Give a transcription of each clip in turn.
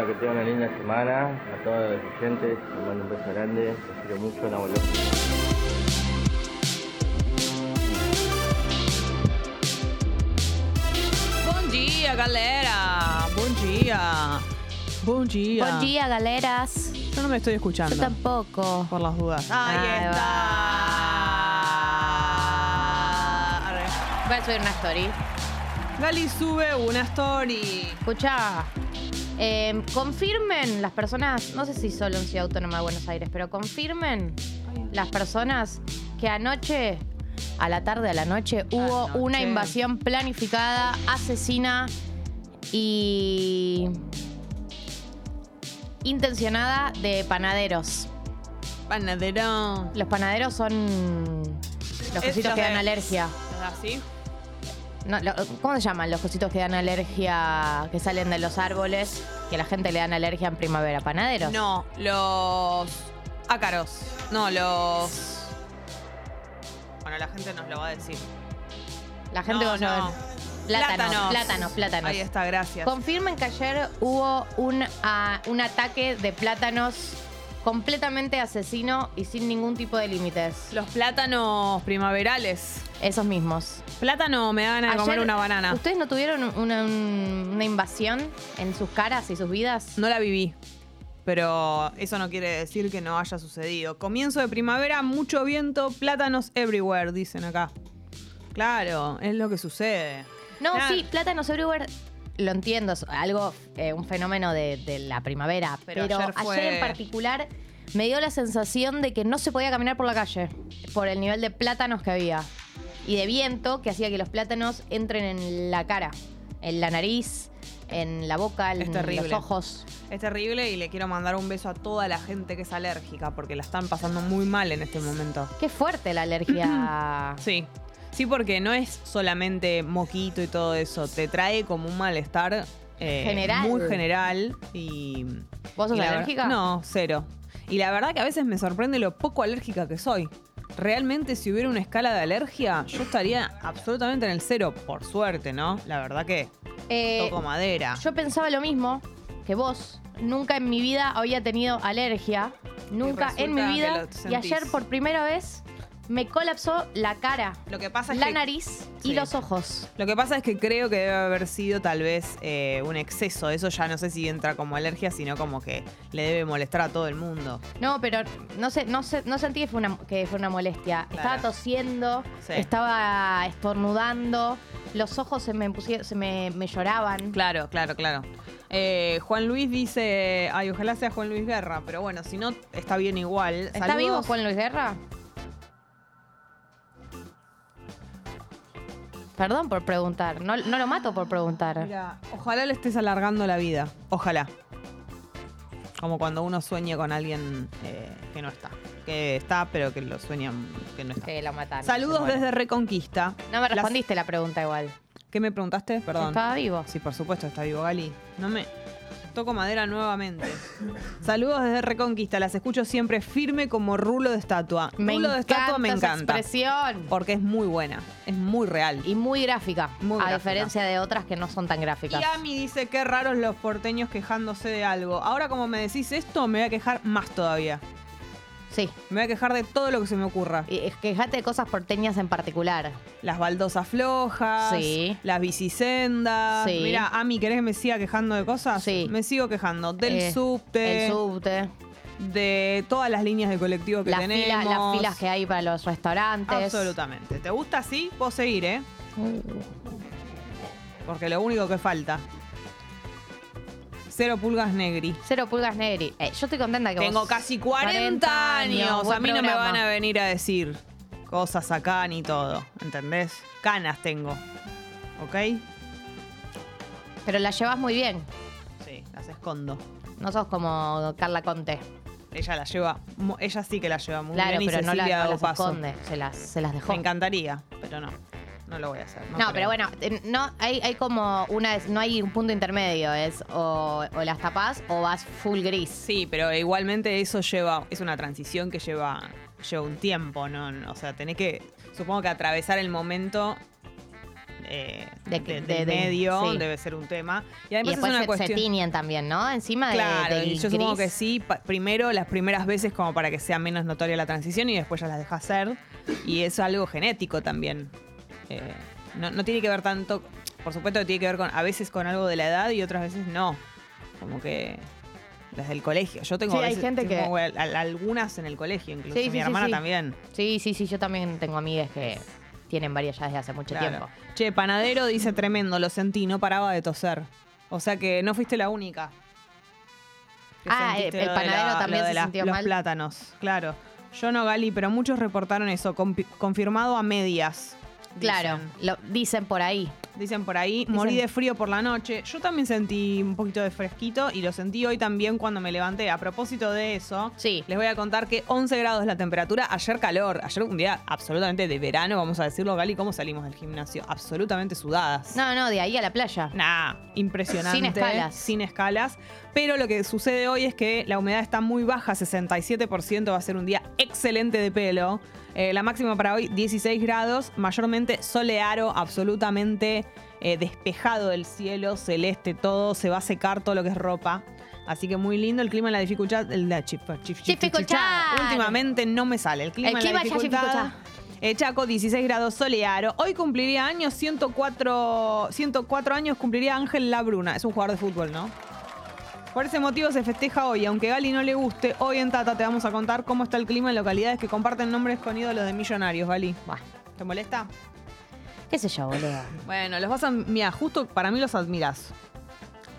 Bueno, que tengan una linda semana. A todos los oyentes, les mando un beso grande. Los quiero mucho, una bolota. Bom dia, galera. Bom dia. Bom dia. Buen día, galeras. Yo no me estoy escuchando. Yo tampoco. Por las dudas. Ahí Ahí está. Arre. Voy a subir una story. Gali sube una story. Escucha, eh, confirmen las personas, no sé si solo en Ciudad Autónoma de Buenos Aires, pero confirmen las personas que anoche, a la tarde, a la noche, hubo Anoche. una invasión planificada, asesina y intencionada de panaderos. Panadero. Los panaderos son los Es que dan de- alergia. ¿Así? No, lo- ¿Cómo se llaman los cositos que dan alergia, que salen de los árboles, que a la gente le dan alergia en primavera? ¿Panaderos? No, los ácaros. No, los. Bueno, la gente nos lo va a decir. La gente No, no. Plátanos, Plátanos. plátanos, plátanos. Ahí está, gracias. Confirmen que ayer hubo un, ah, un ataque de plátanos completamente asesino y sin ningún tipo de límites. Los plátanos primaverales. Esos mismos. Plátano me da ganas de comer una banana. ¿Ustedes no tuvieron una, un- una invasión en sus caras y sus vidas? No la viví. Pero eso no quiere decir que no haya sucedido. Comienzo de primavera, mucho viento, plátanos everywhere, dicen acá. Claro, es lo que sucede. No, sí, plátanos everywhere. Lo entiendo, es algo, eh, un fenómeno de, de la primavera. Pero Pero, ayer ayer, fue- en particular me dio la sensación de que no se podía caminar por la calle por el nivel de plátanos que había. Y de viento que hacía que los plátanos entren en la cara, en la nariz, en la boca, en Es terrible. los ojos. Es terrible y le quiero mandar un beso a toda la gente que es alérgica porque la están pasando muy mal en este momento. Qué fuerte la alergia. Sí. Sí, porque no es solamente moquito y todo eso. Te trae como un malestar eh, General. muy general. Y, ¿Vos sos y la ver- alérgica? No, cero. Y la verdad que a veces me sorprende lo poco alérgica que soy. Realmente, si hubiera una escala de alergia, yo estaría absolutamente en el cero. Por suerte, ¿no? La verdad que Eh, toco madera. Yo pensaba lo mismo que vos. Nunca en mi vida había tenido alergia. Nunca en mi resulta que vida. lo Y sentís. ayer por primera vez me colapsó la cara, Lo que pasa es la que nariz Sí. y los ojos. Lo que pasa es que creo que debe haber sido tal vez eh, un exceso. Eso ya no sé si entra como alergia, sino como que le debe molestar a todo el mundo. No, pero no sé, no sé, no sentí que fue una, que fue una molestia. Claro. Estaba tosiendo, Sí. estaba estornudando, los ojos se me pusieron, se me, me lloraban. Claro, claro, claro. Eh, Juan Luis dice, ay, ojalá sea Juan Luis Guerra, pero bueno, si no, está bien igual. ¿Está Saludos. vivo Juan Luis Guerra? Perdón por preguntar. No, no lo mato por preguntar. Mira, ojalá le estés alargando la vida. Ojalá. Como cuando uno sueña con alguien eh, que no está. Que está, pero que lo sueña que no está. Que lo mataron. Saludos se desde Reconquista. No me respondiste la pregunta igual. ¿Qué me preguntaste? Perdón. ¿Estaba vivo? Sí, por supuesto, está vivo Gali. No me. Toco madera nuevamente. Saludos desde Reconquista. Las escucho siempre firme como rulo de estatua. Me rulo de estatua me esa encanta. expresión. Porque es muy buena. Es muy real. Y muy gráfica. Muy a gráfica. diferencia de otras que no son tan gráficas. Y Ami dice qué raros los porteños quejándose de algo. Ahora como me decís esto, me voy a quejar más todavía. Sí. Me voy a quejar de todo lo que se me ocurra. Y es- quejate de cosas porteñas en particular. Las baldosas flojas, Sí. las bicisendas. Sí. Mira, Ami, ¿querés que me siga quejando de cosas? Sí. Me sigo quejando del Eh, subte, El subte. de todas las líneas de colectivo que Las tenemos. filas, las filas que hay para los restaurantes. Absolutamente. ¿Te gusta así? Puedo seguir, ¿eh? Uh, Porque lo único que falta. Cero pulgas negri. Cero pulgas negri. Eh, yo estoy contenta que Tengo vos- casi 40, años. buen A mí no me van a venir a decir cosas acá ni todo. ¿Entendés? Canas tengo. ¿Ok? Pero la llevas muy bien. Sí, las escondo. No sos como Carla Conte. Ella la lleva, ella sí que la lleva muy claro, bien pero no, la, no las esconde. Se las, se las dejó. Me encantaría, pero no. No lo voy a hacer. No, pero bueno, no hay, hay como una no hay un punto intermedio, es o, o las tapás o vas full gris. Sí, pero igualmente eso lleva, es una transición que lleva, lleva un tiempo, ¿no? O sea, tenés que, supongo que atravesar el momento eh, De- de, de- de- medio sí. debe ser un tema. Y Y además después es una se, se cuestión. tiñen también, ¿no? Encima de, Claro, del y yo supongo gris. que sí. pa- primero las primeras veces como para que sea menos notoria la transición y después ya las deja hacer. Y es algo genético también. Eh, no, no tiene que ver tanto, por supuesto que tiene que ver con a veces con algo de la edad y otras veces no. Como que desde el colegio. Yo tengo Sí, a hay gente que- tengo al- al- algunas en el colegio, incluso Sí, mi sí, hermana también. Sí, sí, sí, yo también tengo amigas que tienen varias ya desde hace mucho Claro. tiempo. Che, panadero dice tremendo, lo sentí, no paraba de toser. O sea que no fuiste la única. Ah, sentiste el panadero también se sintió los mal. plátanos, claro. Yo no, Gali, pero muchos reportaron eso, confirmado a medias. Claro, dicen. lo dicen por ahí. Dicen por ahí, morí de frío por la noche. Yo también sentí un poquito de fresquito y lo sentí hoy también cuando me levanté. A propósito de eso, Sí. les voy a contar que 11 grados la temperatura. Ayer calor. Ayer un día absolutamente de verano, vamos a decirlo, Gali. ¿Cómo salimos del gimnasio? Absolutamente sudadas. No, no, de ahí a la playa. Nah, impresionante. Sin escalas. Sin escalas. Pero lo que sucede hoy es que la humedad está muy baja, 67%. Va a ser un día excelente de pelo. Eh, la máxima para hoy, 16 grados. Mayormente soleado, absolutamente eh, despejado el cielo, celeste todo. Se va a secar todo lo que es ropa. Así que muy lindo el clima en la dificultad. El, la chif- chif- chif-. Últimamente no me sale. El clima, El en la dificultad. Eh, Chaco, 16 grados soleado. Hoy cumpliría años, 104, 104 años cumpliría Ángel Labruna. Es un jugador de fútbol, ¿no? Por ese motivo se festeja hoy. Aunque Gali no le guste, hoy en Tata te vamos a contar cómo está el clima en localidades que comparten nombres con ídolos de millonarios, Gali. Buah, ¿Te molesta? qué sé yo, boludo. Bueno, los vas a... Mira, justo para mí los admirás.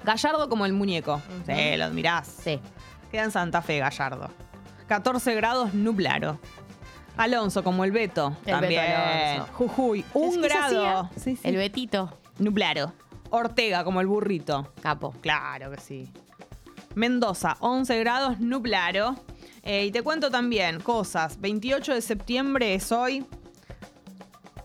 Gallardo como el muñeco. Sí, lo admirás. Sí. Queda en Santa Fe, Gallardo. 14 grados nublaro. Alonso como el Beto. El también. Beto Alonso. Jujuy, un ¿Qué se grado. Sí, sí. El Betito. Nublaro. Ortega como el burrito. Capo. Claro que sí. Mendoza, 11 grados, nublaro. Eh, y te cuento también cosas. 28 de septiembre es hoy.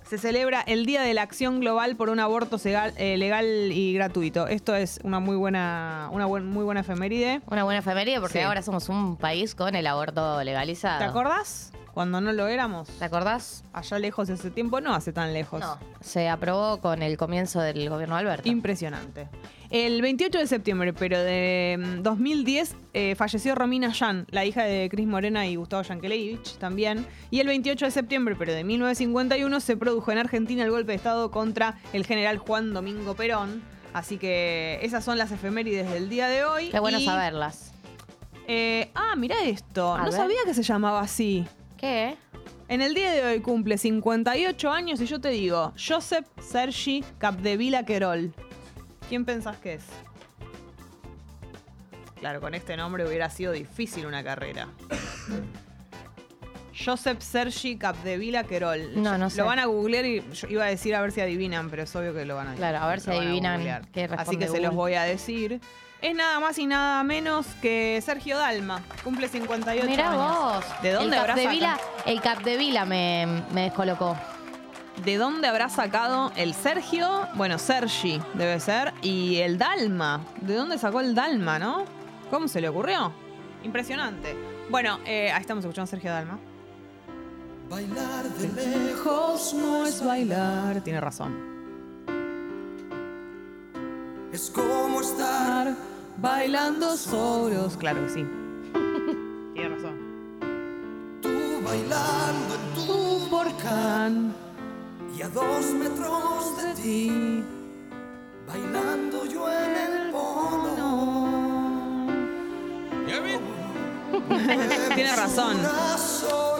Se celebra el Día de la Acción Global por un aborto segal- eh, legal y gratuito. Esto es una muy buena, una buen- muy buena efeméride. Una buena efeméride porque Sí. ahora somos un país con el aborto legalizado. ¿Te acordás? Cuando no lo éramos. ¿Te acordás? Allá lejos de ese tiempo, no hace tan lejos. No. Se aprobó con el comienzo del gobierno de Alberto. Impresionante. El 28 de septiembre, pero de mm, 2010, eh, falleció Romina Yan, la hija de Cris Morena y Gustavo Yankelevich también. Y el 28 de septiembre, pero de 1951, se produjo en Argentina el golpe de Estado contra el general Juan Domingo Perón. Así que esas son las efemérides del día de hoy. Qué bueno Y, saberlas. eh, ah, mira esto. A no ver. sabía que se llamaba así. ¿Qué? En el día de hoy cumple 58 años y yo te digo, Josep Sergi Capdevila Querol. ¿Quién pensás que es? Claro, con este nombre hubiera sido difícil una carrera. Josep Sergi Capdevila Querol. No, no sé. Lo van a googlear y yo iba a decir a ver si adivinan, pero es obvio que lo van a Claro, a ver si adivinan qué Así que se los voy a decir. Es nada más y nada menos que Sergio Dalma. Cumple 58 Mirá años. vos. ¿De dónde el habrá Capdevila? El Capdevila me, me descolocó. ¿De dónde habrá sacado el Sergio? Bueno, Sergi debe ser. Y el Dalma. ¿De dónde sacó el Dalma, no? ¿Cómo se le ocurrió? Impresionante. Bueno, eh, ahí estamos escuchando a Sergio Dalma. Bailar de Lejos no es bailar. Tiene razón. es como estar Bailando solos. Claro que sí. Tiene razón. volcán y a dos metros de ti, bailando yo en el polo. Tienes razón.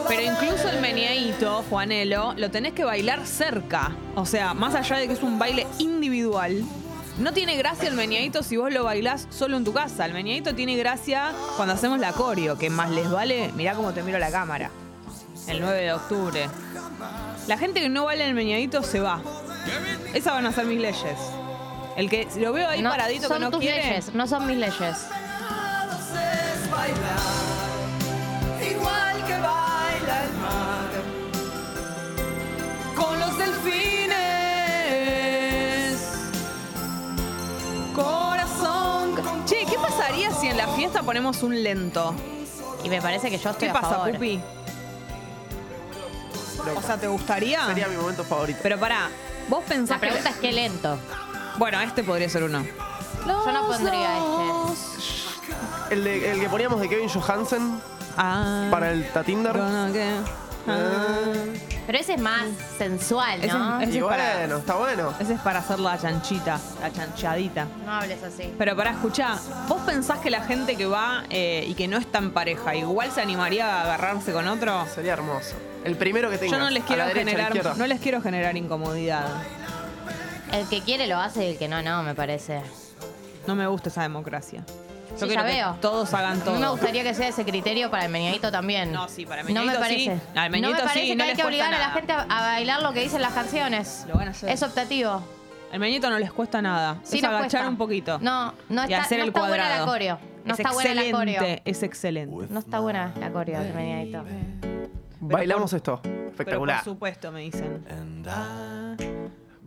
Pero incluso el meneadito, Juanelo, lo tenés que bailar cerca. O sea, más allá de que es un baile individual, no tiene gracia el meneadito si vos lo bailás solo en tu casa. El meneadito tiene gracia cuando hacemos la coreo, que más les vale, mirá cómo te miro la cámara. El 9 de octubre. La gente que no baila el meneadito se va. Esas van a ser mis leyes. El que lo veo ahí No, paradito son que no tus quiere. leyes, no son mis leyes. igual que baila el mar, con los delfines. Corazón. Che, ¿qué pasaría si en la fiesta ponemos un lento? Y me parece que yo estoy ¿Qué a pasa, favor. Pupi? O sea, ¿te gustaría? Sería mi momento favorito. Pero pará, vos pensás La pregunta que... es qué lento. Bueno, este podría ser uno. Yo no pondría este. El, de- el que poníamos de Kevin Johansen Ah, para el Tatinder. gonna get- ah. Pero ese es más sensual, Ese ¿no? es- Y para- bueno, está bueno. Ese es para hacer la chanchita, la chanchadita. No hables así. Pero para escuchar, ¿vos pensás que la gente que va eh, y que no está en pareja igual se animaría a agarrarse con otro? Sería hermoso. El primero que tenga. Yo no les quiero la derecha, a la generar, izquierda. no les quiero generar incomodidad. El que quiere lo hace y el que no, no, me parece. No me gusta esa democracia. Yo Sí, quiero ya que veo. todos hagan A todo. mí me gustaría que sea ese criterio para el meñadito también. No, sí, para el No me meñadito parece. sí. Al no meñadito me parece sí, que no hay les que obligar a la gente a, a bailar lo que dicen las canciones. Lo van a hacer. Es optativo. El meñito no les cuesta nada. Sí es agachar cuesta. un poquito. No, no y está, hacer no el está buena la coreo. No es está buena la excelente, coreo. Es excelente. No está buena la coreo del meñadito. Bailamos esto. Pero por Espectacular. supuesto, me dicen.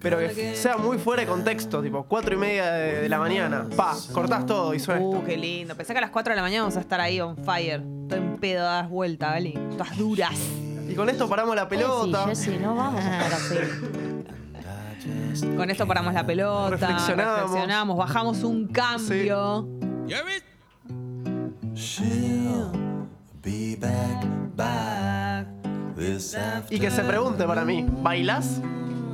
Pero que sea muy fuera de contexto, tipo 4 y media de, de la mañana. Pa, cortás todo y suena Uh, esto. qué lindo. Pensé que a las 4 de la mañana vamos a estar ahí on fire. Todo en pedo, das vuelta, ¿vale? Todas duras. Y con esto paramos la pelota. Sí, Jessy, no vamos a estar así. Con esto paramos la pelota. Reflexionamos. reflexionamos, bajamos un cambio. She'll be back, back this Y que se pregunte para mí, ¿bailás?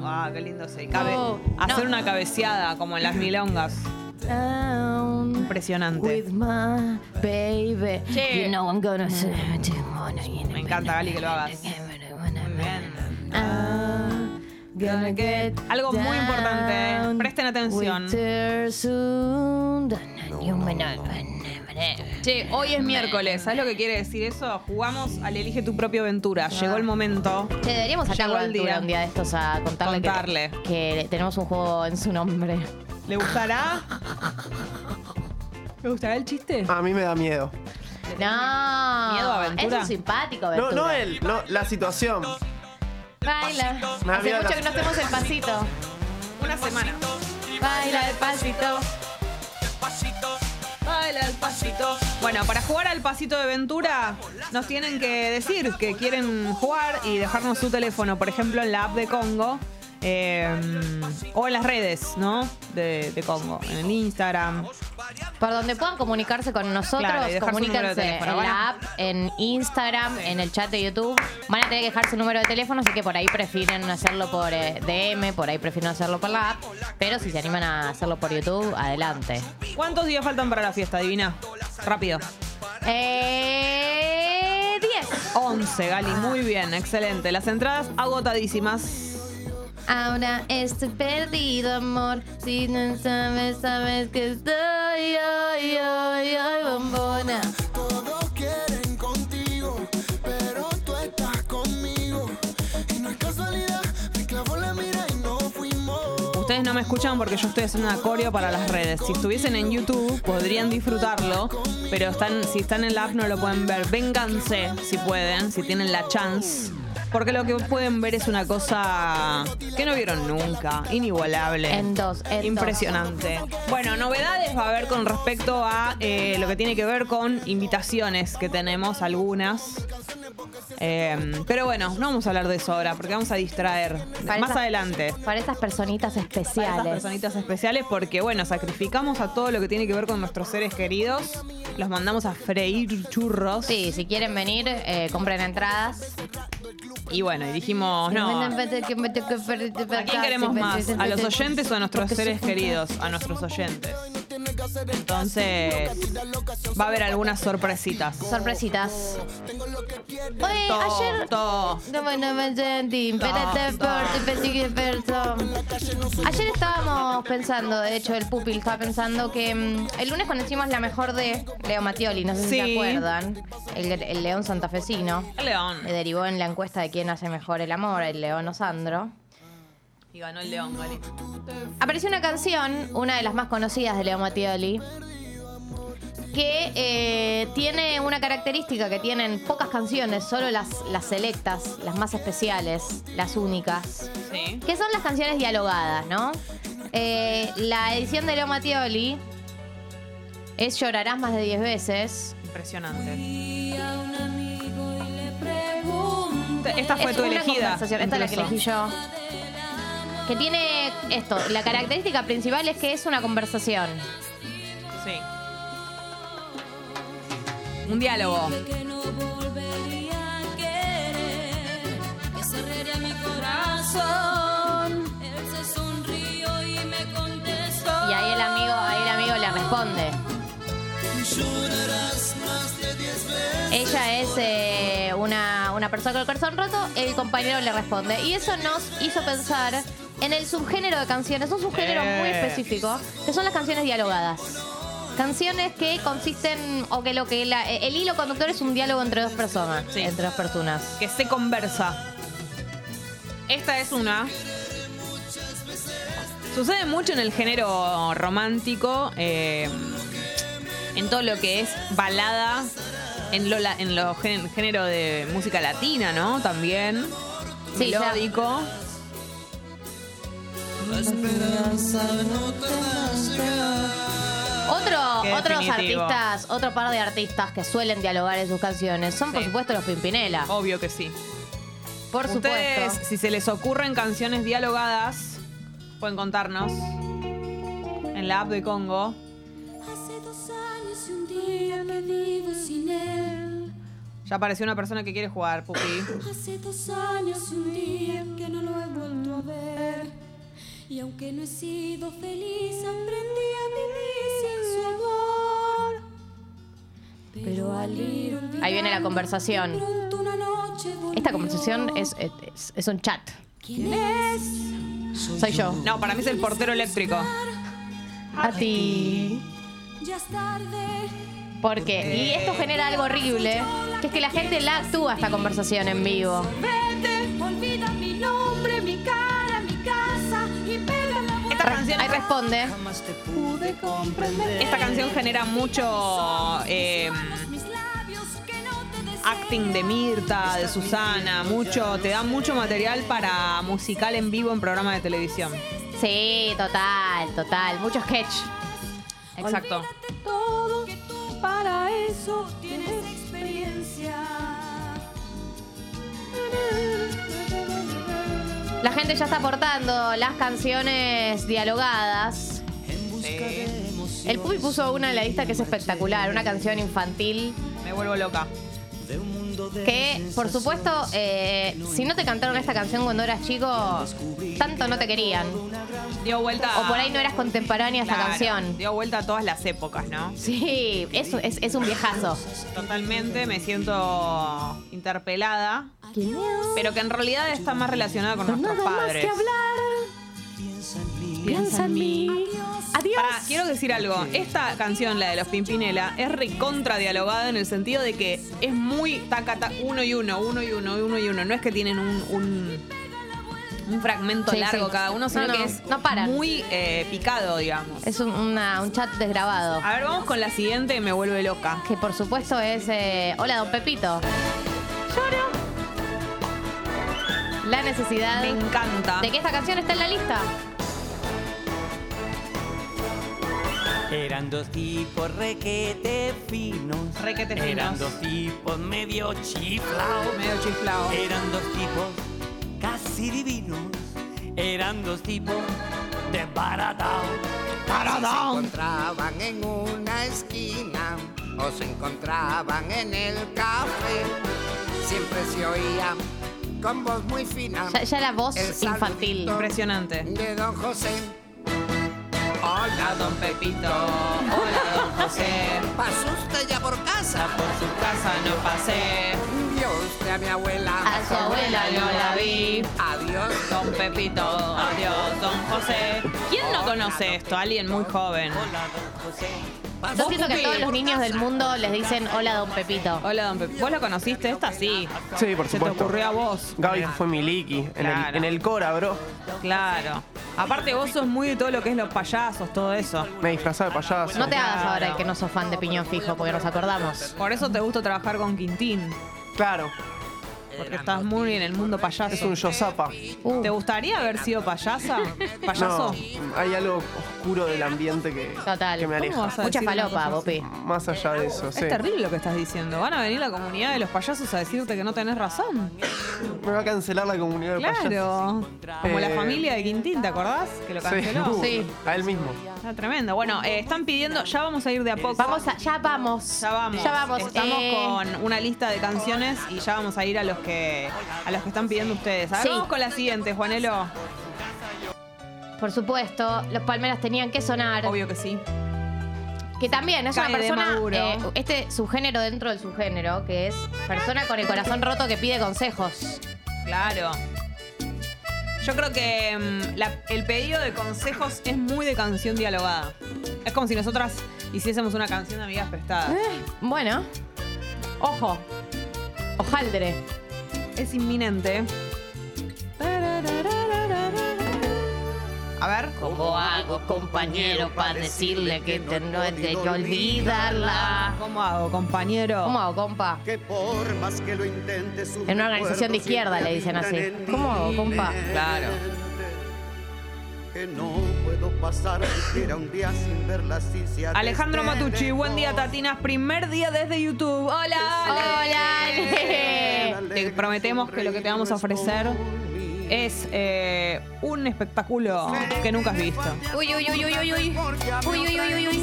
Ah, qué lindo se cabe. Oh, Hacer no. una cabeceada como en las milongas. Down Impresionante. with my baby. Che. You know I'm gonna. Me encanta, Gali, que lo hagas. Algo muy importante. Presten atención. Che, hoy es miércoles. ¿Sabes lo que quiere decir eso? Jugamos al Elige tu propia aventura. Llegó el momento. Che, deberíamos sacar Llegó el día. un día de estos a contarle, que- Contarle. Que, tenemos un juego en su nombre. ¿Le gustará? ¿Le gustará el chiste? A mí me da miedo. No. ¿Miedo a aventura? Es un simpático No, aventura. no él, no, la situación. Baila. Me da Hace miedo mucho la- que no hacemos el pasito. Una semana. Baila el pasito. El pasito. Bueno, para jugar al pasito de Ventura, nos tienen que decir que quieren jugar y dejarnos su teléfono, por ejemplo, en la app de Congo. Eh, o en las redes, ¿no? De, de Congo. En el Instagram. Por donde puedan comunicarse con nosotros, Claro, y de comuníquense teléfono. en la app, en Instagram, en el chat de YouTube. Van a tener que dejar su número de teléfono, así que por ahí prefieren hacerlo por eh, DM, por ahí prefieren hacerlo por la app. Pero si se animan a hacerlo por YouTube, adelante. ¿Cuántos días faltan para la fiesta? Adivina. Rápido. Eh, 10. 11, Gali. Muy bien, excelente. Las entradas agotadísimas. Ahora estoy perdido, amor. Si no sabes, sabes que estoy. Ay, ay, ay, bombona. Todos quieren contigo, pero tú estás conmigo. Y no es casualidad, me clavó la mira y no fuimos. Ustedes no me escuchan porque yo estoy haciendo una coreo para las redes. Si estuviesen en YouTube, podrían disfrutarlo, pero están, si están en la app no lo pueden ver. Vénganse si pueden, si tienen la chance. Porque lo que pueden ver es una cosa que no vieron nunca, inigualable. En dos, en Impresionante. Bueno, novedades va a haber con respecto a eh, lo que tiene que ver con invitaciones que tenemos, algunas. Eh, pero bueno, no vamos a hablar de eso ahora porque vamos a distraer Para más esas- adelante. Para estas personitas Para estas especiales. personitas especiales porque, bueno, sacrificamos a todo lo que tiene que ver con nuestros seres queridos. Los mandamos a freír churros. Sí, si quieren venir, eh, compren entradas. Y bueno, y dijimos, no, ¿a quién queremos más? ¿A los oyentes o a nuestros seres queridos? A nuestros oyentes. Entonces, va a haber algunas sorpresitas. Sorpresitas. Oye, ayer. to- No, bueno, me sentí, espérate, por-. Ayer estábamos pensando, de hecho, el pupil estaba pensando que mm, el lunes cuando hicimos la mejor de Leo Mattioli, no sé si Sí. se acuerdan, el, el león santafesino, León. le derivó en la encuesta de quién hace mejor el amor, el león o Sandro. Y ganó el León, Gali. Apareció una canción, una de las más conocidas de Leo Mattioli, que eh, tiene una característica que tienen pocas canciones, solo las, las selectas, las más especiales, las únicas, Sí. que son las canciones dialogadas, ¿no? Eh, la edición de Leo Mattioli es Llorarás más de 10 veces. Impresionante. Esta fue es tu una elegida. conversación, esta es la que elegí yo. Que tiene esto, la característica principal es que es una conversación. Sí. Un diálogo. Y ahí el amigo, ahí el amigo le responde. Ella es eh, una, una persona con el corazón roto, el compañero le responde. Y eso nos hizo pensar en el subgénero de canciones, un subgénero Eh. muy específico, que son las canciones dialogadas. Canciones que consisten, o que lo que la- el hilo conductor es un diálogo entre dos personas. Sí. Entre dos personas. Que se conversa. Esta es una. Sucede mucho en el género romántico, eh, en todo lo que es balada, en lo, la- en lo género de música latina, ¿no? También. Sí, ya. melódico. Otro, Qué otros definitivo. artistas, otro par de artistas que suelen dialogar en sus canciones son, por Sí. supuesto, los Pimpinela. Obvio que sí. Por Ustedes, supuesto. si se les ocurren canciones dialogadas, pueden contarnos en la app de Congo. Hace dos años y un día que vivo. Ya apareció una persona que quiere jugar, Pupi. Hace dos años y un día que no lo he vuelto a ver. Y aunque no he sido feliz, aprendí a vivir sin su amor. Pero al ir Ahí viene la conversación. Esta conversación es, es, es un chat. ¿Quién es? Soy yo. No, para mí es el portero eléctrico. A ti. Ya es tarde. Porque, y esto genera algo horrible, que es que la gente la actúa esta conversación en vivo. Vete, olvida mi nombre, mi cara, mi casa y pega la vuelta. Esta canción, Ahí responde. esta canción genera mucho eh, acting de Mirta, de Susana, mucho, te da mucho material para musical en vivo en programa de televisión. Sí, total, total. Mucho sketch. Exacto. Para eso tienes experiencia. La gente ya está aportando las canciones dialogadas. El Pupi puso una en la lista que es espectacular, una canción infantil Me vuelvo loca. Que, por supuesto, eh, si no te cantaron esta canción cuando eras chico, tanto no te querían. Dio vuelta. O por ahí no eras contemporánea a esta Claro, canción. Dio vuelta a todas las épocas, ¿no? Sí, es, es, es un viejazo. Totalmente, me siento interpelada, pero que en realidad está más relacionada con nuestros padres. Piensa en mí. Pará, quiero decir algo. Esta canción, la de los Pimpinela, es recontra dialogada en el sentido de que es muy taca, ta- uno y uno, uno y uno, uno y uno. No es que tienen un, un, un fragmento Sí, largo sí. cada uno, sino No, no, que es no paran. muy eh, picado, digamos. Es un, una- un chat desgrabado. A ver, vamos con la siguiente, me vuelve loca. Que por supuesto es. eh, Hola, don Pepito. Lloro. La necesidad Me encanta. de que esta canción esté en la lista. Eran dos tipos requete finos. Requete Eran finos. dos tipos medio chiflados. Medio chiflado. Eran dos tipos casi divinos. Eran dos tipos desbaratados. Se encontraban en una esquina o se encontraban en el café. Siempre se oían con voz muy fina. Ya, ya la voz infantil. Impresionante. De don José. Hola, don Pepito. Hola, don José. ¿Pasó usted ya por casa? Por su casa no pasé. Vio usted a mi abuela. A su abuela no la vi. Adiós. Don Pepito, adiós, don José. ¿Quién no conoce esto? Alguien muy joven. Yo siento que a todos los niños del mundo les dicen hola don Pepito. Hola, don Pepito. ¿Vos la conociste esta? Sí. Sí, por Se te supuesto. ocurrió a vos. Gaby fue mi Liki en, Claro. el, en el Cora, bro. Claro. Aparte vos sos muy de todo lo que es los payasos, todo eso. Me disfrazaba de payaso. No te hagas ahora el que no sos fan de Piñón Fijo, porque nos acordamos. Por eso te gusta trabajar con Quintín. Claro, Porque estás muy en el mundo payaso. es un Yosapa. Uh, ¿Te gustaría haber sido payasa? ¿Payaso? No, hay algo oscuro del ambiente que, Total. que me ¿Cómo aleja. Mucha falopa, Bopi. Más allá de eso, sí. Es terrible lo que estás diciendo. Van a venir la comunidad de los payasos a decirte que no tenés razón. Me va a cancelar la comunidad de payasos. Claro. Como la Eh, familia de Quintín, ¿te acordás? Que lo canceló. uh, Sí. A él mismo. Está tremendo. Bueno, eh, están pidiendo, ya vamos a ir de a poco. Vamos a, ya vamos. Ya vamos. Ya vamos. Estamos Eh, con una lista de canciones y ya vamos a ir a los que a los que están pidiendo ustedes. A ver, Sí. vamos con la siguiente, Juanelo. Por supuesto, los palmeras tenían que sonar. Obvio que sí. Que también es Cae una de persona, Maduro. eh, este subgénero dentro del subgénero, que es persona con el corazón roto que pide consejos. Claro. Yo creo que mm, la- el pedido de consejos es muy de canción dialogada. Es como si nosotras hiciésemos una canción de amigas prestadas. Bueno, ojo, ojaldre. Es inminente. A ver. ¿Cómo hago, compañero, para decirle que te- no hay que olvidarla? ¿Cómo hago, compañero? ¿Cómo hago, compa? Que por más que lo intente, su En una organización de izquierda le dicen así. ¿Cómo hago, compa? Claro. Que no puedo pasar siquiera un día sin verla Alejandro Matucci, buen día. Tatinas. Primer día desde YouTube. Hola. Hola, Ale. Te prometemos que lo que te vamos a ofrecer es eh, un espectáculo que nunca has visto. Uy, uy, uy, uy, uy, uy. Uy, uy, uy, uy, uy.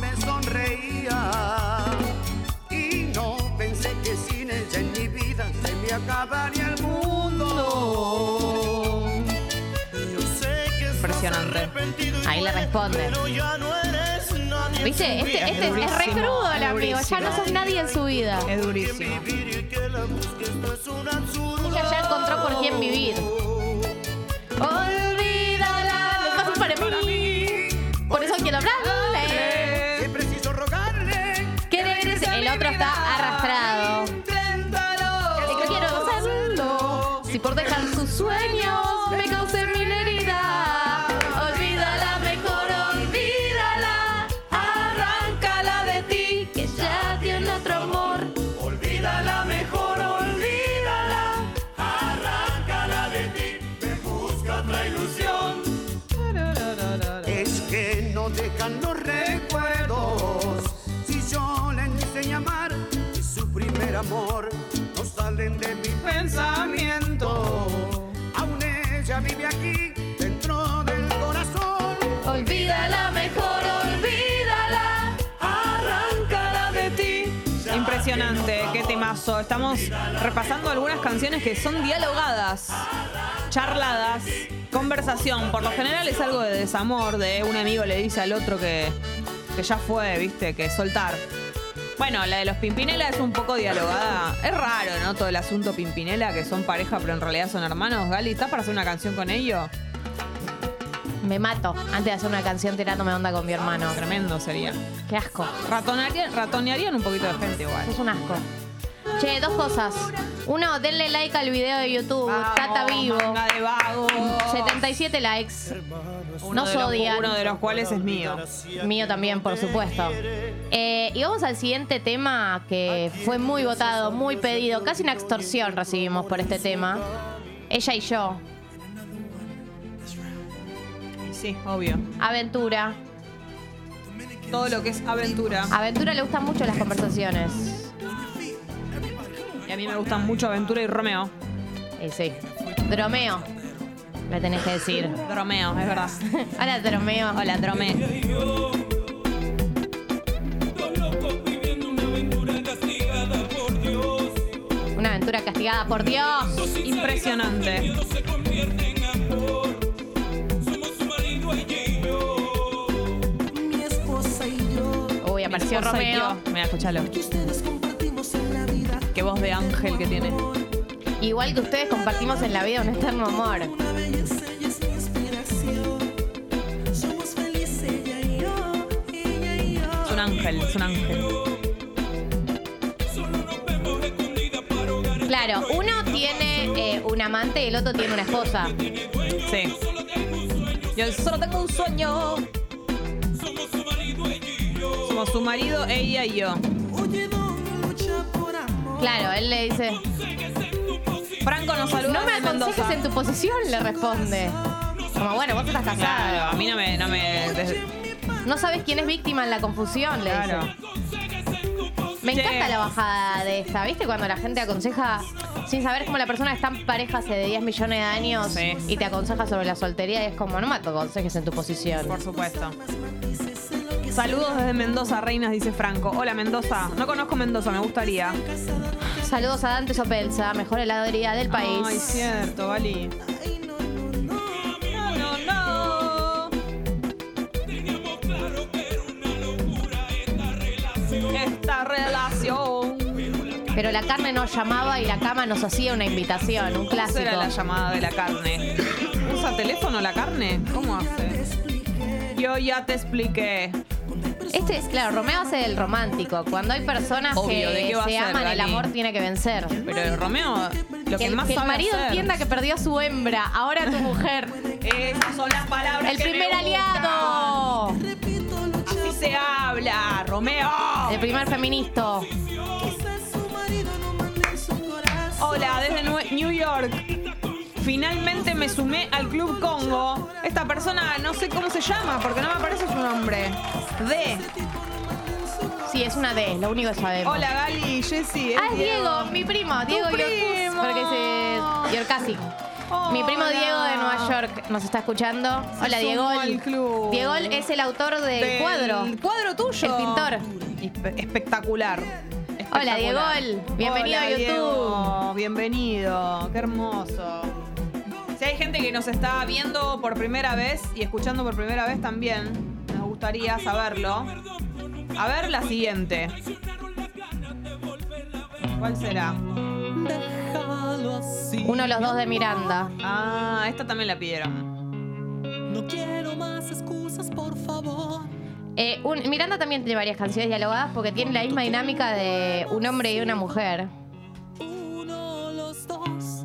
me sonreía y no pensé que sin ella en mi vida se me acabaría Impresionante. Ahí le responde. ¿Viste? Este, este es, es re crudo el amigo. Ya no sos nadie en su vida. Es durísimo. Ella ya encontró por quién vivir. Temazo. Estamos repasando algunas canciones que son dialogadas, charladas, conversación. Por lo general es algo de desamor, de un amigo le dice al otro que, que ya fue, viste, que soltar. Bueno, la de los Pimpinela es un poco dialogada. Es raro, ¿no? Todo el asunto Pimpinela, que son pareja pero en realidad son hermanos. Gali, ¿estás para hacer una canción con ellos? Me mato antes de hacer una canción tirándome onda con mi hermano. Tremendo sería. Qué asco. Ratonearían, ratonearían un poquito de gente igual. Es un asco. Che, dos cosas. Uno, denle like al video de YouTube. Tata vivo. Manga de vagos. 77 likes. Uno Nos de los- odian. uno de los cuales es mío. Mío también, por supuesto. Eh, y vamos al siguiente tema que fue muy votado, muy pedido. Casi una extorsión recibimos por este tema. Ella y yo. Sí, obvio. Aventura. Todo lo que es aventura. A Aventura le gustan mucho las conversaciones. A mí me gustan mucho Aventura y Romeo. Y sí. Dromeo. Le tenés que decir. Romeo, es verdad. Hola, Dromeo. Hola, Dromeo. Una aventura castigada por Dios. Impresionante. Mi esposa y yo. Uy, apareció Romeo. Mira, escúchalo. Que ustedes compartimos en la vida. Qué voz de ángel que tiene. Igual que ustedes compartimos en la vida un eterno amor. Es un ángel, es un ángel. Claro, uno tiene eh, un amante y el otro tiene una esposa. Sí. Yo solo tengo un sueño. Somos su marido, ella y yo. Claro, él le dice, Franco nos saluda no me desde aconsejes Mendoza. en tu posición, le responde. Como, bueno, vos estás Claro, casado. a mí no me... No, me No sabes quién es víctima en la confusión, le claro. dice. Me Che. encanta la bajada de esta, ¿viste? Cuando la gente aconseja sin saber cómo la persona está en pareja hace de 10 millones de años Sí. y te aconseja sobre la soltería y es como, no me aconsejes en tu posición. Por supuesto. Saludos desde Mendoza, reinas, dice Franco. Hola, Mendoza. No conozco Mendoza, me gustaría. Saludos a Dante Sopelsa, mejor heladería del país. Ay, cierto, Vali. No, no, no. Esta relación. Pero la carne nos llamaba y la cama nos hacía una invitación, un ¿Cómo clásico. será la llamada de la carne? ¿Usa teléfono la carne? ¿Cómo hace? Yo ya te expliqué. Este es, claro, Romeo hace el romántico. Cuando hay personas Obvio, ¿de que qué va a se ser, aman, el amor tiene que vencer. Pero Romeo, lo que el, más que el sabe marido hacer- entienda que perdió a su hembra, ahora tu mujer. Esas son las palabras El que me primer gustan. aliado. Así se habla, Romeo. El primer feminista. Hola, desde Nue- New York. Finalmente me sumé al Club Congo. Esta persona no sé cómo se llama porque no me aparece su nombre. D. Sí, es una D, lo único que sabemos. Hola Gali, Jessy. Ah, es Diego, mi primo, Diego Yorkus, primo. Porque se. Yorkasi. Mi primo Hola. Diego de Nueva York nos está escuchando. Se Hola, sumó Diego. al club. Diego es el autor del, Del cuadro. cuadro tuyo. El pintor. Espe- Espectacular. Hola. Diego. Bienvenido a YouTube. Diego. Bienvenido. Qué hermoso. Si hay gente que nos está viendo por primera vez y escuchando por primera vez también, nos gustaría saberlo. A ver la siguiente. ¿Cuál será? Déjalo así. Uno de los dos de Miranda. Ah, esta también la pidieron. No quiero más excusas, por favor. Eh, un- Miranda también tiene varias canciones dialogadas porque tiene la misma dinámica de un hombre y una mujer. Uno, los dos.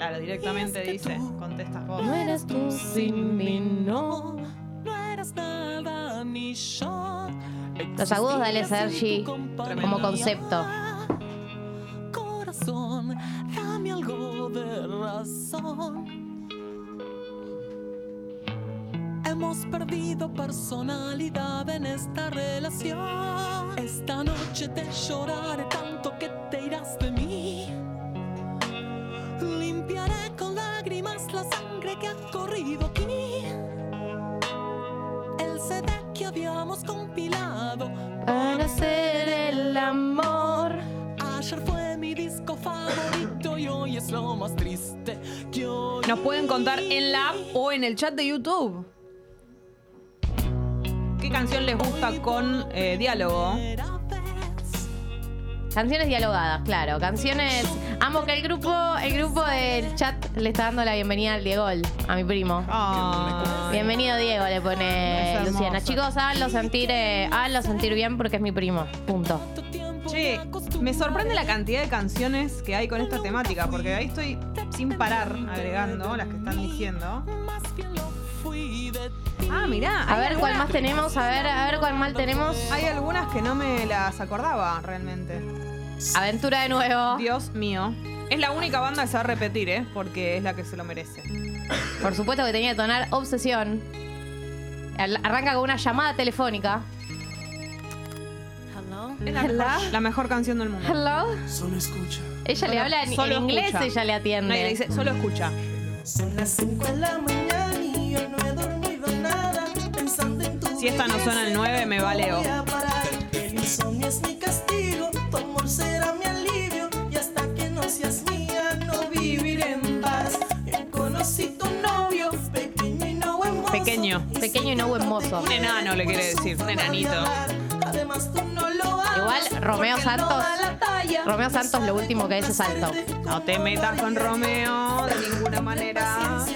Claro, directamente dice, contestas vos. No eres tú sin mí, no. No eres nada ni yo. Los agudos de Ale Sergi como concepto. Corazón, dame algo de razón. Hemos perdido personalidad en esta relación. Esta noche te lloraré tanto que te irás de mí. Limpiaré con lágrimas la sangre que ha corrido aquí. El CD que habíamos compilado Para hacer el amor. Ayer fue mi disco favorito y hoy es lo más triste que hoy. Nos pueden contar en la app o en el chat de YouTube. ¿Qué canción les gusta con eh, diálogo? Canciones dialogadas, claro. Canciones. Amo que el grupo, el grupo del chat le está dando la bienvenida al Diego, a mi primo. Ay. Bienvenido Diego, le pone. Luciana. Chicos, háganlo sentir, eh, háganlo sentir bien porque es mi primo. Punto. Che, me sorprende la cantidad de canciones que hay con esta temática, porque ahí estoy sin parar agregando las que están diciendo. Ah, mirá. A ver cuál más tenemos, a ver, a ver cuál mal tenemos. Hay algunas que no me las acordaba realmente. Aventura de nuevo. Dios mío. Es la única banda que se va a repetir, ¿eh? Porque es la que se lo merece. Por supuesto que tenía que tonar obsesión. Arranca con una llamada telefónica. Es la, mejor, la mejor canción del mundo. Hello. Solo escucha. Ella le habla en, en inglés, escucha. ella le atiende. No, y le dice, solo escucha. Son las 5 de la mañana Si esta no suena el 9, me tu novio, pequeño. Pequeño. Y no buen mozo. Un enano le quiere decir, un enanito. Además tú no lo amas. Igual Romeo Santos. Romeo Santos lo último que es es alto. No te metas con Romeo de ninguna manera.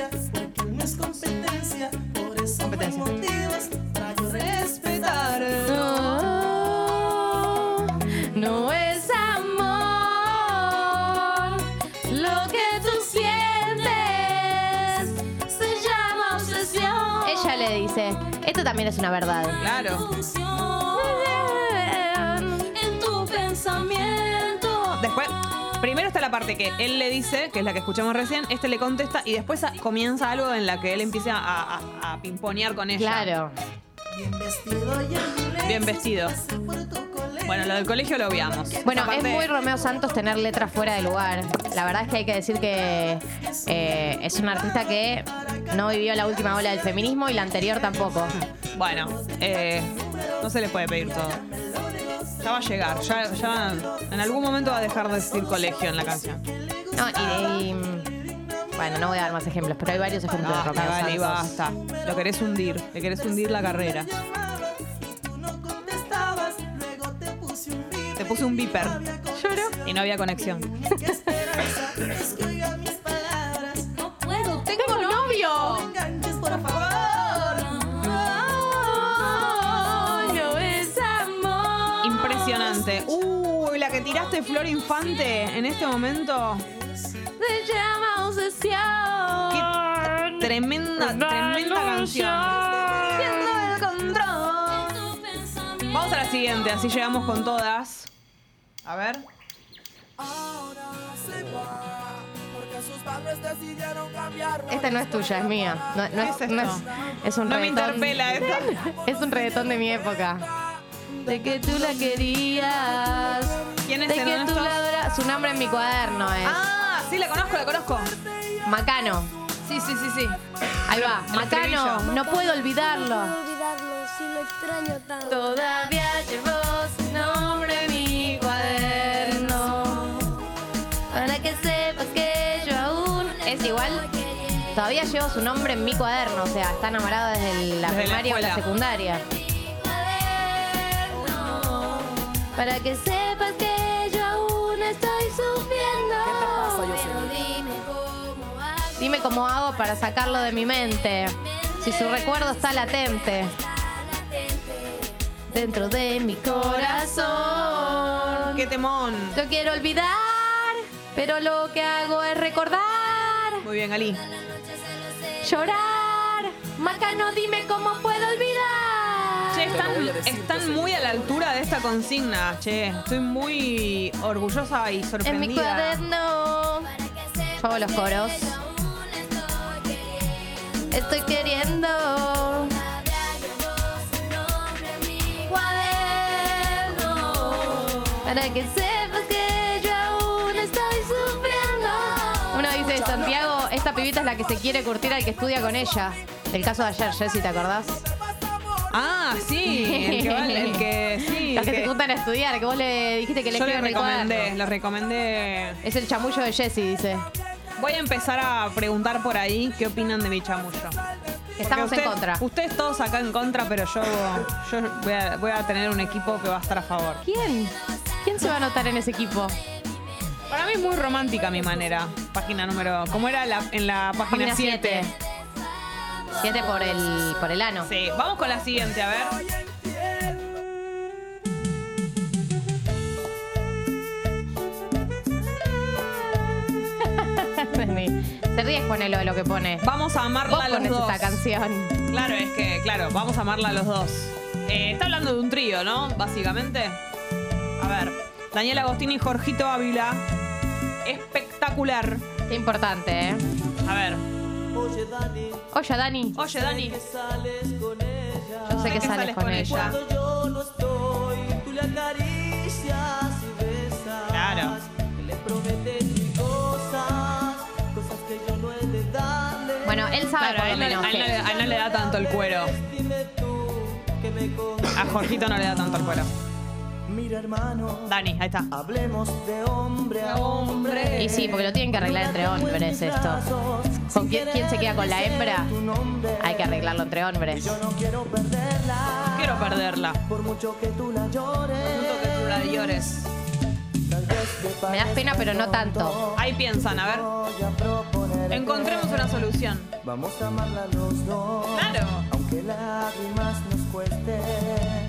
También es una verdad. Claro. En tu pensamiento. Después, primero está la parte que él le dice, que es la que escuchamos recién, este le contesta y después a- comienza algo en la que él empieza a, a- a pimponear con ella. Claro. Bien vestido. Bien vestido. Bueno, lo del colegio lo obviamos. Bueno, es muy Romeo Santos tener letras fuera de lugar. La verdad es que hay que decir que eh, es un artista que no vivió la última ola del feminismo y la anterior tampoco. Bueno, eh, no se le puede pedir todo. Ya va a llegar, ya, ya en algún momento va a dejar de decir colegio en la canción. No, y, y, bueno, no voy a dar más ejemplos, pero hay varios ejemplos de Basta, Romeo vale, Santos. basta. Lo querés hundir, le querés hundir la carrera. Te puse un beeper Lloró. y no había conexión. No puedo, ¡Tengo novio! No enganches, por favor. No es amor. Impresionante. Uy, la que tiraste Flor Infante en este momento. Se llama obsesión. Qué tremenda, tremenda canción. Vamos a la siguiente, así llegamos con todas. A ver. Ahora se va, porque sus padres decidieron cambiar. Esta no es tuya, es mía. No, no ¿Qué es, es no es- es un No me reggaetón. interpela esta. Es un reggaetón de mi época. De que tú la querías. ¿Quién es De el que tú la adoras. Su nombre en mi cuaderno es Ah, sí, la conozco, la conozco. Macano. Sí, sí, sí, sí. Ahí va. El Macano, estribillo. no puedo olvidarlo. olvidarlo si lo extraño tanto. Todavía llevo Todavía llevo su nombre en mi cuaderno. O sea, está enamorado desde la Desde la primaria o la secundaria. Para que sepas que yo aún estoy sufriendo. ¿Qué te pasa, Jocelyn? Pero dime cómo hago. Dime cómo hago para sacarlo de mi mente. Si su recuerdo está latente. Dentro de mi corazón. Qué temón. Yo quiero olvidar, pero lo que hago es recordar, Muy bien, Ali. Llorar. Macano, dime cómo puedo olvidar. Che, están, están muy a la altura de esta consigna, che. Estoy muy orgullosa y en mi sorprendida. cuaderno. Yo hago los coros. Estoy queriendo. Para que sepas Esta pibita es la que se quiere curtir al que estudia con ella. El caso de ayer, Jessy, ¿te acordás? Ah, sí. El que, va- el que sí. Los el que se que- juntan a estudiar, que vos le dijiste que le yo le escriban el recomendé, cuaderno. recomendé. Es el chamullo de Jessy, dice. Voy a empezar a preguntar por ahí qué opinan de mi chamullo. Estamos Porque en usted- contra. Ustedes todos acá en contra, pero yo, yo voy, a, voy a tener un equipo que va a estar a favor. ¿Quién? ¿Quién se va a anotar en ese equipo? Para mí es muy romántica mi manera. Página número. ¿Cómo era la- en la página Página 7? 7 por el, por el ano. Sí, vamos con la siguiente, a ver. Se ríe Juanelo de lo que pone. Vamos a amarla Vos a los dos. esta canción. Claro, es que, claro, vamos a amarla a los dos. Eh, está hablando de un trío, ¿no? Básicamente. A ver, Daniel Agostini y Jorgito Ávila. Espectacular. Qué importante, ¿eh? A ver. Oye, Dani, Oye, Dani, Oye, Dani. yo sé que que sales sales con ella. Cuando yo no estoy, tú le acaricias y besas. Claro. Que le prometes mil cosas, cosas que yo no he de darle. Bueno, él sabe Claro, por él, lo no, menos a él no le, que... a él no le da tanto el cuero. A Jorgito no le da tanto el cuero. Mira hermano, Dani, ahí está. hablemos de hombre a hombre. Y sí, porque lo tienen que arreglar entre hombres esto. ¿Con quién, quién se queda con la hembra? Hay que arreglarlo entre hombres. yo no quiero perderla. Quiero perderla. Por mucho que tú la llores, Punto que tú la llores. Me das pena, pero no tanto. Ahí piensan, a ver. Encontremos una solución. Vamos a amarla los dos. Claro. Aunque lágrimas nos cueste.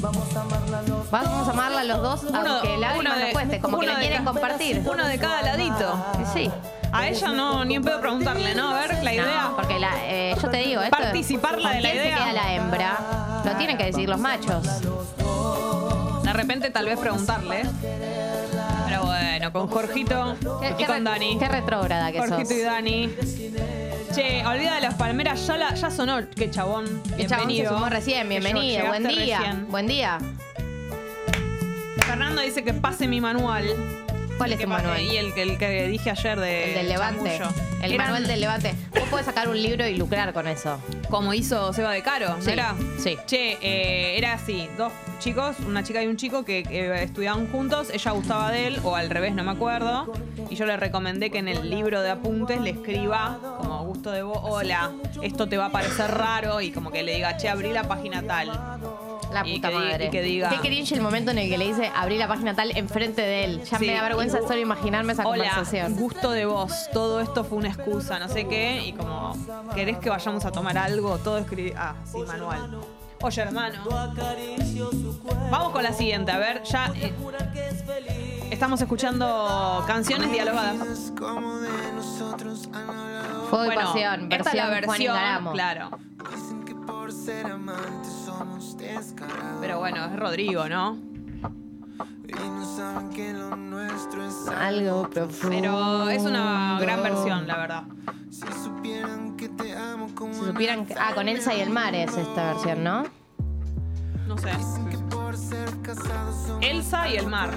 Vamos a amarla los dos. Vamos a amarla los dos, aunque lágrimas uno nos cueste, como que uno la de quieren ca- compartir. Uno de cada ladito. Sí. A ella no, ni en pedo preguntarle, ¿no? A ver, la idea. No, porque la, eh, yo te digo, esto, Participarla de ¿con la idea? se queda la hembra? Lo tienen que decir los machos. De repente tal vez preguntarle. Pero bueno, con Jorgito ¿Qué, y qué con Dani. Qué retrógrada que Jorgito sos. y Dani. Che, olvida de las palmeras, ya, la- ya sonó. Qué chabón. El chabón se Bienvenido. sumó recién, bienvenido, buen llegaste día. recién. Buen día. Fernando dice que pase mi manual. ¿Cuál es Que tu pase- manual? Y el, que- el que dije ayer de El del levante. El Eran manual del levante. Vos podés sacar un libro y lucrar con eso. Como hizo Seba de Caro, ¿no Sí, era? sí. Che, eh, era así, dos chicos, una chica y un chico que estudiaban juntos, ella gustaba de él, o al revés, no me acuerdo, y yo le recomendé que en el libro de apuntes le escriba, como gusto de vos, hola, esto te va a parecer raro, y como que le diga, che, abrí la página tal. La Y puta que madre. y que diga- Qué cringe el momento en el que le dice abrí la página tal enfrente de él. Ya Sí. me da vergüenza solo imaginarme esa Hola, conversación. gusto de vos, todo esto fue una excusa, no sé qué, y como, ¿querés que vayamos a tomar algo? Todo escribí, ah, sí, manual. Oye, hermano. Vamos con la siguiente, a ver, ya eh, estamos escuchando canciones dialogadas. Fuego y Bueno, pasión, esta es la versión Juan versión, claro. Por ser amantes somos descarados. Pero bueno, es Rodrigo, ¿no? Y no saben que lo nuestro es Algo profundo. Pero es una gran versión, la verdad. Si supieran que te amo como Si supieran que- Ah, con Elsa y el mar es esta versión, ¿no? No sé. Elsa y el mar,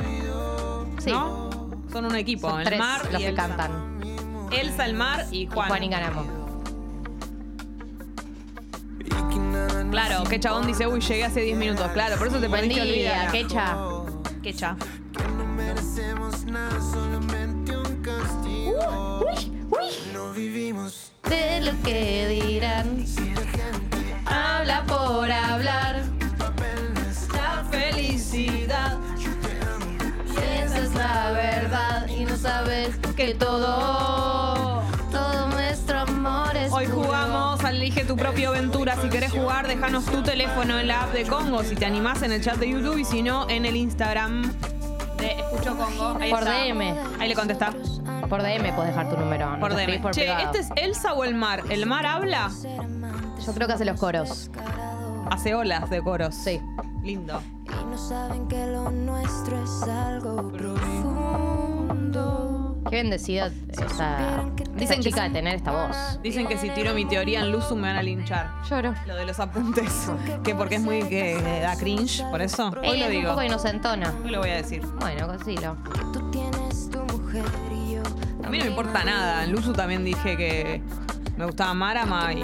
Sí. ¿no? Son un equipo, Son el tres mar los y que Elsa. cantan. Elsa, el mar y Y Juan. Juan y que nada nos Claro, que chabón dice, uy, llegué hace 10 minutos. Claro, por eso te Buen perdiste día, olvidar. quecha. Quecha. que no merecemos nada, solamente un castigo. No vivimos De lo que dirán. Habla por hablar. La felicidad. Piensas la verdad y no sabes que todo, es Hoy jugamos al Elige tu propia aventura. Si querés jugar, déjanos tu teléfono en la app de Congo. Si te animás en el chat de YouTube y si no, en el Instagram de Escucho Congo. Ahí Por está. DM. Ahí le contestás. Por DM puedes dejar tu número. no Por DM. por che, privado. ¿este es Elsa o el mar? ¿El mar habla? Yo creo que hace los coros. Hace olas de coros. Sí. Lindo. Y no saben que lo nuestro es algo profundo. Qué bendecida esa, Dicen que de tener esta voz. Dicen que si tiro mi teoría en Luzu me van a linchar. Lloro. Lo de los apuntes. Que porque es muy que da cringe, por eso. Hoy lo es un digo. poco inocentona. Hoy lo voy a decir. Bueno, cosilo. Tú tienes tu mujer y yo. A mí no me importa nada. En Luzu también dije que me gustaba Marama y.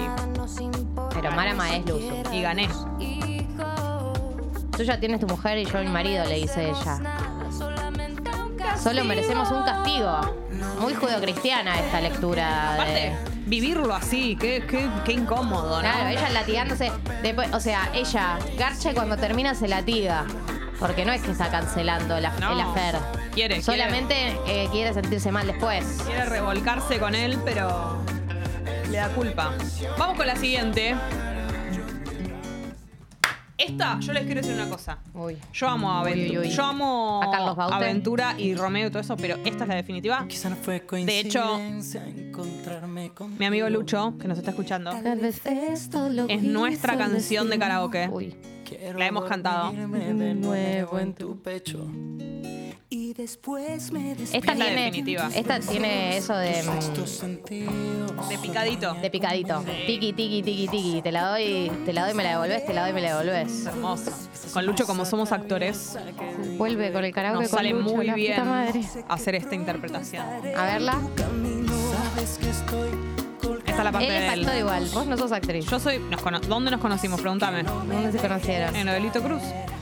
Pero Marama es Luzu. y gané. Tú ya tienes tu mujer y yo mi marido, le dice ella. Solo merecemos un castigo. Muy judeocristiana esta lectura. Aparte, De... vivirlo así, qué, qué, qué incómodo, ¿no? Claro, ella latigándose. Después, o sea, ella, Garche cuando termina se latiga. Porque no es que está cancelando la, No. el afer. Quiere, Solamente eh, quiere sentirse mal después. Quiere revolcarse con él, pero le da culpa. Vamos con la siguiente. Esta, yo les quiero decir una cosa. Uy. Yo amo a Aventura. Yo amo A Carlos Baute. Aventura y Romeo y todo eso, pero esta es la definitiva. Quizá no fue De hecho, mi amigo Lucho, que nos está escuchando, Tal vez esto lo es nuestra canción de karaoke. Uy. Quiero La hemos cantado. dormirme de nuevo en tu pecho. Y después me Esta tiene, definitiva. esta tiene eso de, mm. De picadito. de picadito. Tiki, tiki, tiki, tiki. Te la doy, te la doy, me la devolvés, te la doy, me la devolvés. Hermoso. Con Lucho, como somos actores, Vuelve con el karaoke nos con sale Lucho, muy la puta bien madre. hacer esta interpretación. A verla. Sabes que estoy Esta es la parte Él es de él. actor igual. Vos no sos actriz. Yo soy. nos cono- ¿Dónde nos conocimos? Pregúntame. ¿Dónde se conocieron? En Novelito Cruz. Sabes que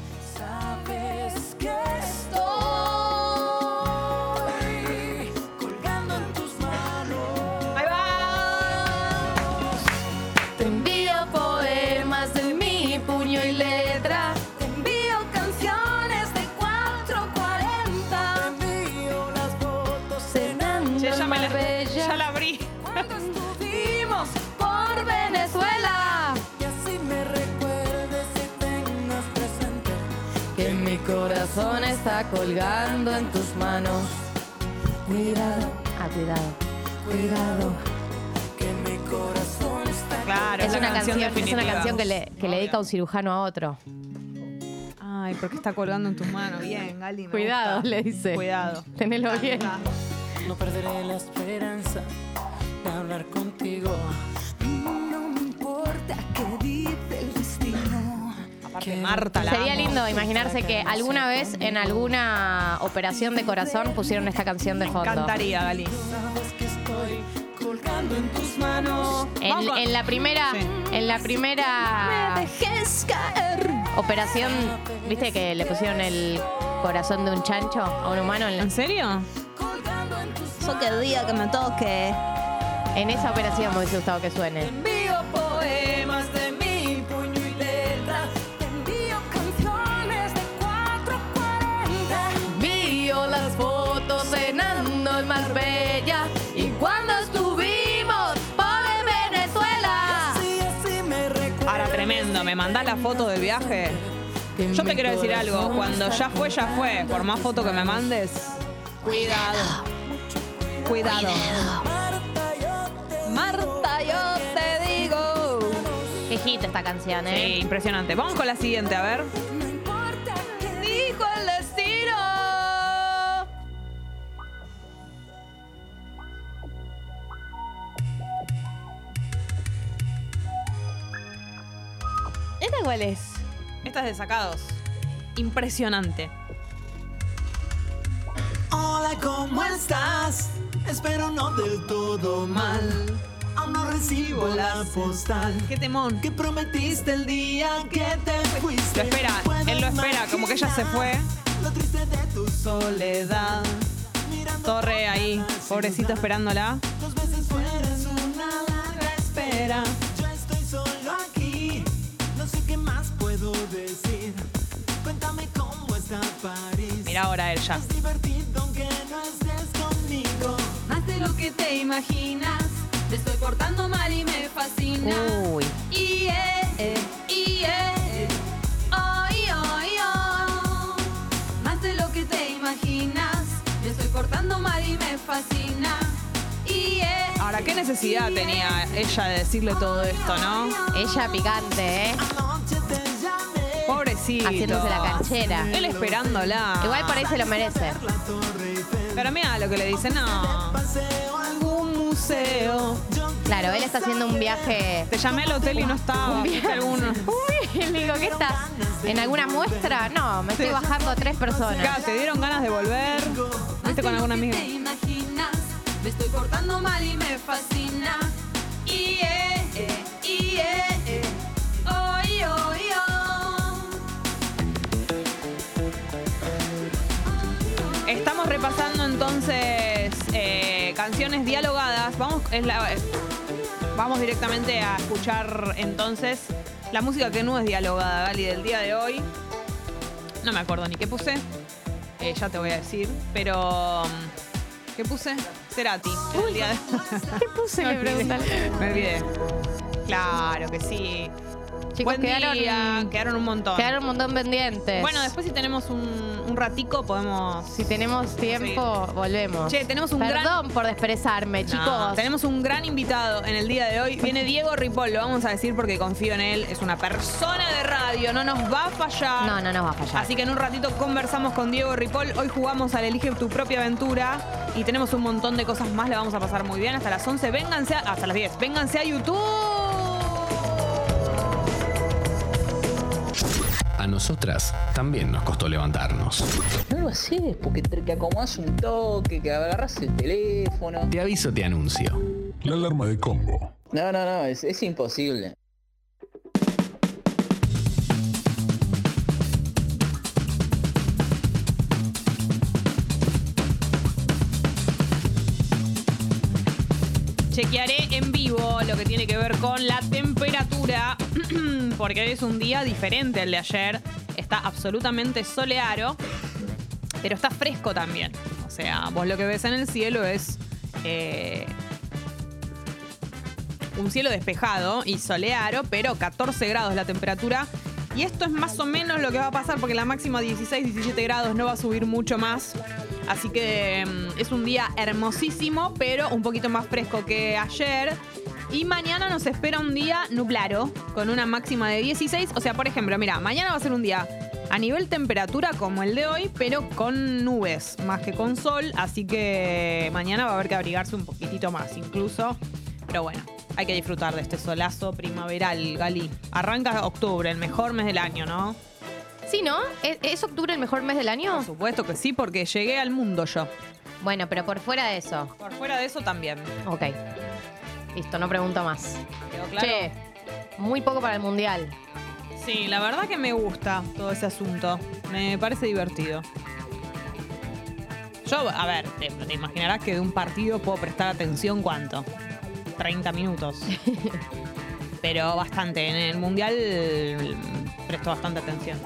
corazón está colgando en tus manos. Cuidado, Ah, cuidado. cuidado, que mi corazón está Claro, Es una canción, es una canción que le, que le dedica un cirujano a otro. Ay, porque está colgando en tus manos. Bien, Gali. me Cuidado, gusta. le dice. Cuidado. Tenelo bien. No perderé la esperanza de hablar contigo. No me importa destino. Aparte, Marta la Sería amo. lindo imaginarse que alguna vez en alguna operación de corazón pusieron esta canción de fondo. Cantaría, Gali. Sabes que estoy colgando en tus manos. En, la primera, Sí. en la primera Dejes caer. operación, ¿viste que le pusieron el corazón de un chancho a un humano? En, ¿En serio? Eso que diga que me toque. en esa operación me hubiese gustado que suene. ¿Me mandás la foto del viaje? Yo te quiero decir algo. Cuando ya fue, ya fue. Por más foto que me mandes, cuidado. Cuidado. Marta, yo te digo. Qué hit esta canción, Sí, ¿eh? impresionante. Vamos con la siguiente, a ver. Cuál es? Esta es de sacados. Impresionante. Hola, ¿cómo estás? Espero no del todo mal. Aún no recibo la postal Qué temón. que prometiste el día que te fuiste. Lo espera, él lo espera, como que ella se fue. Lo triste de tu soledad. Torre ahí, pobrecito esperándola. Dos veces fueras una larga espera. Mira ahora él ya. Es divertido aunque no estés conmigo. Más de lo que te imaginas. Te estoy portando mal y me fascina. Uy. Y eh, y eh, oh, y oh, y oh. Más de lo que te imaginas. Te estoy portando mal y me fascina. Y eh, Ahora, ¿qué necesidad tenía ella de decirle todo esto, no? Ella picante, ¿eh? Pobrecito. Haciéndose la canchera. Él esperándola. Igual por ahí se lo merece. Pero mira lo que le dice, no. Paseo Algún museo. Claro, él está haciendo un viaje. Te llamé al hotel y no estaba. ¿viste alguno? Uy, le digo, ¿qué estás? ¿En alguna muestra? No, me estoy bajando a tres personas. Acá, ¿Te dieron ganas de volver? ¿Viste con alguna amiga? te imaginas. Me estoy portando mal y me fascina. Y y entonces eh, canciones dialogadas. Vamos, es la- eh, vamos directamente a escuchar entonces la música que no es dialogada, Gali, del día de hoy. No me acuerdo ni qué puse. Eh, ya te voy a decir. Pero. mm, ¿Qué puse? Cerati. día de- ¿Qué puse? Me olvidé. preguntan. Me olvidé. Claro que sí. Chicos, Buen quedaron, día, quedaron un montón. quedaron un montón pendientes. Bueno, después si tenemos un, un ratico podemos... Si tenemos tiempo, volvemos. Che, tenemos un gran- Perdón por desperezarme, No, chicos. tenemos un gran invitado en el día de hoy. Viene Diego Ripoll, lo vamos a decir porque confío en él. Es una persona de radio, no nos va a fallar. No, no nos va a fallar. Así que en un ratito conversamos con Diego Ripoll. Hoy jugamos al Elige tu propia aventura y tenemos un montón de cosas más. La vamos a pasar muy bien hasta las 11. Vénganse a- hasta las 10. Vénganse a YouTube. A nosotras también nos costó levantarnos. No lo haces porque te que un toque, que agarras el teléfono. Te aviso, te anuncio. La alarma de Congo. No, no, no, es, es imposible. Chequearé en vivo lo que tiene que ver con la temperatura, porque hoy es un día diferente al de ayer. Está absolutamente soleado, pero está fresco también. O sea, vos lo que ves en el cielo es eh, un cielo despejado y soleado, pero 14 grados la temperatura. Y esto es más o menos lo que va a pasar porque la máxima 16, 17 grados no va a subir mucho más. Así que mm, es un día hermosísimo, pero un poquito más fresco que ayer. Y mañana nos espera un día nublado, con una máxima de 16. O sea, por ejemplo, mira, mañana va a ser un día a nivel temperatura como el de hoy, pero con nubes, más que con sol. Así que mañana va a haber que abrigarse un poquitito más incluso. Pero bueno, hay que disfrutar de este solazo primaveral, Gali. Arranca octubre, el mejor mes del año, ¿no? Sí, ¿no? ¿Es, es octubre el mejor mes del año? Por supuesto que sí, porque llegué al mundo yo. Bueno, pero por fuera de eso. Por fuera de eso también. Ok. Listo, no pregunto más. ¿Quedó claro? Che, muy poco para el mundial. Sí, la verdad que me gusta todo ese asunto. Me parece divertido. Yo, a ver, te, te imaginarás que de un partido puedo prestar atención cuánto. 30 minutos. Pero bastante. En el mundial presto bastante atención.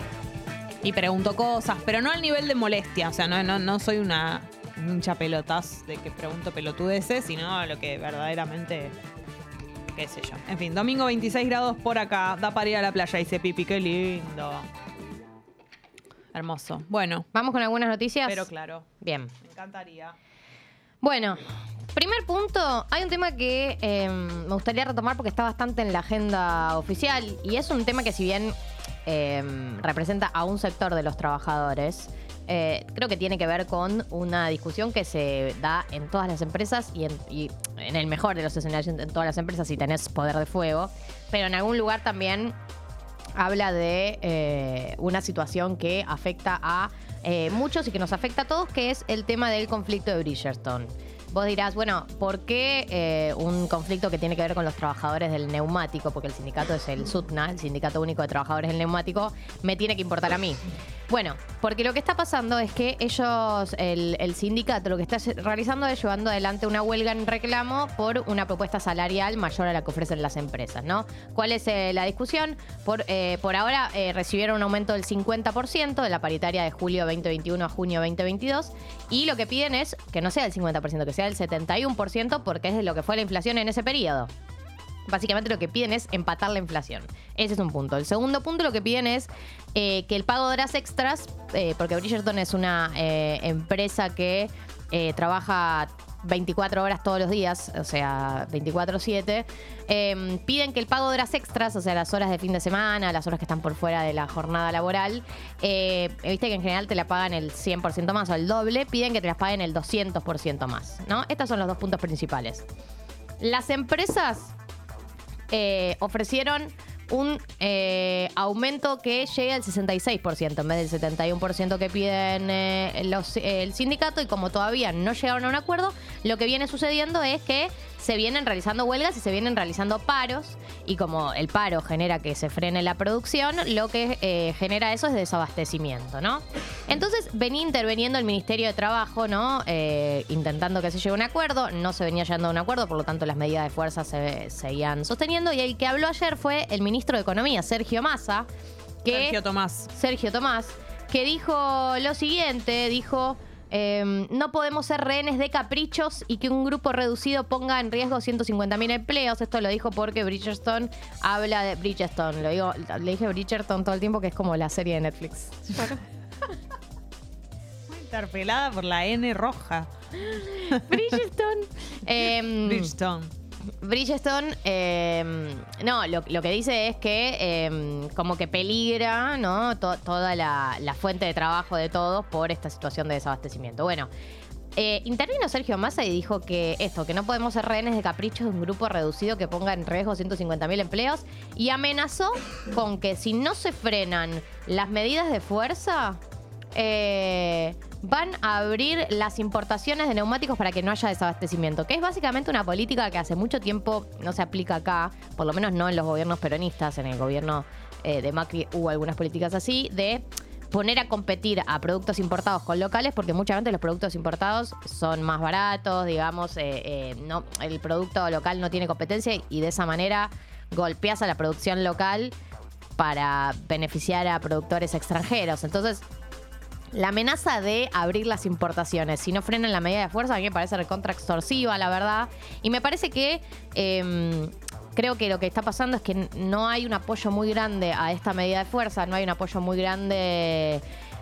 Y pregunto cosas, pero no al nivel de molestia. O sea, no, no, no soy una hincha pelotas de que pregunto pelotudeces, sino lo que verdaderamente. qué sé yo. En fin, domingo 26 grados por acá. Da para ir a la playa, dice Pipi. Qué lindo. Hermoso. Bueno, Vamos con algunas noticias. pero claro. Bien. Me encantaría. Bueno, primer punto, hay un tema que eh, me gustaría retomar porque está bastante en la agenda oficial y es un tema que si bien eh, representa a un sector de los trabajadores, eh, creo que tiene que ver con una discusión que se da en todas las empresas y en, el mejor de los escenarios en todas las empresas si tenés poder de fuego, pero en algún lugar también habla de eh, una situación que afecta a eh, muchos y que nos afecta a todos, que es el tema del conflicto de Bridgestone. Vos dirás, bueno, ¿por qué un conflicto que tiene que ver con los trabajadores del neumático? Porque el sindicato es el SUTNA, el Sindicato Único de Trabajadores del Neumático, me tiene que importar a mí. Bueno, porque lo que está pasando es que ellos, el, el sindicato, lo que está realizando es llevando adelante una huelga en reclamo por una propuesta salarial mayor a la que ofrecen las empresas, ¿no? ¿Cuál es eh, la discusión? Por, eh, por ahora eh, recibieron un aumento del 50% de la paritaria de julio 2021 a junio 2022 y lo que piden es que no sea el 50%, que sea el 71% porque es lo que fue la inflación en ese periodo. Básicamente lo que piden es empatar la inflación. Ese es un punto. El segundo punto lo que piden es eh, que el pago de horas extras, eh, porque Bridgerton es una eh, empresa que trabaja 24 horas todos los días, o sea, 24/7, eh, piden que el pago de horas extras, o sea, las horas de fin de semana, las horas que están por fuera de la jornada laboral, viste que en general te la pagan el 100% más o el doble, piden que te las paguen el 200% más, ¿no? Estos son los dos puntos principales. Las empresas eh, ofrecieron un eh, aumento que llegue al 66% en vez del 71% que piden eh, los- el sindicato y como todavía no llegaron a un acuerdo, lo que viene sucediendo es que se vienen realizando huelgas y se vienen realizando paros y como el paro genera que se frene la producción, lo que eh, genera eso es desabastecimiento, ¿no? Entonces venía interviniendo el Ministerio de Trabajo, ¿no? Eh, intentando que se llegue a un acuerdo, no se venía llegando a un acuerdo, por lo tanto las medidas de fuerza se seguían sosteniendo y el que habló ayer fue el ministro de Economía, Sergio Massa, que Sergio Tomás. Sergio Tomás, que dijo lo siguiente, dijo, em, no podemos ser rehenes de caprichos y que un grupo reducido ponga en riesgo 150.000 empleos. Esto lo dijo porque Bridgestone habla de Bridgestone. Lo digo, le dije Bridgerton todo el tiempo, que es como la serie de Netflix. Interpelada por la N roja. Em, Bridgestone. Bridgestone, eh, no, lo, que dice es que eh, como que peligra, ¿no? To- toda la, la fuente de trabajo de todos por esta situación de desabastecimiento. Bueno, eh, intervino Sergio Massa y dijo que esto, que no podemos ser rehenes de caprichos de un grupo reducido que ponga en riesgo 150.000 empleos y amenazó con que si no se frenan las medidas de fuerza, eh, van a abrir las importaciones de neumáticos para que no haya desabastecimiento, que es básicamente una política que hace mucho tiempo no se aplica acá, por lo menos no en los gobiernos peronistas, en el gobierno eh, de Macri hubo algunas políticas así, de poner a competir a productos importados con locales, porque muchas veces los productos importados son más baratos, digamos, eh, eh, no, el producto local no tiene competencia y de esa manera golpeas a la producción local para beneficiar a productores extranjeros. Entonces, la amenaza de abrir las importaciones, si no frenan la medida de fuerza, a mí me parece recontra extorsiva, la verdad. Y me parece que em, creo que lo que está pasando es que no hay un apoyo muy grande a esta medida de fuerza, no hay un apoyo muy grande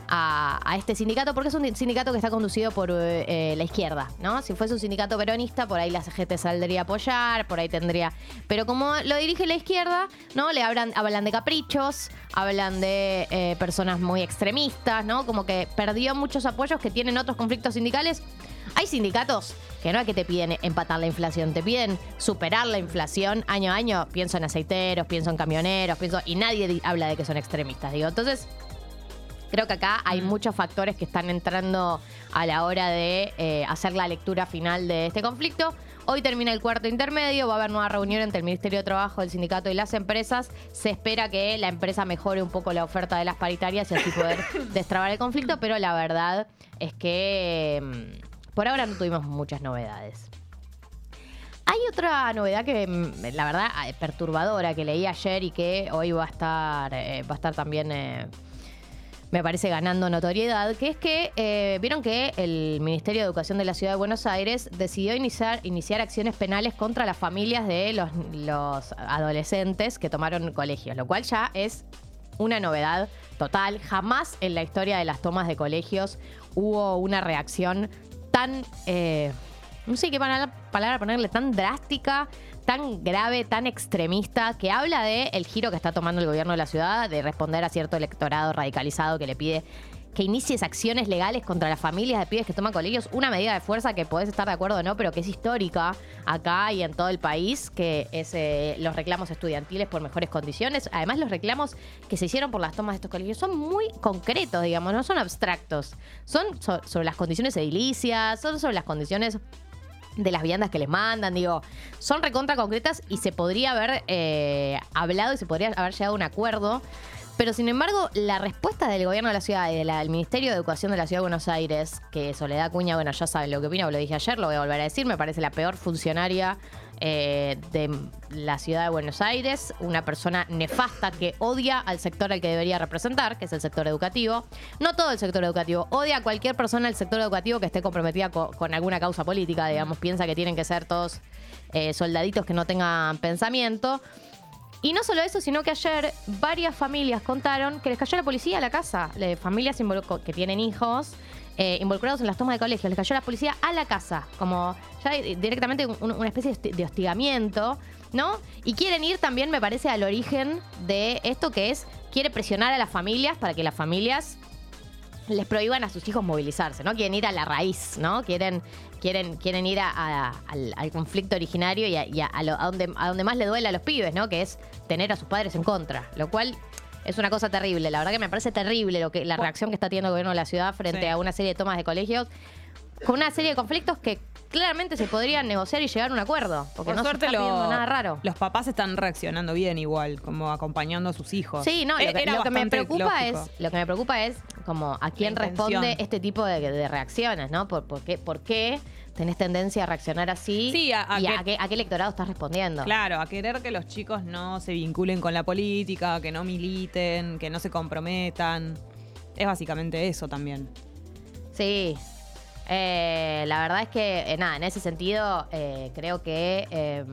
a, este sindicato, porque es un sindicato que está conducido por eh, eh, la izquierda, ¿no? Si fuese un sindicato peronista, por ahí la CGT saldría a apoyar, por ahí tendría. Pero como lo dirige la izquierda, ¿no? Le hablan, hablan de caprichos, hablan de eh, personas muy extremistas, ¿no? Como que perdió muchos apoyos que tienen otros conflictos sindicales. Hay sindicatos que no es que te piden empatar la inflación, te piden superar la inflación año a año. Pienso en aceiteros, pienso en camioneros, pienso. Y nadie di- habla de que son extremistas, digo. Entonces, Creo que acá hay muchos factores que están entrando a la hora de eh, hacer la lectura final de este conflicto. Hoy termina el cuarto intermedio, va a haber nueva reunión entre el Ministerio de Trabajo, el sindicato y las empresas. Se espera que la empresa mejore un poco la oferta de las paritarias y así poder destrabar el conflicto, pero la verdad es que mm, por ahora no tuvimos muchas novedades. Hay otra novedad que, mm, la verdad, eh, perturbadora que leí ayer y que hoy va a estar, eh, va a estar también, eh, me parece, ganando notoriedad, que es que eh, vieron que el Ministerio de Educación de la Ciudad de Buenos Aires decidió iniciar, acciones penales contra las familias de los, adolescentes que tomaron colegios, lo cual ya es una novedad total. Jamás en la historia de las tomas de colegios hubo una reacción tan, eh, no sé qué palabra ponerle, tan drástica, tan grave, tan extremista, que habla de el giro que está tomando el gobierno de la ciudad, de responder a cierto electorado radicalizado que le pide que inicies acciones legales contra las familias de pibes que toman colegios, una medida de fuerza que podés estar de acuerdo o no, pero que es histórica acá y en todo el país, que es eh, los reclamos estudiantiles por mejores condiciones. Además, los reclamos que se hicieron por las tomas de estos colegios son muy concretos, digamos, no son abstractos. Son so- sobre las condiciones edilicias, son sobre las condiciones de las viandas que les mandan, digo, son recontra concretas y se podría haber eh, hablado y se podría haber llegado a un acuerdo. Pero sin embargo, la respuesta del gobierno de la ciudad y del Ministerio de Educación de la Ciudad de Buenos Aires, que Soledad Cuña, bueno, ya saben lo que opina, lo dije ayer, lo voy a volver a decir, me parece la peor funcionaria eh, de la ciudad de Buenos Aires, una persona nefasta que odia al sector al que debería representar, que es el sector educativo. No todo el sector educativo, odia a cualquier persona del sector educativo que esté comprometida co- con, alguna causa política, digamos, piensa que tienen que ser todos eh, soldaditos que no tengan pensamiento. Y no solo eso, sino que ayer varias familias contaron que les cayó la policía a la casa. Familias que tienen hijos eh, involucrados en las tomas de colegios. Les cayó la policía a la casa. Como ya di- directamente un- una especie de hostigamiento, ¿no? Y quieren ir también, me parece, al origen de esto que es, quiere presionar a las familias para que las familias les prohíban a sus hijos movilizarse, ¿no? Quieren ir a la raíz, ¿no? Quieren, quieren, quieren ir a- a- al, al conflicto originario y, a, y lo- donde, a donde más le duele a los pibes, ¿no? Que es tener a sus padres en contra. Lo cual es una cosa terrible. La verdad que me parece terrible lo que, la reacción que está teniendo el gobierno de la ciudad frente Sí. a una serie de tomas de colegios con una serie de conflictos que claramente se podrían negociar y llegar a un acuerdo. Porque Por no suerte se está pidiendo lo- nada raro. los papás están reaccionando bien igual, como acompañando a sus hijos. Sí, no, lo E- que, era lo que me preocupa lógico. es, lo que me preocupa es como a quién responde este tipo de, de reacciones, ¿no? ¿Por, por qué, por qué tenés tendencia a reaccionar así? Sí, a- a y que- a, qué, a qué electorado estás respondiendo. Claro, a querer que los chicos no se vinculen con la política, que no militen, que no se comprometan. Es básicamente eso también. Sí. Eh, la verdad es que, eh, nada, en ese sentido, eh, creo que,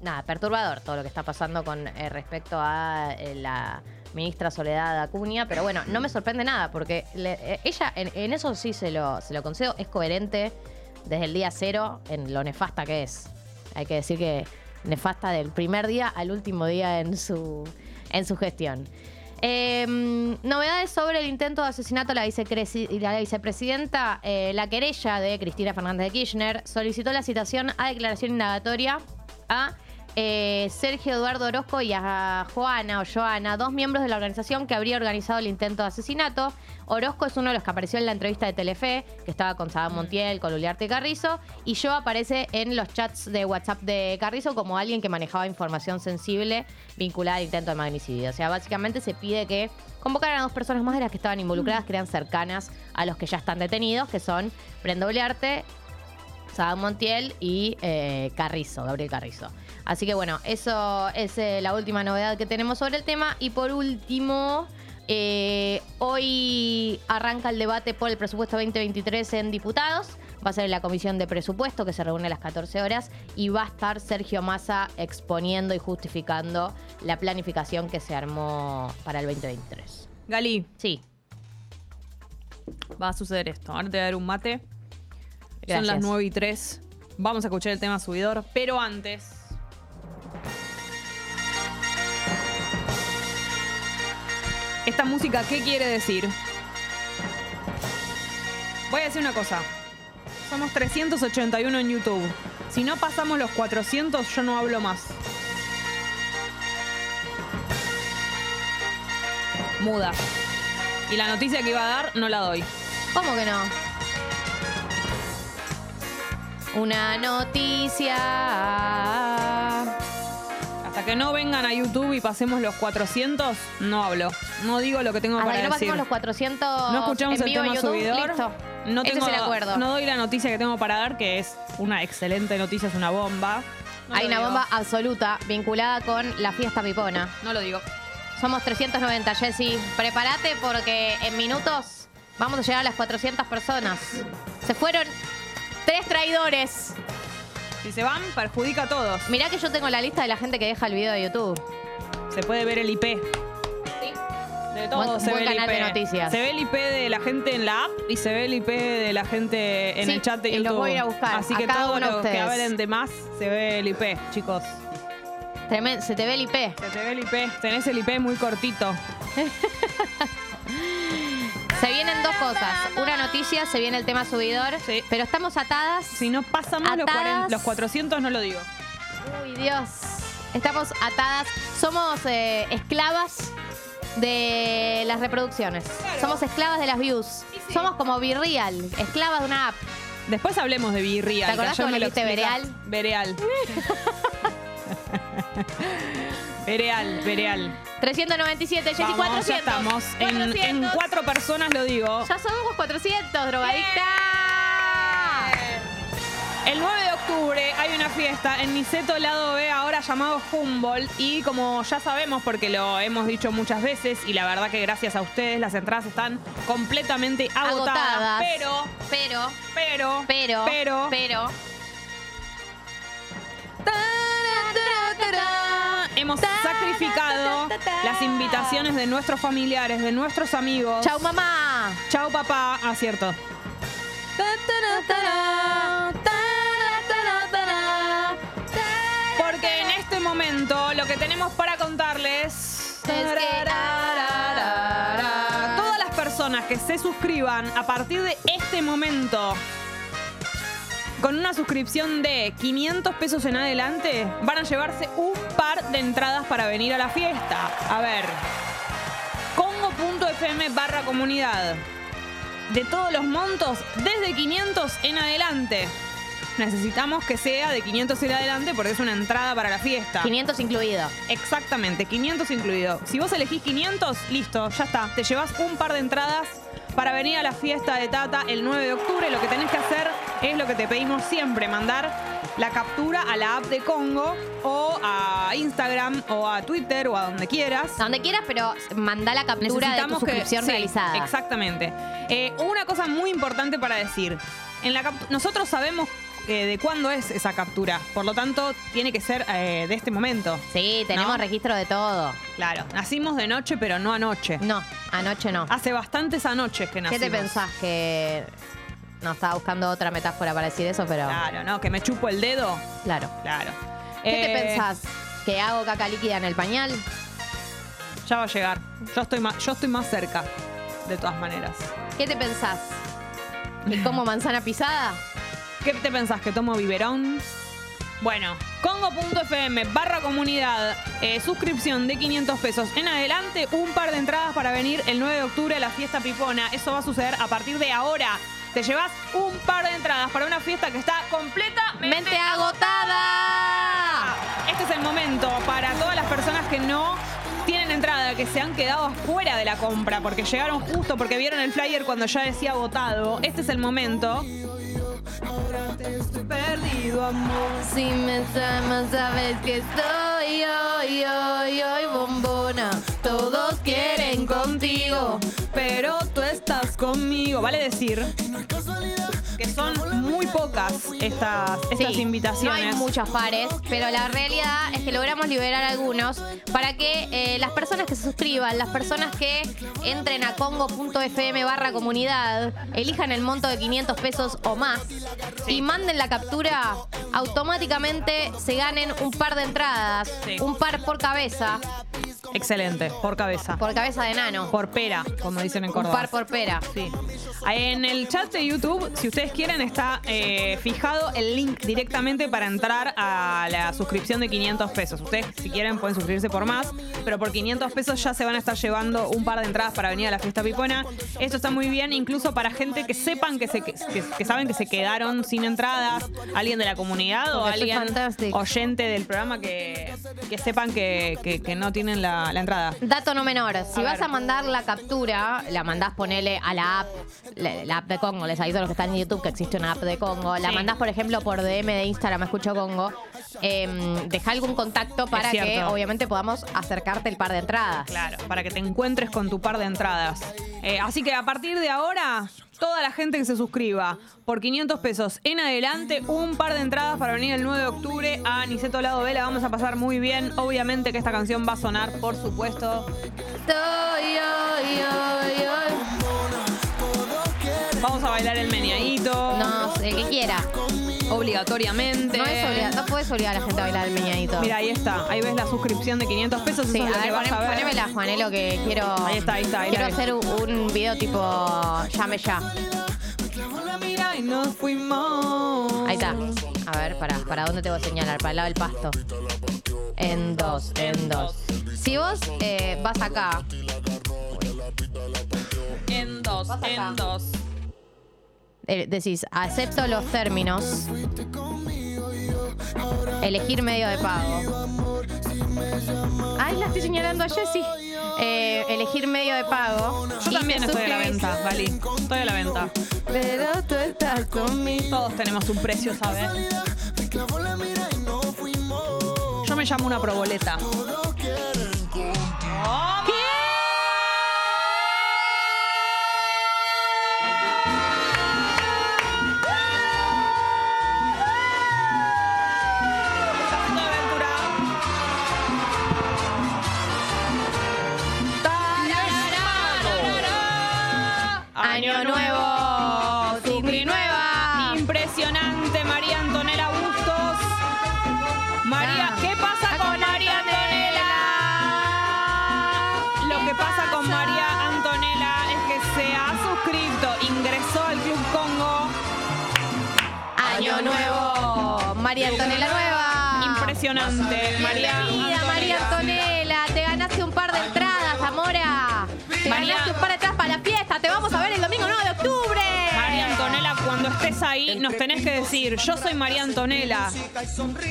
nada, perturbador todo lo que está pasando con respecto a la ministra Soledad Acuña, pero bueno, no me sorprende nada, porque eh, ella, en, eso sí se lo, se lo concedo, es coherente desde el día cero en lo nefasta que es. Hay que decir que nefasta del primer día al último día en su, en su gestión. Eh, novedades sobre el intento de asesinato a la vicepresidenta. Eh, la querella de Cristina Fernández de Kirchner solicitó la citación a declaración indagatoria a eh, Sergio Eduardo Orozco y a Joana o Joana, dos miembros de la organización que habría organizado el intento de asesinato. Orozco es uno de los que apareció en la entrevista de Telefe, que estaba con Sadam Montiel, con Uliarte y Carrizo, y yo aparece en los chats de WhatsApp de Carrizo como alguien que manejaba información sensible vinculada al intento de magnicidio. O sea, básicamente se pide que convocaran a dos personas más de las que estaban involucradas, que eran cercanas a los que ya están detenidos, que son Brenda Uliarte, Sadam Montiel y eh, Carrizo, Gabriel Carrizo. Así que bueno, eso es eh, la última novedad que tenemos sobre el tema. Y por último, Eh, hoy arranca el debate por el presupuesto 2023 en diputados. Va a ser en la comisión de presupuesto que se reúne a las 14 horas y va a estar Sergio Massa exponiendo y justificando la planificación que se armó para el 2023. Gali, Sí, va a suceder esto. Ahora te voy a dar un mate. Son las 9 y 3. Vamos a escuchar el tema subidor, pero antes. Esta música, ¿qué quiere decir? Voy a decir una cosa. Somos 381 en YouTube. Si no pasamos los 400, yo no hablo más. Muda. Y la noticia que iba a dar, no la doy. ¿cómo que no? Una noticia. Hasta que no vengan a YouTube y pasemos los 400, no hablo. No digo lo que tengo Hasta para que no decir. pasemos los 400 No escuchamos en el vivo en tema YouTube, subidor. listo. No Ese tengo, es el acuerdo. no doy la noticia que tengo para dar, que es una excelente noticia, es una bomba. No Hay lo una digo. bomba absoluta vinculada con la fiesta pipona. No lo digo. Somos 390, Jessy. Prepárate porque en minutos vamos a llegar a las 400 personas. Se fueron tres traidores. Si se van, perjudica a todos. Mirá que yo tengo la lista de la gente que deja el video de YouTube. Se puede ver el IP. De todo Buen- se buen ve el canal IP. de noticias. Se ve el IP de la gente en la app y se ve el IP de la gente en Sí, el chat de y YouTube. los voy a ir a buscar, Así a que todos los que hablen de más se ve el IP, chicos. Tremen- se te ve el IP. Se te ve el IP. Tenés el IP muy cortito. Se vienen dos cosas. Una noticia, se viene el tema subidor. Sí. Pero estamos atadas. Si no pasamos los, Atadas. 40 los 400, no lo digo. Uy, Dios. Estamos atadas. Somos eh, esclavas de las reproducciones. Somos esclavas de las views. Somos como Virreal, esclavas de una app. Después hablemos de Virreal. ¿Te acordás lo dijiste explicás. Vereal. Vereal, Vereal. 397, Jessy, Vamos, 400. ya estamos. En, 400. en cuatro personas lo digo. Ya somos 400, drogadicta. El 9 de octubre hay una fiesta en Niceto Lado B, ahora llamado Humboldt. Y como ya sabemos, porque lo hemos dicho muchas veces, y la verdad que gracias a ustedes las entradas están completamente agotadas. Agotadas. Pero, Pero, pero, pero, pero, pero. Hemos sacrificado las invitaciones de nuestros familiares, de nuestros amigos. Chau, mamá. Chau, papá. Acierto. Porque en este momento lo que tenemos para contarles que- todas las personas que se suscriban a partir de este momento con una suscripción de 500 pesos en adelante van a llevarse un par de entradas para venir a la fiesta. A ver, congo.fm barra comunidad. De todos los montos, desde 500 en adelante. Necesitamos que sea de 500 en adelante porque es una entrada para la fiesta. 500 incluido. Exactamente, 500 incluido. Si vos elegís 500, listo, ya está. Te llevas un par de entradas para venir a la fiesta de Tata el 9 de octubre. Lo que tenés que hacer es lo que te pedimos siempre, mandar la captura a la app de Congo o a Instagram o a Twitter o a donde quieras. A donde quieras, pero mandá la captura de tu que- suscripción sí, realizada. Exactamente. Eh, una cosa muy importante para decir. En la nosotros sabemos eh, de cuándo es esa captura. Por lo tanto, tiene que ser eh, de este momento. Sí, tenemos ¿No? registro de todo. Claro. Nacimos de noche, pero no anoche. No, anoche no. Hace bastantes anoches que ¿Qué nacimos. te pensás? Que. No, estaba buscando otra metáfora para decir eso, pero. Claro, ¿no? Que me chupo el dedo. Claro. Claro. ¿Qué te Eh, pensás? ¿Que hago caca líquida en el pañal? Ya va a llegar. Yo estoy más, yo estoy más cerca, de todas maneras. ¿Qué te pensás? ¿Que como manzana pisada? ¿Qué te pensás? ¿Que tomo biberón? Bueno, congo.fm barra comunidad, eh, suscripción de 500 pesos. En adelante, un par de entradas para venir el 9 de octubre a la fiesta pipona. Eso va a suceder a partir de ahora. Te llevas un par de entradas para una fiesta que está completamente ¡Mente agotada! Este es el momento para todas las personas que no tienen entrada, que se han quedado afuera de la compra porque llegaron justo porque vieron el flyer cuando ya decía agotado. Este es el momento. Ahora te estoy perdido, amor. Si me llamas, sabes que estoy hoy, hoy, hoy, bombona. Todos quieren contigo, pero tú estás conmigo. Vale decir que son muy pocas estas, estas Sí, invitaciones. No hay muchos pares, pero la realidad es que logramos liberar algunos para que eh, las personas que se suscriban, las personas que entren a congo.fm barra comunidad, elijan el monto de 500 pesos o más y manden la captura, automáticamente se ganen un par de entradas, un par por cabeza, Excelente, por cabeza. por cabeza de nano. Por pera, como dicen en Un Córdoba. par por pera. Sí. En el chat de YouTube, si ustedes quieren, está eh, fijado el link directamente para entrar a la suscripción de 500 pesos. Ustedes, si quieren, pueden suscribirse por más, pero por 500 pesos ya se van a estar llevando un par de entradas para venir a la fiesta pipona. Esto está muy bien, incluso para gente que sepan que, se, que, que saben que se quedaron sin entradas, alguien de la comunidad o Porque alguien fantástico. oyente del programa que, que sepan que- que no tienen la, la entrada. Dato no menor, si A vas ver. a mandar la captura, la mandás ponele a la app, la, la app de Congo, les aviso a los que están en YouTube que existe una app de Congo, la Sí. mandás por ejemplo por DM de Instagram, escucho Congo, eh, deja algún contacto para que obviamente podamos acercarte el par de entradas. Claro, para que te encuentres con tu par de entradas. Eh, así que a partir de ahora, toda la gente que se suscriba por 500 pesos en adelante, un par de entradas para venir el 9 de octubre a Niceto Lado B. La vamos a pasar muy bien. Obviamente que esta canción va a sonar, por supuesto. Vamos a bailar el meneadito. No, el que quiera. Obligatoriamente. No, es obliga- no puedes obligar a la gente a bailar el meñadito. Mira, ahí está. Ahí ves la suscripción de 500 pesos. Sí, eso es lo a que ver, vas poné- a ver. ponémela, Juanelo, que quiero. Ahí está, ahí está, ahí quiero la vi. hacer un, un video tipo llame ya. Mira, y nos fuimos. Ahí está. A ver, para, ¿para dónde te voy a señalar? Para el lado del pasto. En dos, en dos. Si vos eh, vas acá, En dos, Vas acá. en dos. Eh, decís, acepto los términos, elegir medio de pago. Ay, la estoy señalando a Jessy. Eh, elegir medio de pago. Yo Y también estoy a la venta, Vali. Estoy a la venta. Pero tú estás conmigo. Todos tenemos un precio, ¿sabes? Yo me llamo una proboleta. Año María Antonella nueva. Impresionante, María ahí, nos tenés que decir, yo soy María Antonella.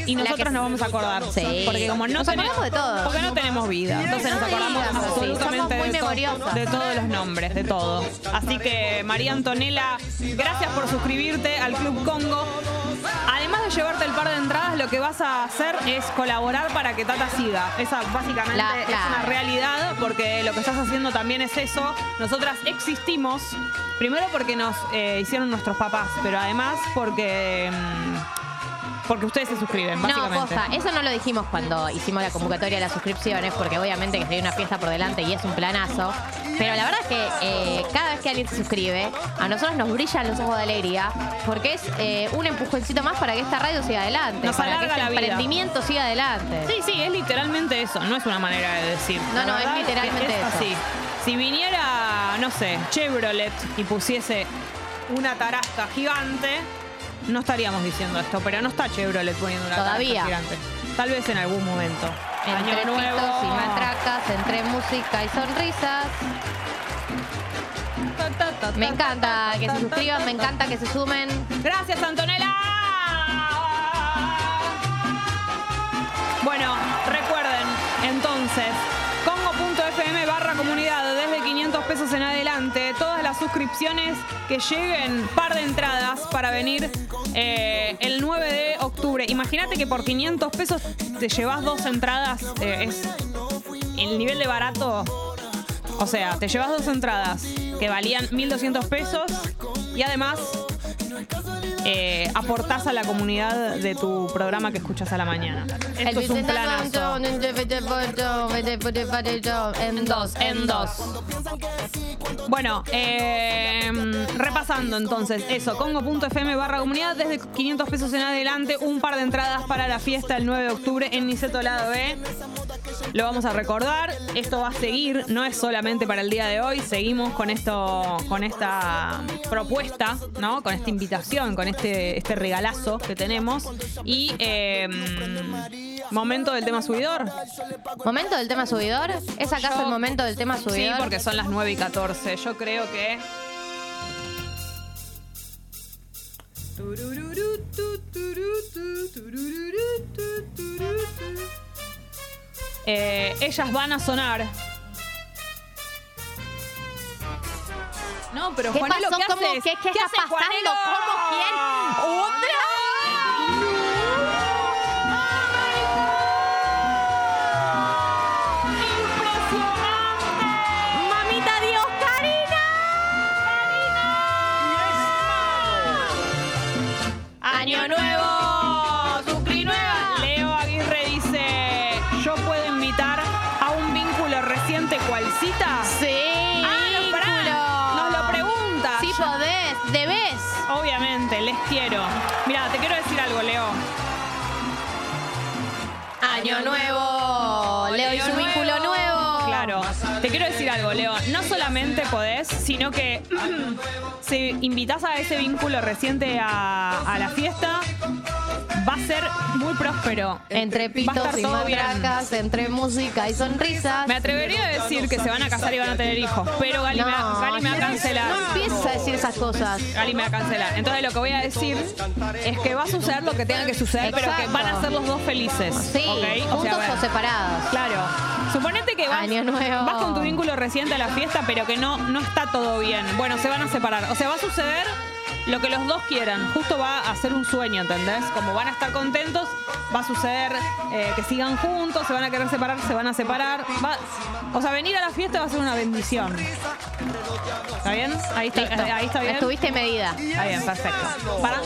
Y nosotros nos vamos a acordar. Sí. Porque como no Nos tenemos acordamos de todo. Porque no tenemos vida. Entonces nos No acordamos así, absolutamente de, to- memoriosas. de todos los nombres, de todo. Así que, María Antonella, gracias por suscribirte al Club Congo. Además de llevarte el par de entradas, lo que vas a hacer es colaborar para que Tata siga. Esa básicamente La- es una realidad, porque lo que estás haciendo también es eso. Nosotras existimos, primero porque nos eh, hicieron nuestros papás, pero además porque, mm, porque ustedes se suscriben, No, posta, eso no lo dijimos cuando hicimos la convocatoria de las suscripciones, porque obviamente que se una fiesta por delante y es un planazo. Pero la verdad es que eh, cada vez que alguien se suscribe, a nosotros nos brillan los ojos de alegría, porque es eh, un empujoncito más para que esta radio siga adelante, Nos para que este vida. emprendimiento siga adelante. Sí, sí, es literalmente eso, no es una manera de decir. No, La no, es literalmente es eso. así. Si viniera, no sé, Chevrolet y pusiese una tarasca gigante, no estaríamos diciendo esto, pero no está Chevrolet poniendo una Todavía. tarasca gigante. Tal vez en algún momento. Entre Año nuevo. y matracas, entre música y sonrisas. Me encanta que se suscriban, me encanta que se sumen. Gracias, Antonella. Bueno, recuerden, entonces, adelante, todas las suscripciones que lleguen, par de entradas para venir eh, el 9 de octubre. Imagínate que por 500 pesos te llevas dos entradas, eh, es el nivel de barato. O sea, te llevas dos entradas que valían 1.200 pesos y además eh, aportás a la comunidad de tu programa que escuchas a la mañana. Esto es un planazo. En dos, en dos. Bueno, eh, repasando entonces, eso, congo.fm barra comunidad, desde 500 pesos en adelante, un par de entradas para la fiesta del 9 de octubre en Niceto Lado B. Lo vamos a recordar, esto va a seguir, no es solamente para el día de hoy, seguimos con esto, con esta propuesta, ¿no? Con esta invitación, con este, este regalazo que tenemos. Y eh, momento del tema subidor. ¿Momento del tema subidor? ¿Es acaso Yo- el momento del tema Sí, subidor? porque son las 9 y 14. Yo creo que. Eh, ellas van a sonar. No, pero ¿Qué Juanelo, pasó? ¿qué ¿Cómo? haces? ¿Qué- qué está haces, pasando? Juanelo? ¿Cómo? ¿Quién? ¡Mamita No solamente podés, sino que si invitas a ese vínculo reciente a, a la fiesta, va a ser muy próspero. Entre pitos y matracas, entre música y sonrisas. Me atrevería a decir que se van a casar y van a tener hijos, pero Gali, me, va- Gali me va a cancelar. No empieces a decir esas cosas. Gali me va a cancelar. Entonces lo que voy a decir es que va a suceder lo que tenga que suceder, pero que van a ser los dos felices. Sí, ¿ok? juntos o separados. Claro. Suponete que vas, Año nuevo. vas con tu vínculo reciente a la fiesta, pero que no, no está todo bien. Bueno, se van a separar. O sea, va a suceder lo que los dos quieran. Justo va a ser un sueño, ¿entendés? Como van a estar contentos, va a suceder eh, que sigan juntos, se van a querer separar, se van a separar. Va- o sea, venir a la fiesta va a ser una bendición. ¿Está bien? Ahí está, Listo. ahí está bien. Estuviste medida. Está bien, perfecto. Para.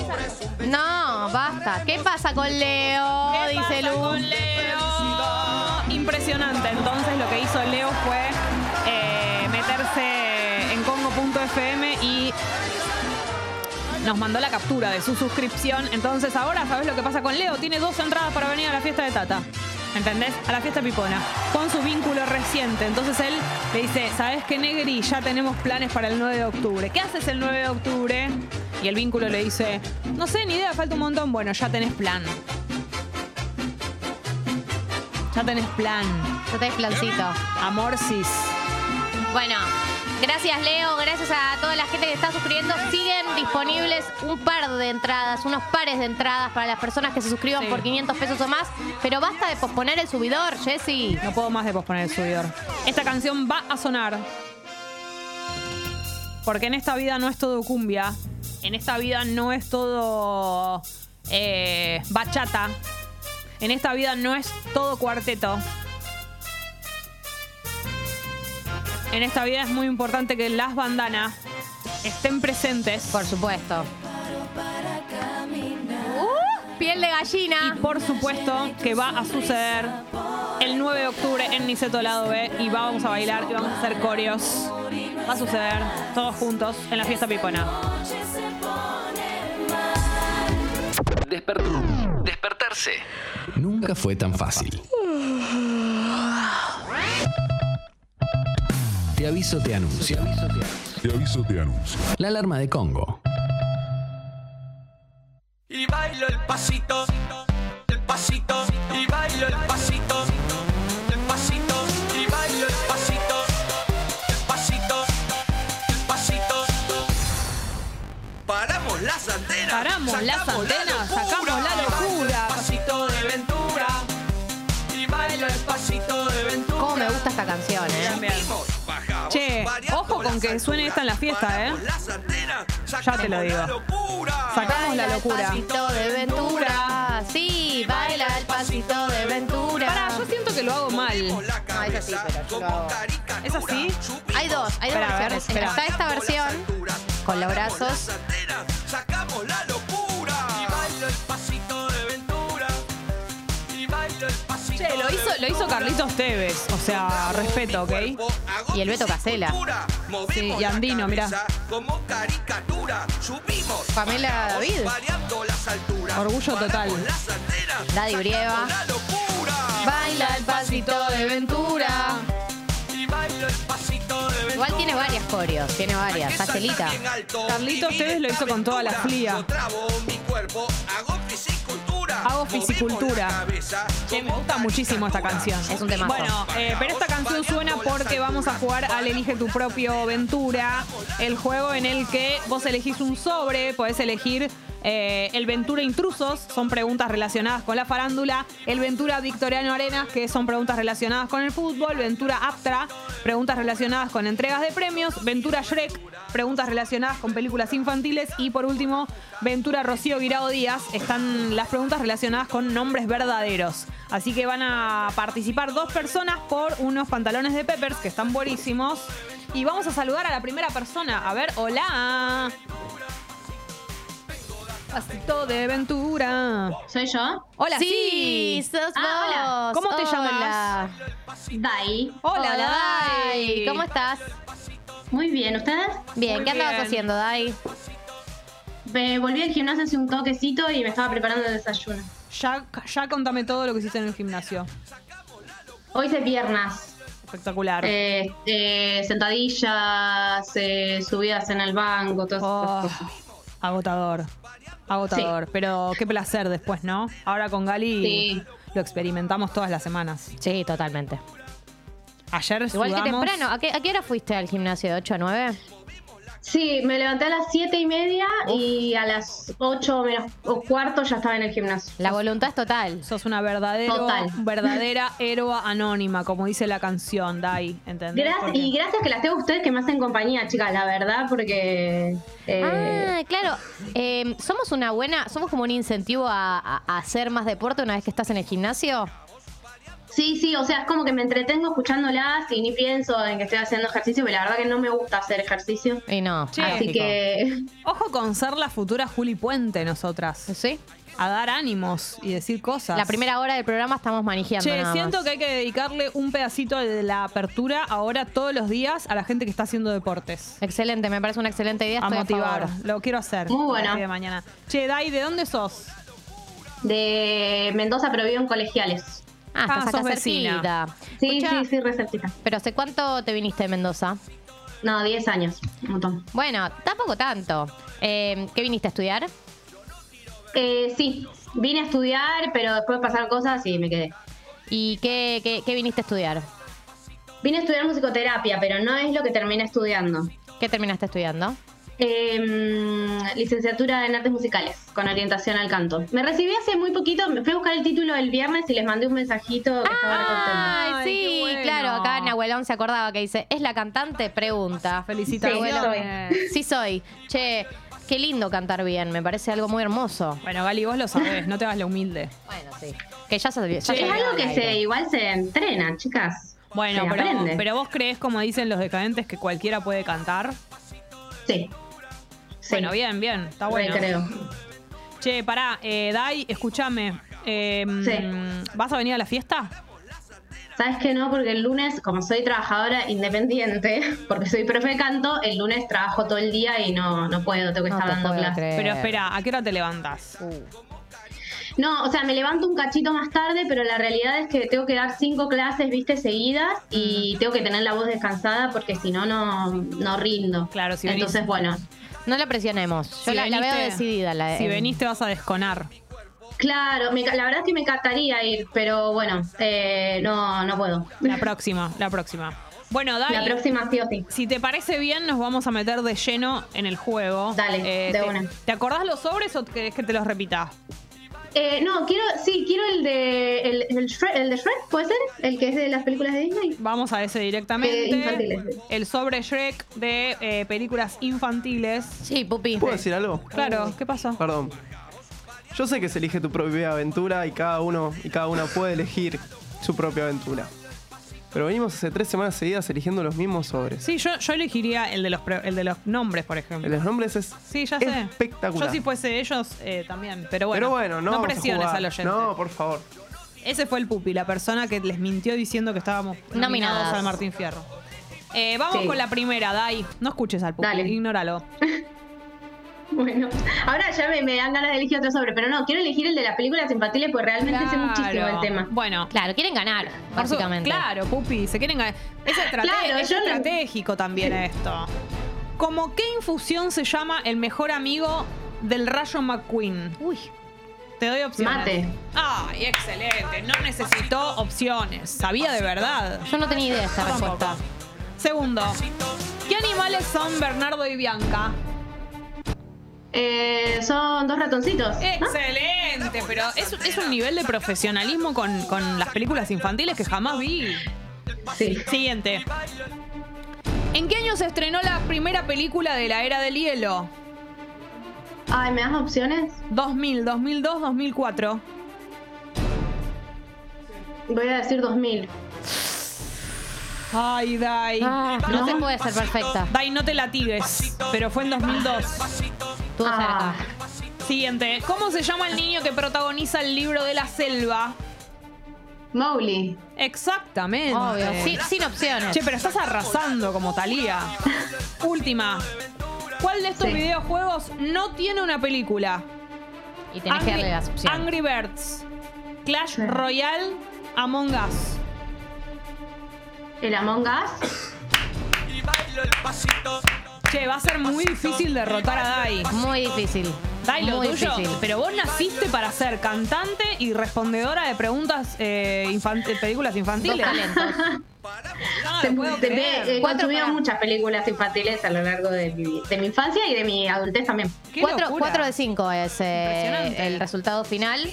No, basta. ¿Qué pasa con Leo? ¿Qué Dice pasa Lu. con Leo? Impresionante. Entonces lo que hizo Leo fue nos mandó la captura de su suscripción. Entonces ahora sabes lo que pasa con Leo. Tiene dos entradas para venir a la fiesta de Tata. ¿Entendés? A la fiesta pipona. Con su vínculo reciente. Entonces él le dice, ¿sabes qué, Negri? Ya tenemos planes para el 9 de octubre. ¿Qué haces el 9 de octubre? Y el vínculo le dice, no sé, ni idea, falta un montón. Bueno, ya tenés plan. Ya tenés plan. Ya tenés plancito. Amor cis. Bueno, gracias Leo, gracias a toda la gente que está suscribiendo. Siguen disponibles un par de entradas, unos pares de entradas para las personas que se suscriban Sí. por 500 pesos o más. Pero basta de posponer el subidor, Jessy. No puedo más de posponer el subidor. Esta canción va a sonar. Porque en esta vida no es todo cumbia. En esta vida no es todo eh, bachata. En esta vida no es todo cuarteto. En esta vida es muy importante que las bandanas estén presentes. Por supuesto. Uh, piel de gallina. Y por supuesto que va a suceder el 9 de octubre en Niceto Lado B y vamos a bailar y vamos a hacer coreos. Va a suceder todos juntos en la fiesta pipona. Desper- Despertarse. Nunca fue tan fácil. Te aviso, te anuncio. Te aviso, te anuncio. La alarma de Congo. Y bailo el pasito, el pasito, y bailo el pasito, el pasito, y bailo el pasito, el pasito, el pasito. Paramos las antenas. Paramos las antenas, con que suene esta en la fiesta, ¿eh? Ya te lo digo. Sacamos la locura. De Ventura. Sí, baila el pasito de Ventura. Pará, yo siento que lo hago mal. No, es así, pero yo lo hago. ¿Es así? Hay dos, hay dos Espera, a ver, versiones. espera. Está esta versión con los brazos. Sacamos la hizo, lo hizo Carlitos Tevez. O sea, respeto, ¿ok? Y el Beto Casela. Sí, y Andino, mirá. Como caricatura. Subimos. Pamela David. Orgullo total. Daddy Brieva. Baila el pasito de Ventura. Igual tiene varias coreos, tiene varias. Facilita. Carlitos Tevez lo hizo con toda la cuerpo. Hago fisicultura. Che, me gusta muchísimo esta canción. Es un temazo. Bueno, eh, pero esta canción suena porque vamos a jugar al Elige tu propio Ventura, el juego en el que vos elegís un sobre, podés elegir eh, el Ventura Intrusos, son preguntas relacionadas con la farándula, el Ventura Victoriano Arenas, que son preguntas relacionadas con el fútbol, Ventura Aptra, preguntas relacionadas con entregas de premios, Ventura Shrek, preguntas relacionadas con películas infantiles y por último, Ventura Rocío Guirao Díaz, están las preguntas relacionadas con nombres verdaderos. Así que van a participar dos personas por unos pantalones de Peppers que están buenísimos. Y vamos a saludar a la primera persona. A ver, hola. Pasito de Ventura. ¿Soy yo? Hola, Sí, sí. sos Ah, vos. ¿Cómo te Hola. Dai. Hola, Hola, Dai. Dai. ¿Cómo estás? Muy bien, ¿ustedes? Bien, Muy ¿qué andabas bien. haciendo, Dai? Me volví al gimnasio hace un toquecito y me estaba preparando el desayuno. Ya, ya contame todo lo que hiciste en el gimnasio. Hoy hice piernas, Espectacular. eh, eh, sentadillas, eh, subidas en el banco, todas Oh, esas cosas. agotador. Agotador. Pero qué placer después, ¿no? Ahora con Gali Sí. lo experimentamos todas las semanas. Sí, totalmente. Ayer Igual que sudamos- temprano. ¿A qué, ¿A qué hora fuiste al gimnasio? ¿De 8 a 9? Sí, me levanté a las siete y media y a las 8 menos o cuarto ya estaba en el gimnasio. La voluntad es total. Sos una verdadero, Total. verdadera héroa anónima, como dice la canción, Dai. ¿Entendés? Gracias, y gracias que las tengo a ustedes que me hacen compañía, chicas, la verdad, porque... eh, Ah, claro. Eh, somos una buena, somos como un incentivo a, a- a hacer más deporte una vez que estás en el gimnasio. Sí, sí, o sea, es como que me entretengo escuchándolas y ni pienso en que estoy haciendo ejercicio, pero la verdad que no me gusta hacer ejercicio. Y no. Che. Así lógico. que Ojo con ser la futura Juli Puente nosotras. ¿Sí? A dar ánimos y decir cosas. La primera hora del programa estamos manejando. Che, nada siento más. que hay que dedicarle un pedacito de la apertura ahora todos los días a la gente que está haciendo deportes. Excelente, me parece una excelente idea. A Estoy motivar. favor. Lo quiero hacer. Muy bueno. de mañana. Che, Dai, ¿de dónde sos? de Mendoza, pero vivo en colegiales. Ah, Ah, estás acá sos vecina. cerquita. Sí, Escuchá, sí, sí, re cerquita. Pero ¿hace cuánto te viniste de Mendoza? No, 10 años, un montón. Bueno, tampoco tanto. Eh, ¿Qué viniste a estudiar? Eh, sí, vine a estudiar, pero después pasaron cosas y me quedé. ¿Y qué, qué, qué viniste a estudiar? Vine a estudiar musicoterapia, pero no es lo que terminé estudiando. ¿Qué terminaste estudiando? Eh, licenciatura en artes musicales, con orientación al canto. Me recibí hace muy poquito, me fui a buscar el título el viernes y les mandé un mensajito que Ay, sí, bueno. claro, acá Nahuelón se acordaba que dice, ¿es la cantante? Pregunta. Felicitaciones. Nahuelón. Sí soy. Che, qué lindo cantar bien, me parece algo muy hermoso. Bueno, Gali, vos lo sabés, no te hagas la humilde. Bueno, sí. Que ya se ya Es algo al que aire. se igual se entrena, chicas. Bueno, pero, aprende. pero vos crees, como dicen los decadentes, que cualquiera puede cantar. Sí. Sí. Bueno, bien, bien, está bueno. creo. Che, pará, eh, Dai, escúchame. eh, Sí. ¿Vas a venir a la fiesta? ¿Sabes qué no? Porque el lunes, como soy trabajadora independiente, porque soy profe de canto, el lunes trabajo todo el día y no, no puedo, tengo que No estar te dando clases. Pero espera, ¿a qué hora te levantas? No, o sea, me levanto un cachito más tarde, pero la realidad es que tengo que dar cinco clases, viste, seguidas y tengo que tener la voz descansada porque si no, no, no rindo. Claro, si venís- Entonces, bueno, No la presionemos. Yo Si la, la veo veniste- decidida. La, Si em, venís te vas a desconar. claro, me la verdad es que me encantaría ir, pero bueno, eh, no, no puedo. La próxima, la próxima. Bueno, Dai, La próxima sí o sí. si te parece bien, nos vamos a meter de lleno en el juego. Dale, de te, una. ¿Te acordás los sobres o querés que te los repita? Eh, no, quiero, sí, quiero el de el, el, Shrek, el de Shrek, ¿puede ser? El que es de las películas de Disney. Vamos a ese Eh, directamente. infantiles. el sobre Shrek de eh, películas infantiles. Sí, Pupi. ¿Puedo decir algo? Claro, ¿qué pasó? Perdón. Yo sé que se elige tu propia aventura y cada uno y cada una puede elegir su propia aventura. Pero venimos hace tres semanas seguidas eligiendo los mismos sobres. Sí, yo, yo elegiría el de, los pre- el de los nombres, por ejemplo. El de los nombres es Sí, ya sé. espectacular. Yo si fuese ellos eh, también. Pero bueno, Pero bueno, no, vamos a presiones jugar. al oyente. No, por favor. Ese fue el pupi, la persona que les mintió diciendo que estábamos nominados al Martín Fierro. Eh, vamos Sí. con la primera, Dai. No escuches al pupi, Dale. ignóralo. Bueno, ahora ya me, me dan ganas de elegir otro sobre, pero no, quiero elegir el de las películas infantiles porque realmente sé muchísimo el tema. Bueno, Claro, quieren ganar, básicamente. Claro, pupi, se quieren ganar. Es, Claro, es yo no- estratégico también esto. ¿Cómo qué infusión se llama el mejor amigo del Rayo McQueen? Uy. Te doy opciones. Mate. Ay, excelente. No necesitó opciones. Sabía de verdad. Yo no tenía idea de esta respuesta. Segundo. ¿Qué animales son Bernardo y Bianca? Eh, son dos ratoncitos. ¿no? Excelente, pero es, es un nivel de profesionalismo con, con las películas infantiles que jamás vi. Sí. Siguiente. ¿En qué año se estrenó la primera película de la era del hielo? Ay, ¿me das opciones? 2000, 2002, 2004. Voy a decir 2000. Ay, Dai. Ah, no, No. se puede ser perfecta. Dai, no te latigues, pero fue en 2002. Estuvo Ah. cerca. Siguiente. ¿Cómo se llama el niño que protagoniza el libro de la selva? Mowgli. Exactamente. Obvio. Sin, sin opciones. Che, pero estás arrasando como Talía. Última. ¿Cuál de estos Sí. videojuegos no tiene una película? y tenés que darle las opciones. Angry Birds, Clash Sí. Royale, Among Us. El Among Us. Che, va a ser muy difícil derrotar a Dai. Muy difícil. Dai, lo Muy tuyo. difícil. Pero vos naciste para ser cantante y respondedora de preguntas eh, infan- de películas Dos infantiles. talentos. No lo puedo Cuatro consumido para- muchas películas infantiles a lo largo de mi, de mi infancia y de mi adultez también. Qué 4, locura. de 5 es eh, Impresionante. el resultado final.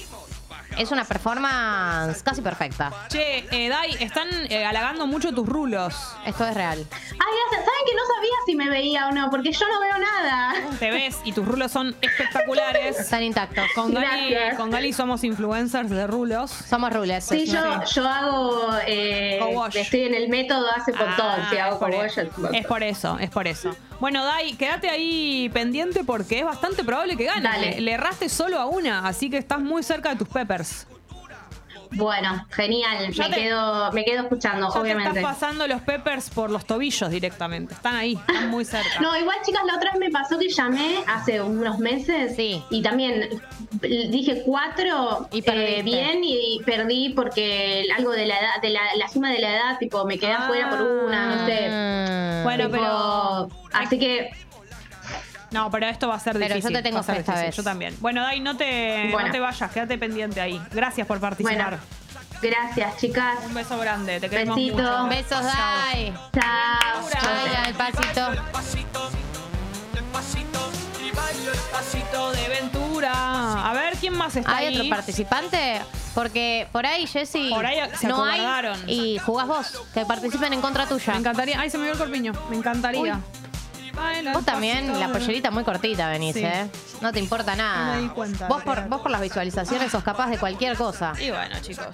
Es una performance casi perfecta. Che, eh, Dai, están eh, halagando mucho tus rulos. Esto es real. Ay, gracias. ¿Saben que no sabía si me veía o no? Porque yo no veo nada. Te ves y tus rulos son espectaculares. Están intactos. Con Gali, Gracias. con Gali somos influencers de rulos. Somos rules. Sí, yo, yo hago. Eh, Co-wash. estoy en el método hace un montón. Ah, Sí, hago es, por co-wash. es por eso, es por eso. Bueno, Dai, quédate ahí pendiente porque es bastante probable que ganes. Dale. Le, le erraste solo a una, así que estás muy cerca de tus peppers. Bueno, genial. Ya Me te- quedo, me quedo escuchando, Ya obviamente. te estás pasando los peppers por los tobillos directamente. Están ahí, están muy cerca. No, igual chicas, la otra vez me pasó que llamé hace unos meses Sí. y también dije cuatro Y eh, bien y perdí porque algo de la edad, de la, la suma de la edad, tipo me quedé afuera por una, no sé. Mm. Bueno, Tipo, pero- Así que No, pero esto va a ser Pero yo difícil. te tengo va a ser fe esta difícil. vez. Yo también. Bueno, Dai, no te, no Bueno. te vayas, quédate pendiente ahí. Gracias por participar. Bueno, gracias chicas. Un beso grande, te queremos Besito. mucho. Besos, Dai. Chao. Ay, al pasito. Pasito de Ventura. A ver, ¿quién más está ¿Hay ahí? otro participante? Porque por ahí, Jessy, Por ahí se no hay. Y jugás vos, que participen en contra tuya. Me encantaría. Ay, se me vio el corpiño. Me encantaría. Uy. Vos también, la pollerita muy cortita venís, Sí. ¿eh? No te importa nada. No me di cuenta, Vos por, vos por las visualizaciones sos capaz de cualquier cosa. Y bueno, chicos.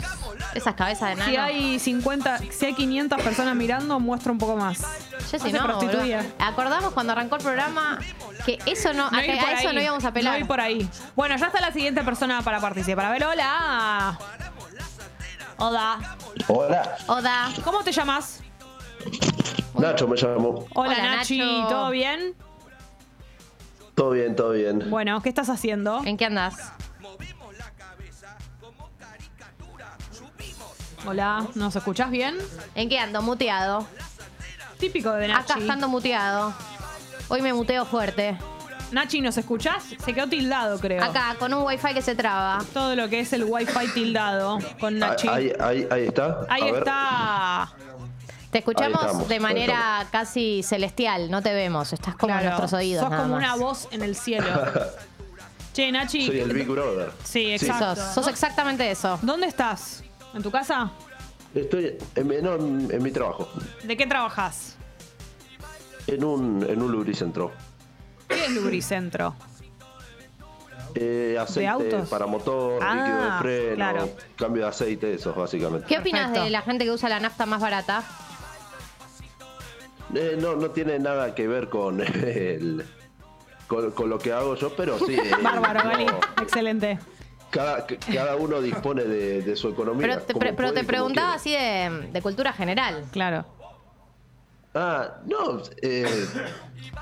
Esas cabezas de nano. Si hay 50, si hay 500 personas mirando, muestra un poco más. Jessy, se no. Acordamos cuando arrancó el programa que eso no, a, que eso no íbamos a pelar. No por ahí. Bueno, ya está la siguiente persona para participar. A ver, hola. Hola. Hola, Oda. ¿Cómo te llamas? Nacho me llamo. Hola, Hola, Nachi. Nacho. ¿Todo bien? Todo bien, todo bien. Bueno, ¿qué estás haciendo? ¿En qué andás? Hola, ¿nos escuchás bien? ¿En qué ando? Muteado. Típico de Nachi. Acá estando muteado. Hoy me muteo fuerte. Nachi, ¿nos escuchás? Se quedó tildado, creo. Acá, con un wifi que se traba. Todo lo que es el wifi tildado con Nachi. Ahí, ahí, ahí está. Ahí A ver. Te escuchamos de manera casi celestial, no te vemos, estás como en nuestros oídos. Sos nada como más. una voz en el cielo. che, Nachi. Soy el Big Brother. Sí, exacto. Sos, sos exactamente eso. ¿Dónde estás? ¿En tu casa? Estoy en, mi- no, en, en mi trabajo. ¿De qué trabajas? En un, en un lubricentro. ¿Qué es Lubricentro? Eh, aceite autos? para motor, Ah, líquido de freno, claro. cambio de aceite, esos básicamente. ¿Qué opinas de la gente que usa la nafta más barata? Eh, no, no tiene nada que ver con, el- con, con lo que hago yo, pero sí. eh, Bárbaro, no, Gali. Excelente. cada, cada uno dispone de, de su economía. Pero te, pre- pero puede te preguntaba así de, de cultura general. Claro. Ah, no, eh,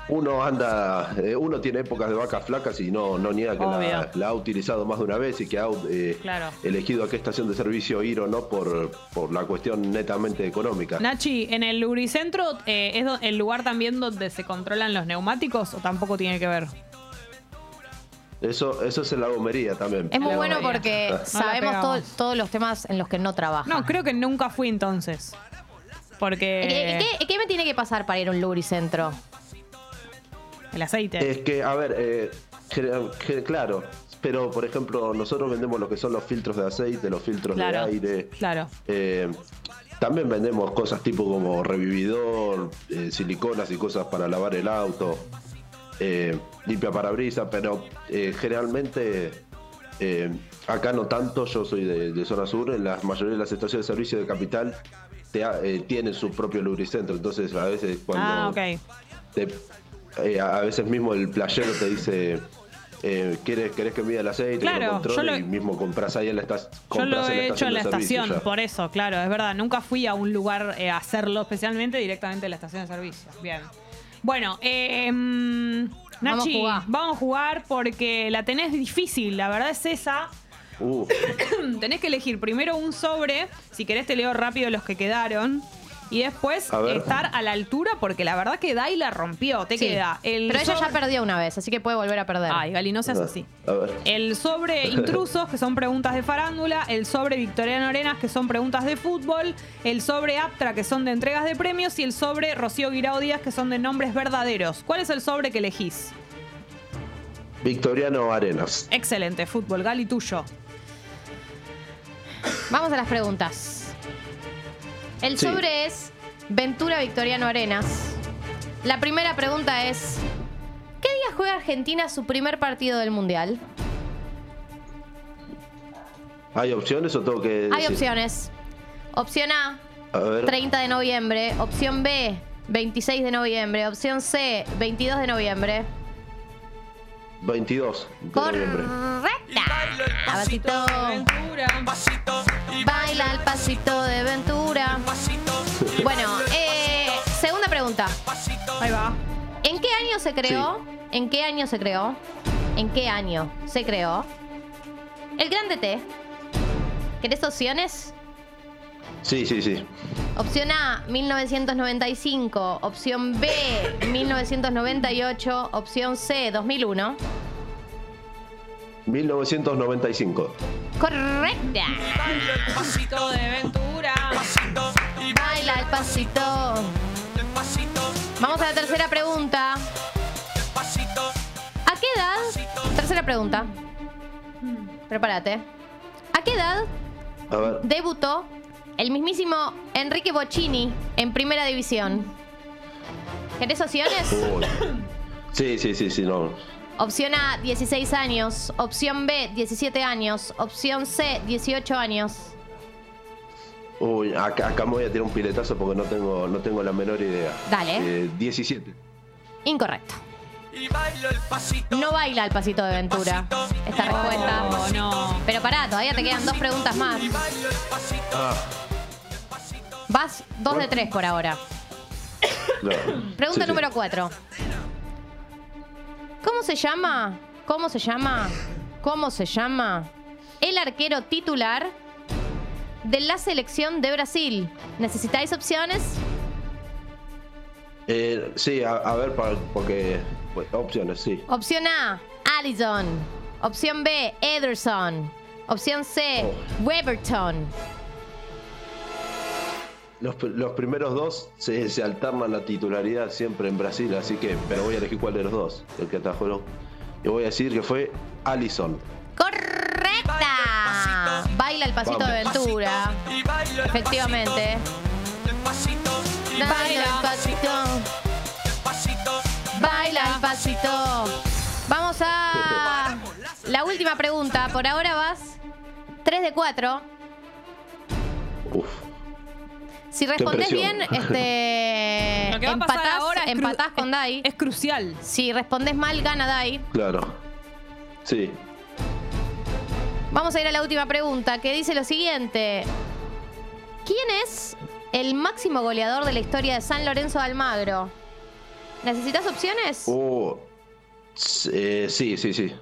uno anda, eh, uno tiene épocas de vacas flacas y no, no niega que la, la ha utilizado más de una vez y que ha eh, Claro. elegido a qué estación de servicio ir o no por, por la cuestión netamente económica. Nachi, ¿en el lubricentro eh, es el lugar también donde se controlan los neumáticos o tampoco tiene que ver? Eso, eso es en la gomería también. Es muy bueno porque No la sabemos todo- todos los temas en los que no trabaja. No, creo que nunca fui entonces. Porque. ¿Qué, qué- qué me tiene que pasar para ir a un lubricentro? El aceite. Es que, a ver, eh, claro, pero por ejemplo, nosotros vendemos lo que son los filtros de aceite, los filtros Claro. de aire. Claro. eh, también vendemos cosas tipo como revividor, eh, siliconas y cosas para lavar el auto, eh, limpia parabrisas, pero eh, generalmente eh, acá no tanto, yo soy de, de zona sur, en la mayoría de las estaciones de servicio de capital te ha- eh, tienen su propio lubricentro, entonces a veces cuando Ah, ok. te- eh, a veces mismo el playero te dice, eh, ¿quieres, ¿querés que mida el aceite? que lo Claro, controle? yo lo- y mismo compras ahí en la estación. Yo lo he hecho en la estación, por por eso, claro, es verdad. Nunca fui a un lugar eh, a hacerlo especialmente directamente en la estación de servicio. Bien. Bueno, eh, mm, Vamos a Nachi, jugar. vamos a jugar porque la tenés difícil. La verdad es esa. Uh, tenés que elegir primero un sobre. Si querés, te leo rápido los que quedaron. Y después A estar a la altura, porque la verdad que Dai la rompió. Te Sí. queda el Pero ella ya sobre- perdió una vez, así que puede volver a perder. Ay, Gali, no seas así. a ver. El sobre intrusos, que son preguntas de farándula. El sobre Victoriano Arenas, que son preguntas de fútbol. El sobre Aptra, que son de entregas de premios. Y el sobre Rocío Guirao Díaz, que son de nombres verdaderos. ¿Cuál es el sobre que elegís? Victoriano Arenas. Excelente, fútbol. Gali, tuyo. Vamos a las preguntas. El Sí. sobre es Ventura Victoriano Arenas. La primera pregunta es: ¿Qué día juega Argentina su primer partido del Mundial? ¿Hay opciones o tengo que Hay decir? opciones. Opción A, A ver. 30 de noviembre. Opción B, 26 de noviembre. Opción C, 22 de noviembre. 22 de noviembre. Correcta. Pasito. Baila el pasito de Ventura. Bueno, eh, segunda pregunta. Ahí va. ¿En qué año se creó? ¿En qué año se creó? ¿En qué año se creó? El Grande T. ¿Querés opciones? Sí, sí, sí. Opción A, 1995. Opción B, 1998. Opción C, 2001. 1995. Correcta. Pasito de Ventura. Baila el pasito. Vamos a la tercera pregunta. ¿A qué edad? Tercera pregunta. Prepárate. ¿A qué edad A ver. debutó el mismísimo Enrique Bocchini en Primera División? ¿Querés opciones? Uy. Sí, sí, sí, sí, no. Opción A, 16 años. Opción B, 17 años. Opción C, 18 años. Uy, acá, acá me voy a tirar un piletazo porque no tengo, no tengo la menor idea. Dale. Eh, 17. Incorrecto. No baila el pasito de Ventura. Esta respuesta. Oh, no. Pero pará, todavía te quedan dos preguntas más. Ah, Vas dos de tres por ahora. Pregunta Sí, sí. número cuatro. ¿Cómo se llama? ¿Cómo se llama? ¿Cómo se llama? El arquero titular de la selección de Brasil. ¿Necesitáis opciones? Eh, sí, a, a ver, para- porque. Pues, opciones, sí. Opción A, Allison. Opción B, Ederson. Opción C, Weberton. Los, los primeros dos se, se alternan la titularidad siempre en Brasil, así que. Pero voy a elegir cuál de los dos, el que atajó. ¿no? Y voy a decir que fue Allison. ¡Correcta! Baila el pasito de Ventura. Efectivamente. Pregunta. Por ahora vas 3 de 4. Uf. Si respondes bien, este, Lo que va a pasar empatás, ahora es cru- empatás con Dai. Es crucial. Si respondes mal, gana Dai. Claro. Sí. Vamos a ir a la última pregunta, que dice lo siguiente. ¿Quién es el máximo goleador de la historia de San Lorenzo de Almagro? ¿Necesitas opciones? Oh. Eh, sí, sí, sí.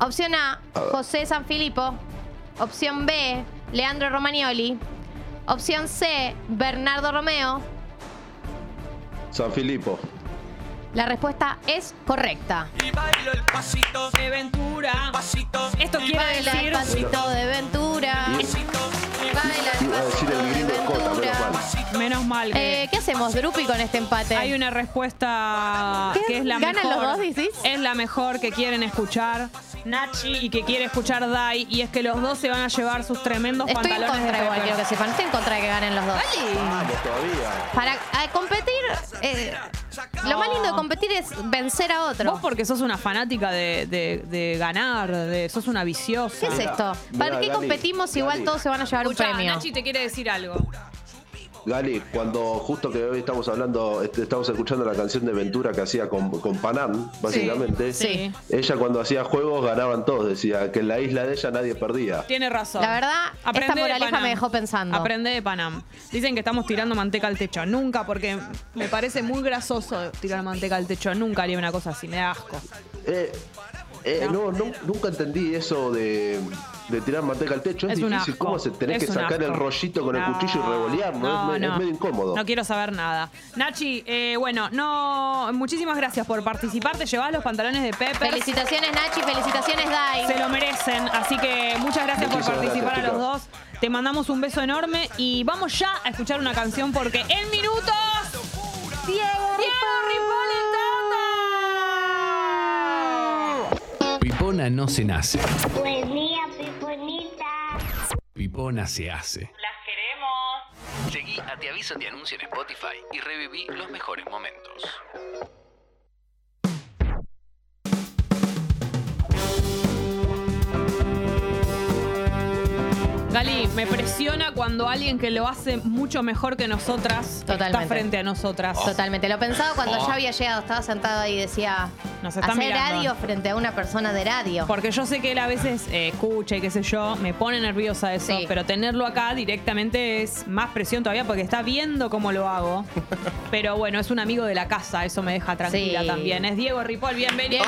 Opción A, José Sanfilippo. Opción B, Leandro Romagnoli. Opción C, Bernardo Romeo. San Filipo. La respuesta es correcta. Y bailo el pasito de Ventura. Pasito. Esto y quiere Baila el decir. pasito de Ventura. Baila el Iba a decir el gringo Cota, menos mal. Menos mal que. Eh, ¿Qué hacemos, Drupi, con este empate? Hay una respuesta ¿Qué? que es la ¿Ganan mejor. los dos, decís? Es la mejor que quieren escuchar Nachi y que quiere escuchar Dai. Y es que los dos se van a llevar sus tremendos Estoy en pantalones contra de igual, Pepper. quiero que sepan. Estoy en contra de que ganen los dos. Vamos todavía. Para eh, competir, eh, lo más lindo de competir es vencer a otro. Vos porque sos una fanática de, de- de ganar, de, sos una viciosa. ¿Qué es esto? ¿Para Mirá, qué Gali, competimos? Igual Gali. todos se van a llevar Escuchá, un premio. Nachi te quiere decir algo. Gali, cuando justo que hoy estamos hablando, estamos escuchando la canción de Ventura que hacía con, con Panam, básicamente. sí. Ella cuando hacía juegos ganaban todos, decía que en la isla de ella nadie perdía. Tiene razón. La verdad, Aprende esta de moraleja Panam. me dejó pensando. Aprende de Panam. Dicen que estamos tirando manteca al techo. Nunca, porque me parece muy grasoso tirar manteca al techo. Nunca haría una cosa así, me da asco. Eh, eh, no, no, nunca entendí eso de, de tirar manteca al techo. Es, difícil. ¿Cómo se tenés Es que sacar el rollito con el cuchillo y revolearlo? no, es, me- es no. medio incómodo. No quiero saber nada. Nachi, eh, bueno, no, muchísimas gracias por participar. Te llevas los pantalones de Pepper. Felicitaciones, Nachi. Felicitaciones, Dai. Se lo merecen, así que muchas gracias por participar gracias, a los dos. Te mandamos un beso enorme y vamos ya a escuchar una canción porque en minutos. Diego, Pipona no se nace. Pipona se hace. Las queremos. Seguí a Te Aviso Te Anuncio en Spotify y reviví los mejores momentos. Gali, me presiona cuando alguien que lo hace mucho mejor que nosotras Totalmente. está frente a nosotras. Totalmente. Lo pensaba cuando Oh. ya había llegado. Estaba sentado ahí y decía... Nos hacer mirando. radio frente a una persona de radio. Porque yo sé que él a veces eh, escucha y qué sé yo, me pone nerviosa eso, Sí. pero tenerlo acá directamente es más presión todavía porque está viendo cómo lo hago. pero bueno, es un amigo de la casa, eso me deja tranquila Sí. también. Es Diego Ripoll, bienvenido.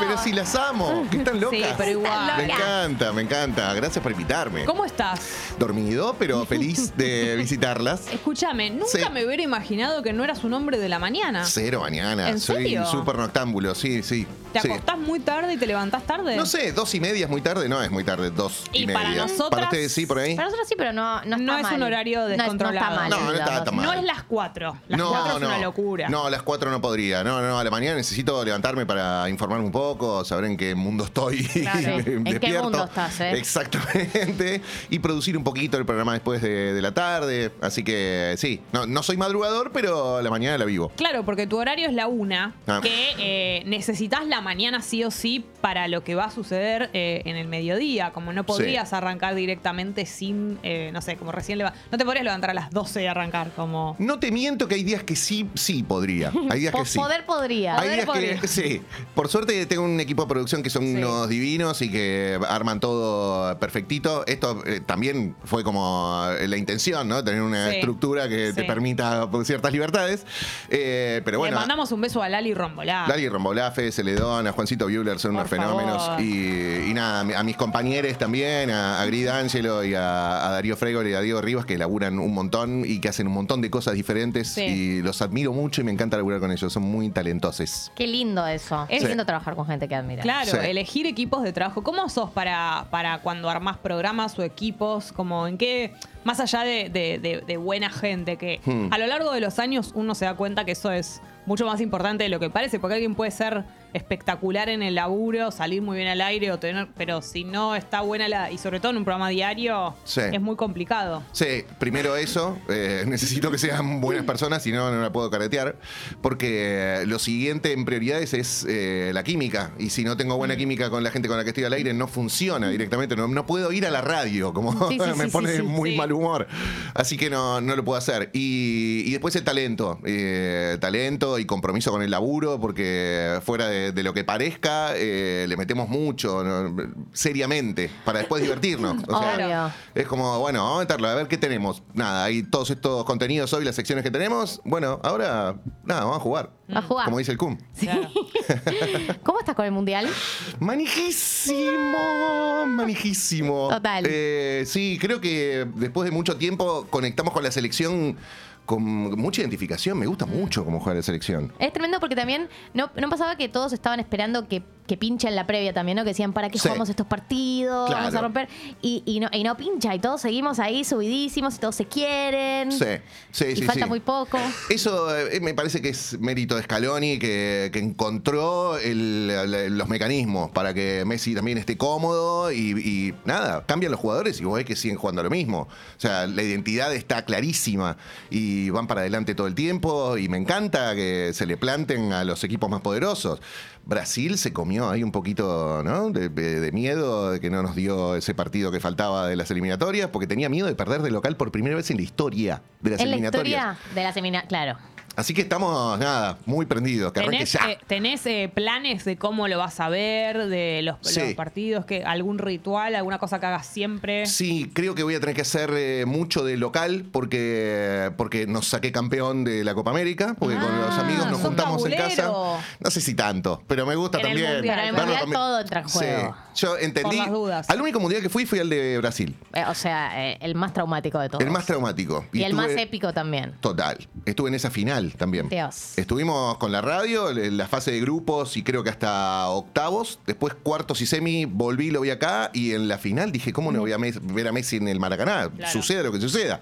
Pero si las amo, que están locas. Sí, pero igual. Me encanta, me encanta. Gracias por invitarme. ¿Cómo estás? Dormido, pero feliz de visitarlas. Escúchame, nunca Sí. me hubiera imaginado que no eras un hombre de la mañana. Cero mañana. ¿En Soy serio? súper noctámbulo, sí, sí. ¿Te sí. acostás muy tarde y te levantás tarde? No sé, dos y media es muy tarde. No, es muy tarde, dos y, Y media. para nosotras- Para ustedes sí, por ahí. Para nosotros sí, pero no, no está No es un horario No es- descontrolado. No, está mal. No, no está tan mal. No es las cuatro. Las cuatro es una locura. No, a las cuatro no podría. No, no, a la mañana necesito levantarme para informarme un poco, saber en qué mundo estoy Claro. ¿En qué mundo estás, eh? Exactamente. Y producir un poquito el programa después de, de la tarde. Así que sí, no, no soy madrugador, pero la mañana la vivo. Claro, porque tu horario es la una, Ah. que eh, necesitas la mañana sí o sí para lo que va a suceder eh, en el mediodía. Como no podrías arrancar directamente sin, eh, no sé, como recién le va. No te podrías levantar a las 12 y arrancar como. No te miento que hay días que sí, sí podría. Hay días que sí. Poder podría. Hay días Poder que, sí. Por suerte tengo un equipo de producción que son unos divinos y que arman todo perfectito. Esto eh, también fue como la intención, ¿no? Tener una Sí. estructura que te permita por ciertas libertades. Eh, pero bueno. Le mandamos un beso a Lali Rombolá. Lali Rombolá, Fede Celedón, a Juancito Buehler son unos fenómenos. favor. Y, y nada, a mis compañeros también, a, a Grid Ángelo y a, a Darío Fregor y a Diego Rivas, que laburan un montón y que hacen un montón de cosas diferentes. Sí. Y los admiro mucho y me encanta laburar con ellos. Son muy talentosos. Qué lindo eso. Es Sí. lindo trabajar con gente que admira. Claro, Sí. elegir equipos de trabajo. ¿Cómo sos para, para cuando armás programas o equipos? Como en qué, más allá de, de- de- de buena gente, que Hmm. a lo largo de los años uno se da cuenta que eso es mucho más importante de lo que parece, porque alguien puede ser espectacular en el laburo, salir muy bien al aire o tener, pero si no está buena la y sobre todo en un programa diario Sí. es muy complicado. Sí, primero eso, eh, necesito que sean buenas personas, si no, no la puedo caretear, porque lo siguiente en prioridades es eh, la química, y si no tengo buena química con la gente con la que estoy al aire, no funciona directamente, no, no puedo ir a la radio, como Sí, sí, me pone sí, muy mal humor, así que no, no lo puedo hacer. Y, y después el talento, eh, talento y compromiso con el laburo, porque fuera de, de lo que parezca, eh, le metemos mucho, ¿no? seriamente, para después divertirnos. O sea, Obvio. es como, bueno, vamos a meterlo, a ver qué tenemos. Nada, hay todos estos contenidos hoy, las secciones que tenemos. Bueno, ahora, nada, vamos a jugar. A jugar. Como dice el CUM. ¿Cómo estás con el mundial? Manijísimo, manijísimo. Total. Eh, sí, creo que después de mucho tiempo conectamos con la selección con mucha identificación. Me gusta mucho cómo juega la selección. Es tremendo porque también no, no pasaba que todos estaban esperando que, que pinche en la previa también, ¿no? Que decían, ¿para qué Sí. jugamos estos partidos? Vamos a romper. Y, y no, y no pincha, y todos seguimos ahí subidísimos, y todos se quieren. Sí, sí, y sí. falta sí. muy poco. Eso eh, me parece que es mérito de Scaloni, que, que encontró el- el- los mecanismos para que Messi también esté cómodo y, y nada, cambian los jugadores y vos ves que siguen jugando lo mismo. O sea, la identidad está clarísima y van para adelante todo el tiempo y me encanta que se le planten a los equipos más poderosos. Brasil se comió ahí un poquito ¿no? de, miedo de que no nos dio ese partido que faltaba de las eliminatorias, porque tenía miedo de perder de local por primera vez en la historia de las En la eliminatorias. historia de la semina, claro. Así que estamos, nada, muy prendidos. Que arranque ¿Tenés, ya. eh, tenés, eh, planes de cómo lo vas a ver, de los, Sí. los partidos? que ¿Algún ritual, alguna cosa que hagas siempre? Sí, creo que voy a tener que hacer eh, mucho de local porque, porque nos saqué campeón de la Copa América, porque con los amigos nos juntamos en casa. No sé si tanto, pero me gusta En el también. mundial, en el mundial también. todo entra en juego. Sí, yo entendí. Por las dudas. Al único mundial que fui fui al de Brasil, Eh, o sea, eh, el más traumático de todos. el más traumático. y el más épico también. Total. Estuve en esa final también. Dios. Estuvimos con la radio, en la fase de grupos y creo que hasta octavos. Después cuartos y semi, volví, lo vi acá. Y en la final dije, ¿cómo no voy a ver a Messi en el Maracaná? Claro. Suceda lo que suceda.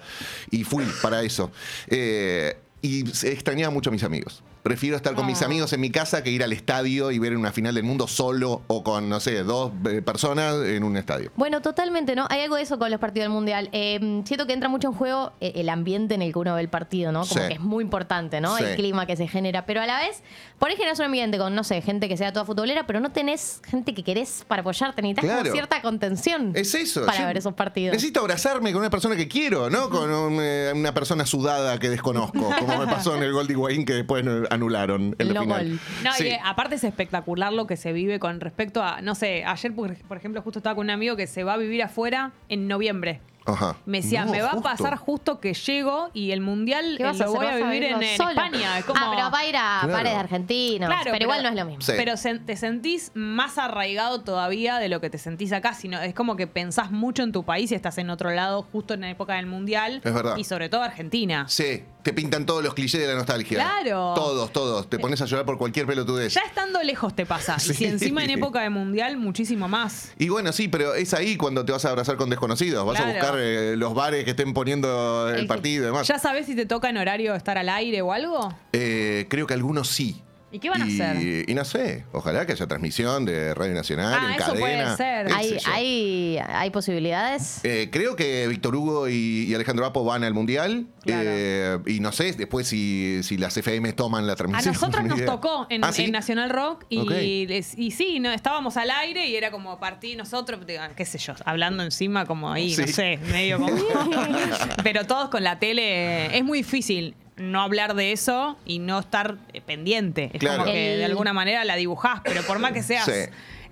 Y fui para eso. Eh, y extrañaba mucho a mis amigos. Prefiero estar con mis amigos en mi casa que ir al estadio y ver una final del mundo solo o con, no sé, dos eh, personas en un estadio. Bueno, totalmente, ¿no? Hay algo de eso con los partidos del Mundial. Eh, siento que entra mucho en juego eh, el ambiente en el que uno ve el partido, ¿no? Como Sí. que es muy importante, ¿no? Sí. El clima que se genera. Pero a la vez, por ahí generas un ambiente con, no sé, gente que sea toda futbolera, pero no tenés gente que querés para apoyarte. Necesitas Claro. como cierta contención. Es eso. Para yo ver esos partidos. Necesito abrazarme con una persona que quiero, ¿no? Con un, eh, una persona sudada que desconozco, como me pasó en el gol de Higuaín que después anularon en la No final. gol. No, Sí. y eh, aparte es espectacular lo que se vive con respecto a, no sé, ayer por, ejemplo justo estaba con un amigo que se va a vivir afuera en noviembre. Ajá. Me decía, No, me va justo. a pasar justo que llego y el mundial ¿Qué eh, vas a lo hacer? voy a ¿Vas a vivir en? España. Es como- Ah, pero va a ir a Claro. pares de argentinos. Claro, pero, igual no es lo mismo. Sí. Pero te sentís más arraigado todavía de lo que te sentís acá. Sino, es como que pensás mucho en tu país y estás en otro lado justo en la época del mundial. Es verdad. Y sobre todo Argentina. Sí, te pintan todos los clichés de la nostalgia. Claro. Todos, todos. Te pones a llorar por cualquier pelotudez. Ya estando lejos te pasa. Y Sí. si encima en época de mundial, muchísimo más. Y bueno, sí, pero es ahí cuando te vas a abrazar con desconocidos. Vas a buscar eh, los bares que estén poniendo el, El- partido y demás. ¿Ya sabes si te toca en horario estar al aire o algo? Eh, creo que algunos sí. ¿Y qué van a y, hacer? Y no sé, ojalá que haya transmisión de Radio Nacional Ah, en eso puede cadena. ser. qué ¿Hay, hay, hay posibilidades? Eh, creo que Víctor Hugo y, y Alejandro Apo van al Mundial. Claro. Eh, y no sé después si, si las FM toman la A transmisión. nosotros Ni nos tocó en, ¿Ah, sí? en Nacional Rock y, Ok. les- y sí, no, estábamos al aire y era como partí nosotros, qué sé yo, hablando encima como ahí, no sé, medio como... Pero todos con la tele, es muy difícil no hablar de eso y no estar eh, pendiente. Es Claro. como que de alguna manera la dibujás, pero por más que seas Sí.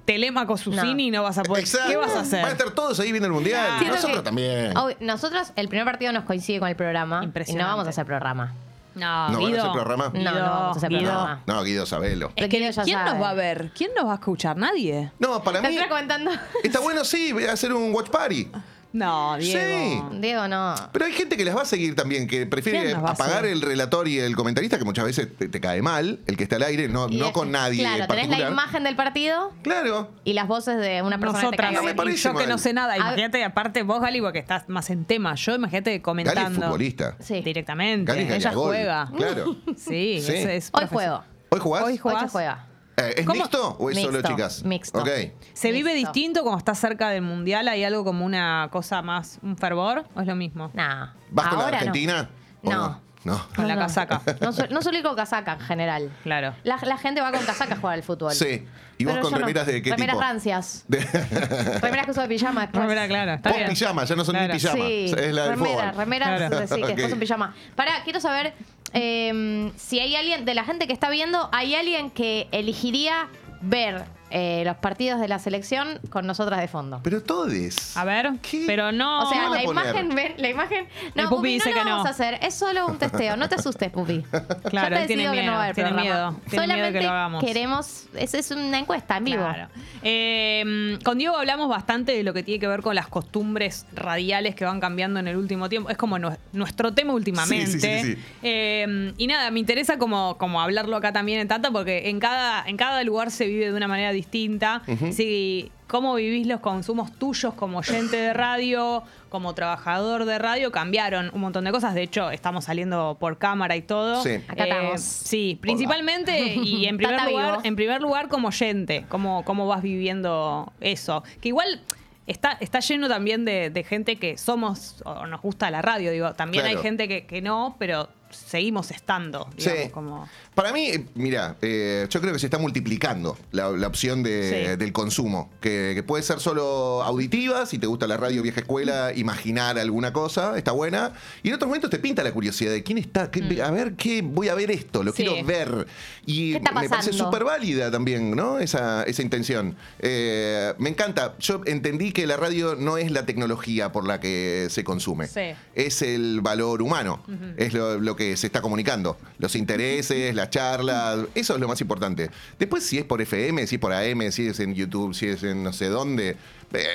Telemaco Susini no. vas a poder... Exacto. ¿Qué vas a Van a hacer? estar todos ahí viendo el Mundial. Nosotros que- también. Nosotros, el primer partido nos coincide con el programa. Y no Impresionante. vamos a hacer programa. No, ¿No van a Guido. hacer programa? No, no vamos a hacer Guido. programa. No, Guido Sabelo. Es que, ¿Quién sabe. nos va a ver? ¿Quién nos va a escuchar? Nadie. No, para mí Estoy comentando. está bueno, sí, voy a hacer un watch party. No, Diego. Sí. Diego, no. Pero hay gente que las va a seguir también, que prefiere ¿Quién las va a apagar seguir? el relator y el comentarista, que muchas veces te, te cae mal, el que está al aire, no, no es- con nadie Claro, en tenés la particular. imagen del partido Claro. y las voces de una persona que te Nosotras, cae No me bien. parece y yo que mal. no sé nada. Imagínate, aparte vos, Gali, porque estás más en tema. Yo, imagínate Gali comentando. es futbolista. Sí. Directamente. Gali es Ella juega. Claro. Sí, Sí. ese es Hoy profesor. juego. ¿Hoy jugás? Hoy Hoy se juega. Eh, ¿Es ¿Cómo? mixto o es solo chicas? mixto. Ok. ¿Se vive distinto cuando estás cerca del mundial? ¿Hay algo como una cosa más, un fervor? ¿O es lo mismo? Nah. ¿Vas con la Ahora no. Argentina? ¿O No. No. Con la No, no. casaca. No, su- no suelo ir con casaca en general. Claro. La, la gente va con casaca a jugar al fútbol. Sí. ¿Y vos Pero con yo no. remeras de qué Remeras tipo? rancias. Remeras que uso de pijama después. Remera, claro. Está Vos bien. pijama, ya no son Claro. ni pijama. Sí, Es la del remera, fútbol. remeras, Claro. sí, que después Ok. son pijama. Pará, quiero saber eh, si hay alguien, de la gente que está viendo, hay alguien que elegiría ver eh, los partidos de la selección con nosotras de fondo. Pero todes. A ver, pero no. O sea, la imagen, ven- la imagen. No, El Pupi Pupi, dice no que lo no. vamos a hacer. Es solo un testeo. No te asustes, Pupi. Claro, te tiene decido que no va a haber miedo, tiene programa. miedo, tiene miedo de que Solamente lo hagamos. queremos. Esa es una encuesta en vivo. Claro. Eh, con Diego hablamos bastante de lo que tiene que ver con las costumbres radiales que van cambiando en el último tiempo. Es como nue- nuestro tema últimamente. Sí, sí, sí, sí. Eh, y nada, me interesa como, como hablarlo acá también en Tata, porque en cada, en cada lugar se vive de una manera distinta. Ujú. Sí, cómo vivís los consumos tuyos como oyente de radio, como trabajador de radio, cambiaron un montón de cosas. De hecho, estamos saliendo por cámara y todo. Sí. Acá Eh, estamos. Sí, principalmente y en primer lugar, vivo. en primer lugar como oyente, cómo, cómo vas viviendo eso. Que igual está, está lleno también de, de gente que somos o nos gusta la radio, digo. También Claro. hay gente que, que no, pero seguimos estando, digamos, Sí. como... Para mí, mira, eh, yo creo que se está multiplicando la, la opción de- Sí. del consumo, que, que puede ser solo auditiva, si te gusta la radio vieja escuela, imaginar alguna cosa, está buena, y en otros momentos te pinta la curiosidad de quién está, qué- a ver qué, voy a ver esto, lo Mm. Sí. quiero ver, y ¿Qué está me parece súper válida también, ¿no? Esa, esa intención. Eh, me encanta, yo entendí que la radio no es la tecnología por la que se consume, es el valor humano, es lo, lo que se está comunicando. Los intereses, las charlas, eso es lo más importante. Después, si es por FM, si es por AM, si es en YouTube, si es en no sé dónde,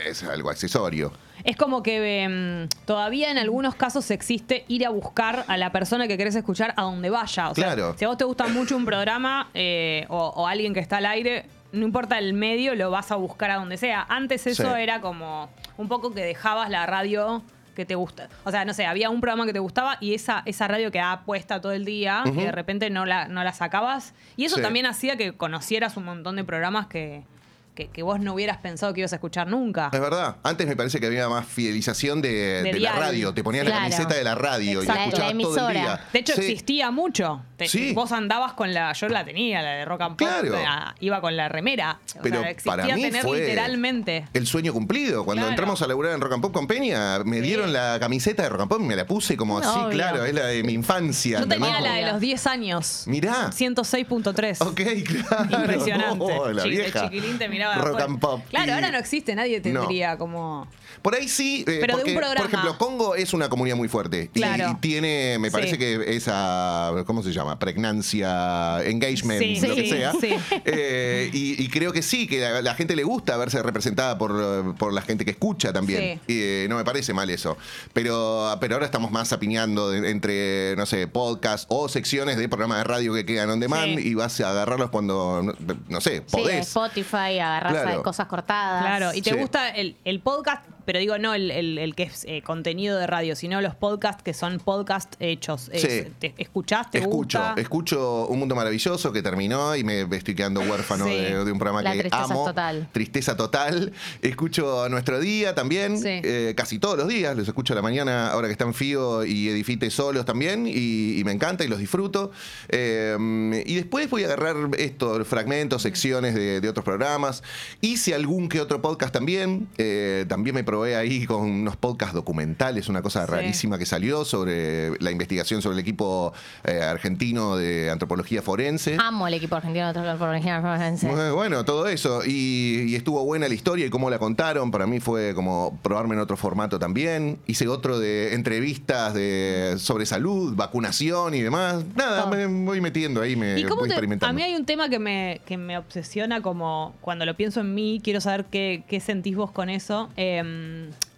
es algo accesorio. Es como que em, todavía en algunos casos existe ir a buscar a la persona que querés escuchar a donde vaya. O sea, Claro. si a vos te gusta mucho un programa eh, o, o alguien que está al aire, no importa el medio, lo vas a buscar a donde sea. Antes eso Sí. era como un poco que dejabas la radio que te gusta. O sea, no sé, había un programa que te gustaba y esa, esa radio quedaba puesta todo el día y de repente no la, no la sacabas. Y eso Sí. también hacía que conocieras un montón de programas que, que, que vos no hubieras pensado que ibas a escuchar nunca. Es verdad. Antes me parece que había más fidelización de, de la radio. Te Claro. la camiseta de la radio Exacto. y la escuchabas La todo el emisora. día. De hecho, Sí. existía mucho. Te- Sí. Vos andabas con la. Yo la tenía, la de Rock and Pop. Claro. la- iba con la remera. O Pero sea, existía para mí tener fue literalmente. el sueño cumplido. Cuando Claro. entramos a laburar en Rock and Pop con Peña, me dieron la camiseta de Rock and Pop y me la puse como así, Obvio. claro, es la de mi infancia. Yo tenía la de los 10 años. Mirá. 106.3. Ok, claro. Impresionante. Oh, la chiquilín te miraba Rock and Pop. Claro, Y- ahora no existe, nadie No. tendría como. Por ahí sí, eh, Pero de un porque, programa. por ejemplo, Congo es una comunidad muy fuerte. Y- Claro. Y, tiene, me parece Sí. que esa, ¿cómo se llama? Pregnancia, engagement, Sí, lo que sea. sí. Eh, y, y creo que sí, que a la gente le gusta verse representada por, por la gente que escucha también. Eh, no me parece mal eso. Pero, pero ahora estamos más apiñando de- entre, no sé, podcast o secciones de programas de radio que quedan on demand Sí. y vas a agarrarlos cuando, no, no sé, Sí, podés. Spotify, agarras Claro. cosas cortadas. Claro, y te Sí. gusta el, el podcast, pero digo no el, el- el que es eh, contenido de radio, sino los podcasts que son podcast hechos. Es- Sí. te- ¿Escuchás? ¿Te escucho, gusta? escucho Un Mundo Maravilloso que terminó y me estoy quedando huérfano Sí. de, de un programa La que tristeza amo. total. Tristeza total. Escucho Nuestro Día también, Sí. eh, casi todos los días. Los escucho a la mañana ahora que están Fío y Edifite solos también y, y me encanta y los disfruto. Eh, y después voy a agarrar estos fragmentos, secciones de, de otros programas. Hice algún que otro podcast también. Eh, también me probé ahí con unos podcasts documentales, una cosa Sí. rarísima que salió sobre la investigación sobre el equipo eh, argentino de antropología forense. Amo el equipo argentino de antropología forense. Muy Bueno, todo eso. Y, y estuvo buena la historia y cómo la contaron. Para mí fue como probarme en otro formato también. Hice otro de entrevistas de, sobre salud, vacunación y demás. Nada, me voy metiendo ahí, me ¿Y cómo voy te- experimentando. a mí hay un tema que me, que me obsesiona como cuando lo pienso en mí, quiero saber qué, qué sentís vos con eso. Eh,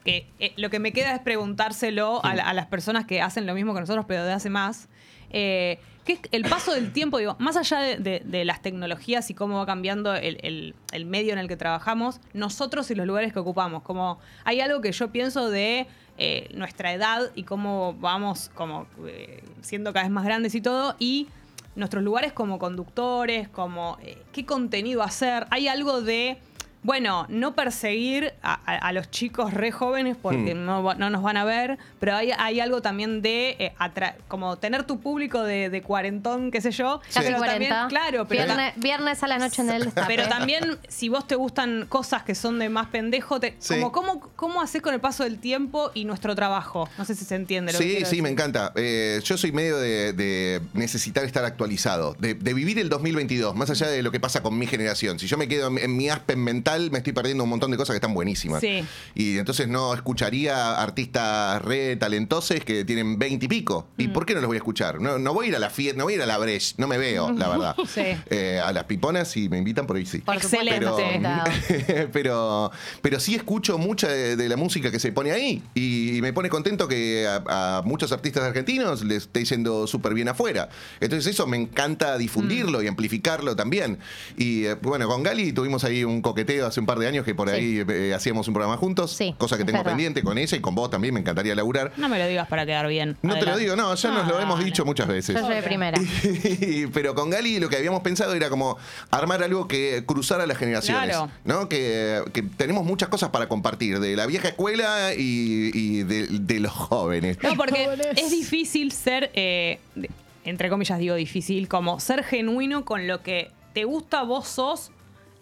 que eh, lo que me queda es preguntárselo a, la- a las personas que hacen lo mismo que nosotros, pero de hace más. Eh, que es el paso del tiempo, digo, más allá de, las tecnologías y cómo va cambiando el, el- medio en el que trabajamos, nosotros y los lugares que ocupamos. Como hay algo que yo pienso de eh, nuestra edad y cómo vamos como eh, siendo cada vez más grandes y todo, y nuestros lugares como conductores, como qué contenido hacer. Hay algo de, bueno, no perseguir a, a- a los chicos re jóvenes porque Hmm. no, nos van a ver, pero hay, hay algo también de eh, atra- como tener tu público de, de cuarentón, qué sé yo. Casi pero 40. también, claro, pero viernes, viernes a la noche en el destape. pero también, si vos te gustan cosas que son de más pendejo, te- Sí. como, ¿cómo, ¿cómo haces con el paso del tiempo y nuestro trabajo? No sé si se entiende lo que Sí, quiero sí, me decir. encanta. Eh, yo soy medio de, de necesitar estar actualizado, de, de vivir el 2022, más allá de lo que pasa con mi generación. Si yo me quedo en, en mi aspen mental, me estoy perdiendo un montón de cosas que están buenísimas. Sí. Y entonces no escucharía artistas re talentosos que tienen 20 y pico. ¿Y Mm. por qué no los voy a escuchar? No, no voy a ir a la fiesta, no voy a ir a la Breche, no me veo, la verdad. Sí. Eh, a las piponas, si me invitan, por ahí sí. Por Excelente. Pero, pero, pero sí escucho mucha de, de la música que se pone ahí y me pone contento que a, a muchos artistas argentinos les esté yendo súper bien afuera. Entonces eso me encanta difundirlo Mm. y amplificarlo también. Y eh, bueno, con Gali tuvimos ahí un coqueteo hace un par de años que por ahí eh, hacíamos un programa juntos, Sí, cosa que es tengo verdad. pendiente con ella y con vos también, me encantaría laburar. No me lo digas para quedar bien. No te lo Adelante. digo, no, ya nos lo hemos dicho muchas veces. Yo soy de primera. Pero con Gali lo que habíamos pensado era como armar algo que cruzara las generaciones. Claro. ¿no? Que, que tenemos muchas cosas para compartir, de la vieja escuela y, y de, de los jóvenes. No, porque es difícil ser, eh, de- entre comillas digo difícil, como ser genuino con lo que te gusta, vos sos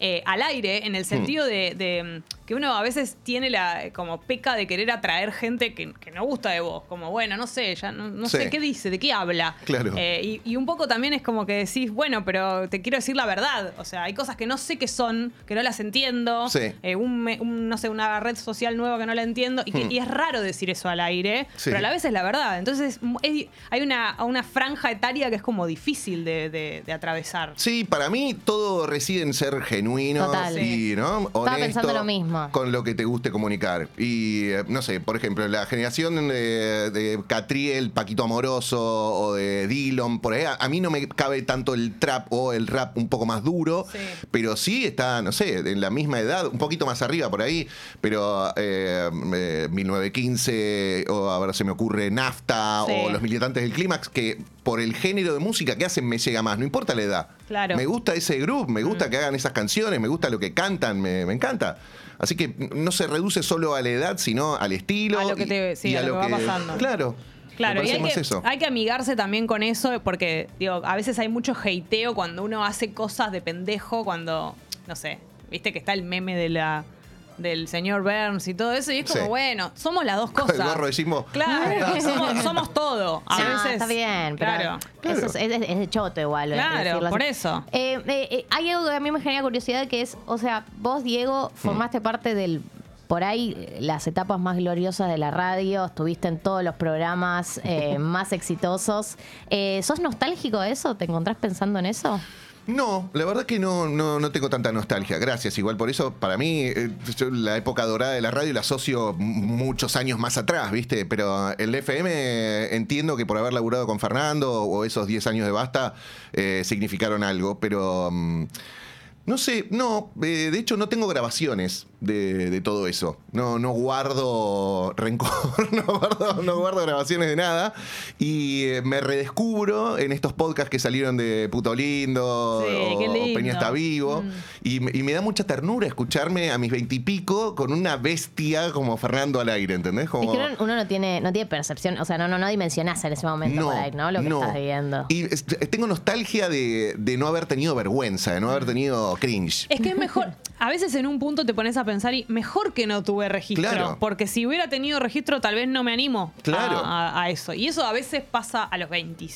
eh, al aire, en el sentido de, de, mm, que uno a veces tiene la como peca de querer atraer gente que, que no gusta de vos. Como, bueno, no sé, ya no, no Sí. sé qué dice, de qué habla. Claro. Eh, y, y un poco también es como que decís, bueno, pero te quiero decir la verdad. O sea, hay cosas que no sé qué son, que no las entiendo. Sí. Eh, un, no sé, una red social nueva que no la entiendo. Y, que, Hmm. y es raro decir eso al aire, Sí. pero a la vez es la verdad. Entonces es- hay una, una franja etaria que es como difícil de, de- de atravesar. Sí, para mí todo reside en ser genuino Total. y ¿no? Estaba pensando lo mismo. con lo que te guste comunicar. Y eh, no sé, por ejemplo, la generación de, de Catriel, Paquito Amoroso o de Dillon, por ahí, a, a mí no me cabe tanto el trap o el rap un poco más duro, Sí. pero sí está, no sé, en la misma edad, un poquito más arriba por ahí, pero eh, eh, 1915 o ahora se me ocurre Nafta Sí. o los militantes del clímax que por el género de música que hacen me llega más, no importa la edad. Claro. Me gusta ese grupo, me Mm. gusta que hagan esas canciones, me gusta lo que cantan, me, me encanta. Así que no se reduce solo a la edad, sino al estilo. A lo que y- te- sí, y a lo que va pasando. Claro. Claro, y hay que, eso. hay que amigarse también con eso, porque digo, a veces hay mucho hateo cuando uno hace cosas de pendejo, cuando, no sé, viste que está el meme de la del señor Burns y todo eso, y es como, Sí. bueno, somos las dos cosas. el gorro de Jimbo. Claro, somos, somos todo. A Sí, veces. está bien, pero Claro. eso es, es- es de choto igual. Claro, decirlo por eso. Eh, eh, eh, hay algo que a mí me genera curiosidad que es, o sea, vos, Diego, formaste parte del. Por ahí, eh, las etapas más gloriosas de la radio, estuviste en todos los programas eh, más exitosos. Eh, ¿Sos nostálgico de eso? ¿Te encontrás pensando en eso? No, la verdad que no, no, no tengo tanta nostalgia. Gracias. Igual por eso, para mí, eh, la época dorada de la radio la asocio muchos años más atrás, ¿viste? Pero el FM entiendo que por haber laburado con Fernando o esos 10 años de basta eh, significaron algo, pero. mm, no sé, no, eh, de hecho no tengo grabaciones de, de todo eso. No, no guardo rencor, no guardo, no guardo grabaciones de nada. Y eh, me redescubro en estos podcasts que salieron de Puto Lindo, Sí, o, lindo. Peña está vivo. Y, me- y me da mucha ternura escucharme a mis veintipico con una bestia como Fernando al aire, ¿entendés? Como, Es que uno, uno no tiene no tiene percepción, o sea, no, no, no dimensionás en ese momento No, por ahí, ¿no? Lo que no. estás viviendo. Y es- tengo nostalgia de, de no haber tenido vergüenza, de no haber tenido cringe. Es que es mejor, a veces en un punto te pones a pensar y mejor que no tuve registro, Claro. porque si hubiera tenido registro tal vez no me animo a- Claro. a, a eso. Y eso a veces pasa a los 20.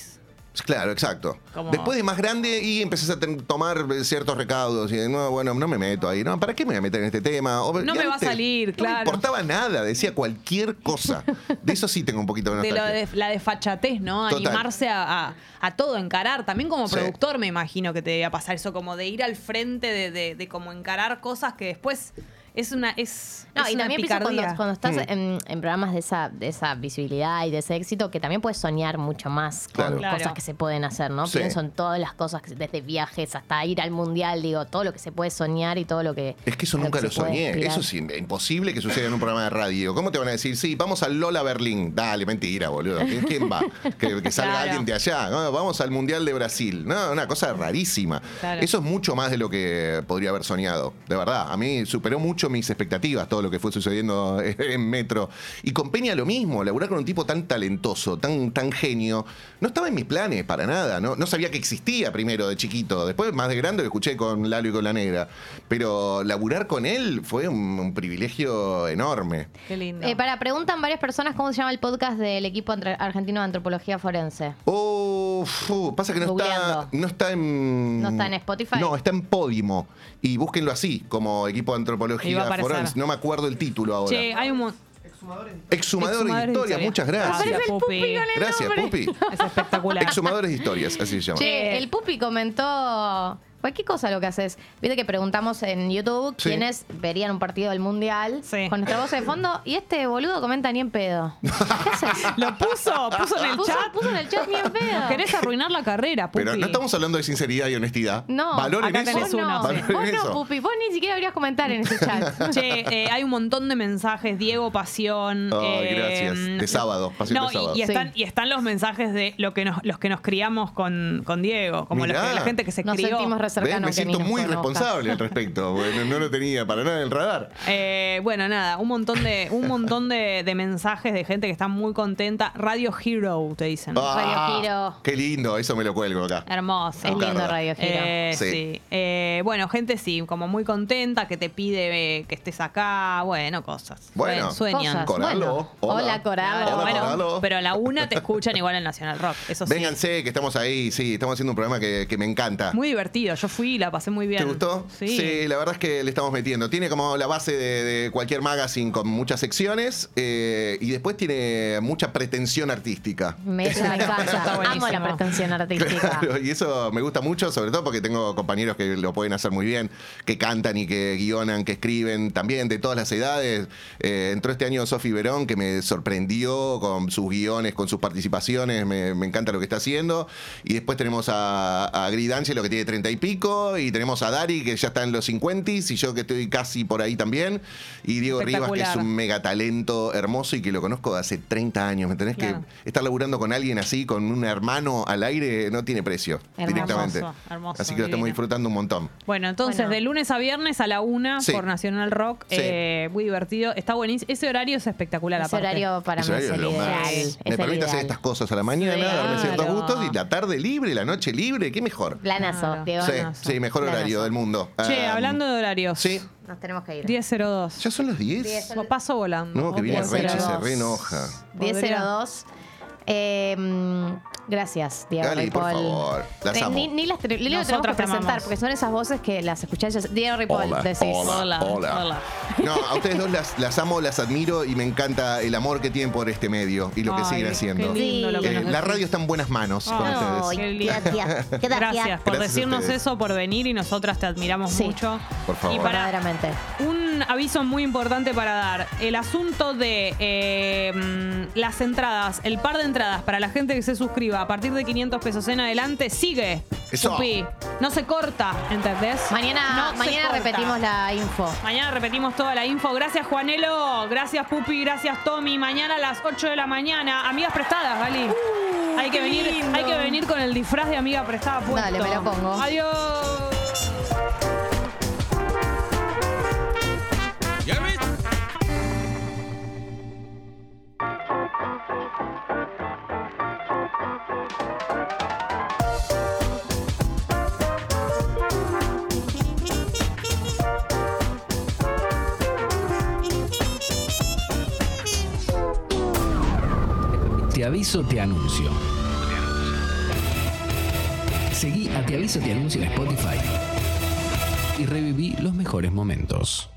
Claro, exacto. Después de más grande y empezás a ten- tomar ciertos recaudos y no, bueno, no me meto ahí, no, ¿para qué me voy a meter en este tema? O- No y me va a antes salir, No me claro. importaba nada, decía cualquier cosa. De eso sí tengo un poquito de De lo nostalgia. de, la desfachatez, ¿no? Total. Animarse a, a- a todo, encarar. También como Sí. productor me imagino que te debía pasar eso, como de ir al frente, de, de- de como encarar cosas que después es una. Es, No, es y una también pienso cuando, cuando estás Mm. en, en programas de esa, de esa visibilidad y de ese éxito, que también puedes soñar mucho más con Claro. Claro. cosas que se pueden hacer, ¿no? Sí. Pienso en todas las cosas, desde viajes hasta ir al mundial, digo, todo lo que se puede soñar y todo lo que. Es que eso nunca que lo soñé. Eso es im- imposible que suceda en un programa de radio. ¿Cómo te van a decir, sí, vamos al Lola Berlín? Dale, mentira, boludo. ¿Quién, quién va? Que, que salga Claro. alguien de allá. No, vamos al Mundial de Brasil. No, una cosa rarísima. Claro. Eso es mucho más de lo que podría haber soñado. De verdad. A mí superó mucho mis expectativas todo lo que fue sucediendo en Metro. Y con Peña lo mismo. Laburar con un tipo tan talentoso, tan, tan genio. No estaba en mis planes para nada. No, no sabía que existía primero de chiquito. Después, más de grande, lo escuché con Lalo y con la Negra. Pero laburar con él fue un, un privilegio enorme. Qué lindo. Eh, para, preguntan varias personas cómo se llama el podcast del equipo argentino de antropología forense. Oh, fu, pasa que no está, no está en. ¿No está en Spotify? No, está en Podimo. Y búsquenlo así, como equipo de Y va a antropología aparecer. forense. No me acuerdo el título ahora. Che, hay un. Exhumadores de Exhumadores de historias, historia. muchas gracias. Gracias, Pupi. Gracias, Pupi. Es espectacular. Exhumadores de historias, así se llama. Che, el Pupi comentó cualquier cosa lo que haces. Viste que preguntamos en YouTube Sí. quiénes verían un partido del Mundial con nuestra voz de fondo y este boludo comenta ni en pedo. ¿Qué haces? Lo puso, puso en el Puso- chat. Puso en el chat ni en pedo. Querés arruinar la carrera, Pupi. Pero no estamos hablando de sinceridad y honestidad. No, Valoren acá eso. tenés uno. Valoren Vos no, eso. Pupi, vos ni siquiera deberías comentar en ese chat. Che, eh, hay un montón de mensajes, Diego Pasión. Ay, eh, gracias. De sábado, Pasión no, de sábado. Y, y están, Sí. y están los mensajes de lo que nos, los que nos criamos con, con Diego, como los Mirá. que- la gente que se Nos crió. sentimos Me que siento muy responsable al respecto. Bueno, no lo tenía para nada en el radar. Eh, bueno, nada, un montón de, un montón de, de mensajes de gente que está muy contenta. Radio Hero, te dicen. Ah, Hero. Qué lindo, eso me lo cuelgo acá. Hermoso. Es lindo. Radio Giro. Eh, Sí. sí. Eh, bueno, gente sí, como muy contenta, que te pide eh, que estés acá. Bueno, cosas. Bueno. sueñan. Cosas. Coralo. Bueno. Hola. Hola, Coralo. Hola, bueno, Coralo. pero a la una te escuchan igual en Nacional Rock. Eso sí. Vénganse, que estamos ahí, sí, estamos haciendo un programa que, que me encanta. Muy divertido. Yo fui y la pasé muy bien. ¿Te gustó? Sí. la verdad es que le estamos metiendo. Tiene como la base de, de cualquier magazine con muchas secciones eh, y después tiene mucha pretensión artística. Me, eso me encanta. Amo la pretensión artística. Claro, y eso me gusta mucho, sobre todo porque tengo compañeros que lo pueden hacer muy bien, que cantan y que guionan, que escriben, también de todas las edades. Eh, entró este año Sofi Verón, que me sorprendió con sus guiones, con sus participaciones, me, me encanta lo que está haciendo. Y después tenemos a, a Grid Angelo, que tiene treinta y pico, y tenemos a Dari, que ya está en los 50 y yo que estoy casi por ahí también. Y Diego Rivas, que es un mega talento hermoso y que lo conozco de hace 30 años. ¿Me tenés Claro. que estar laburando con alguien así, con un hermano al aire, no tiene precio Hermoso, directamente. hermoso, así que lo estamos disfrutando un montón. Bueno, entonces Bueno. de lunes a viernes a la una Sí. por Nacional Rock. Sí. eh, muy divertido. Está buenísimo. Ese horario es espectacular Ese aparte. horario para Ese mí es horario el es lo ideal. más. Es Me el permite hacer estas cosas a la mañana, Sí, darme ciertos gustos y la tarde libre, la noche libre, qué mejor. Planazo, Claro. Diego. Sí, mejor horario del mundo. Che, Ah, hablando de horarios. Sí, Nos tenemos que ir. 10.02. ya son las 10. Diez. Paso volando. No, que viene Diez, Rechi se dos. re enoja. 1002. Eh, mm, gracias, Diego Gali, por Ripoll. favor, las amo. Ni, ni las ni las tenemos que presentar, amamos. porque son esas voces que las escuchás. ya- Diego Ripoll, Hola, decís. hola, hola. No, a ustedes dos las, las amo, las admiro y me encanta el amor que tienen por este medio y lo que Ay, siguen qué haciendo. lindo lo que Eh, nos la radio está en buenas manos con ustedes. qué lindo. Gracias. Gracias. Gracias por Gracias decirnos eso, por venir y nosotras te admiramos Sí. mucho. Por favor. Y para Verdaderamente. un aviso muy importante para dar. El asunto de eh, mm, las entradas, el par de entradas para la gente que se suscriba a partir de 500 pesos en adelante, sigue. Eso. Pupi. No se corta, ¿entendés? Mañana, No mañana repetimos la info. Mañana repetimos toda la info. Gracias, Juanelo. Gracias, Pupi. Gracias, Tommy. Mañana a las 8 de la mañana. Amigas prestadas, Gali. hay, que venir, lindo. hay que venir con el disfraz de amiga prestada puesto. Dale, me lo pongo. Adiós. Aviso, te anuncio. Seguí a Te aviso, te anuncio en Spotify y reviví los mejores momentos.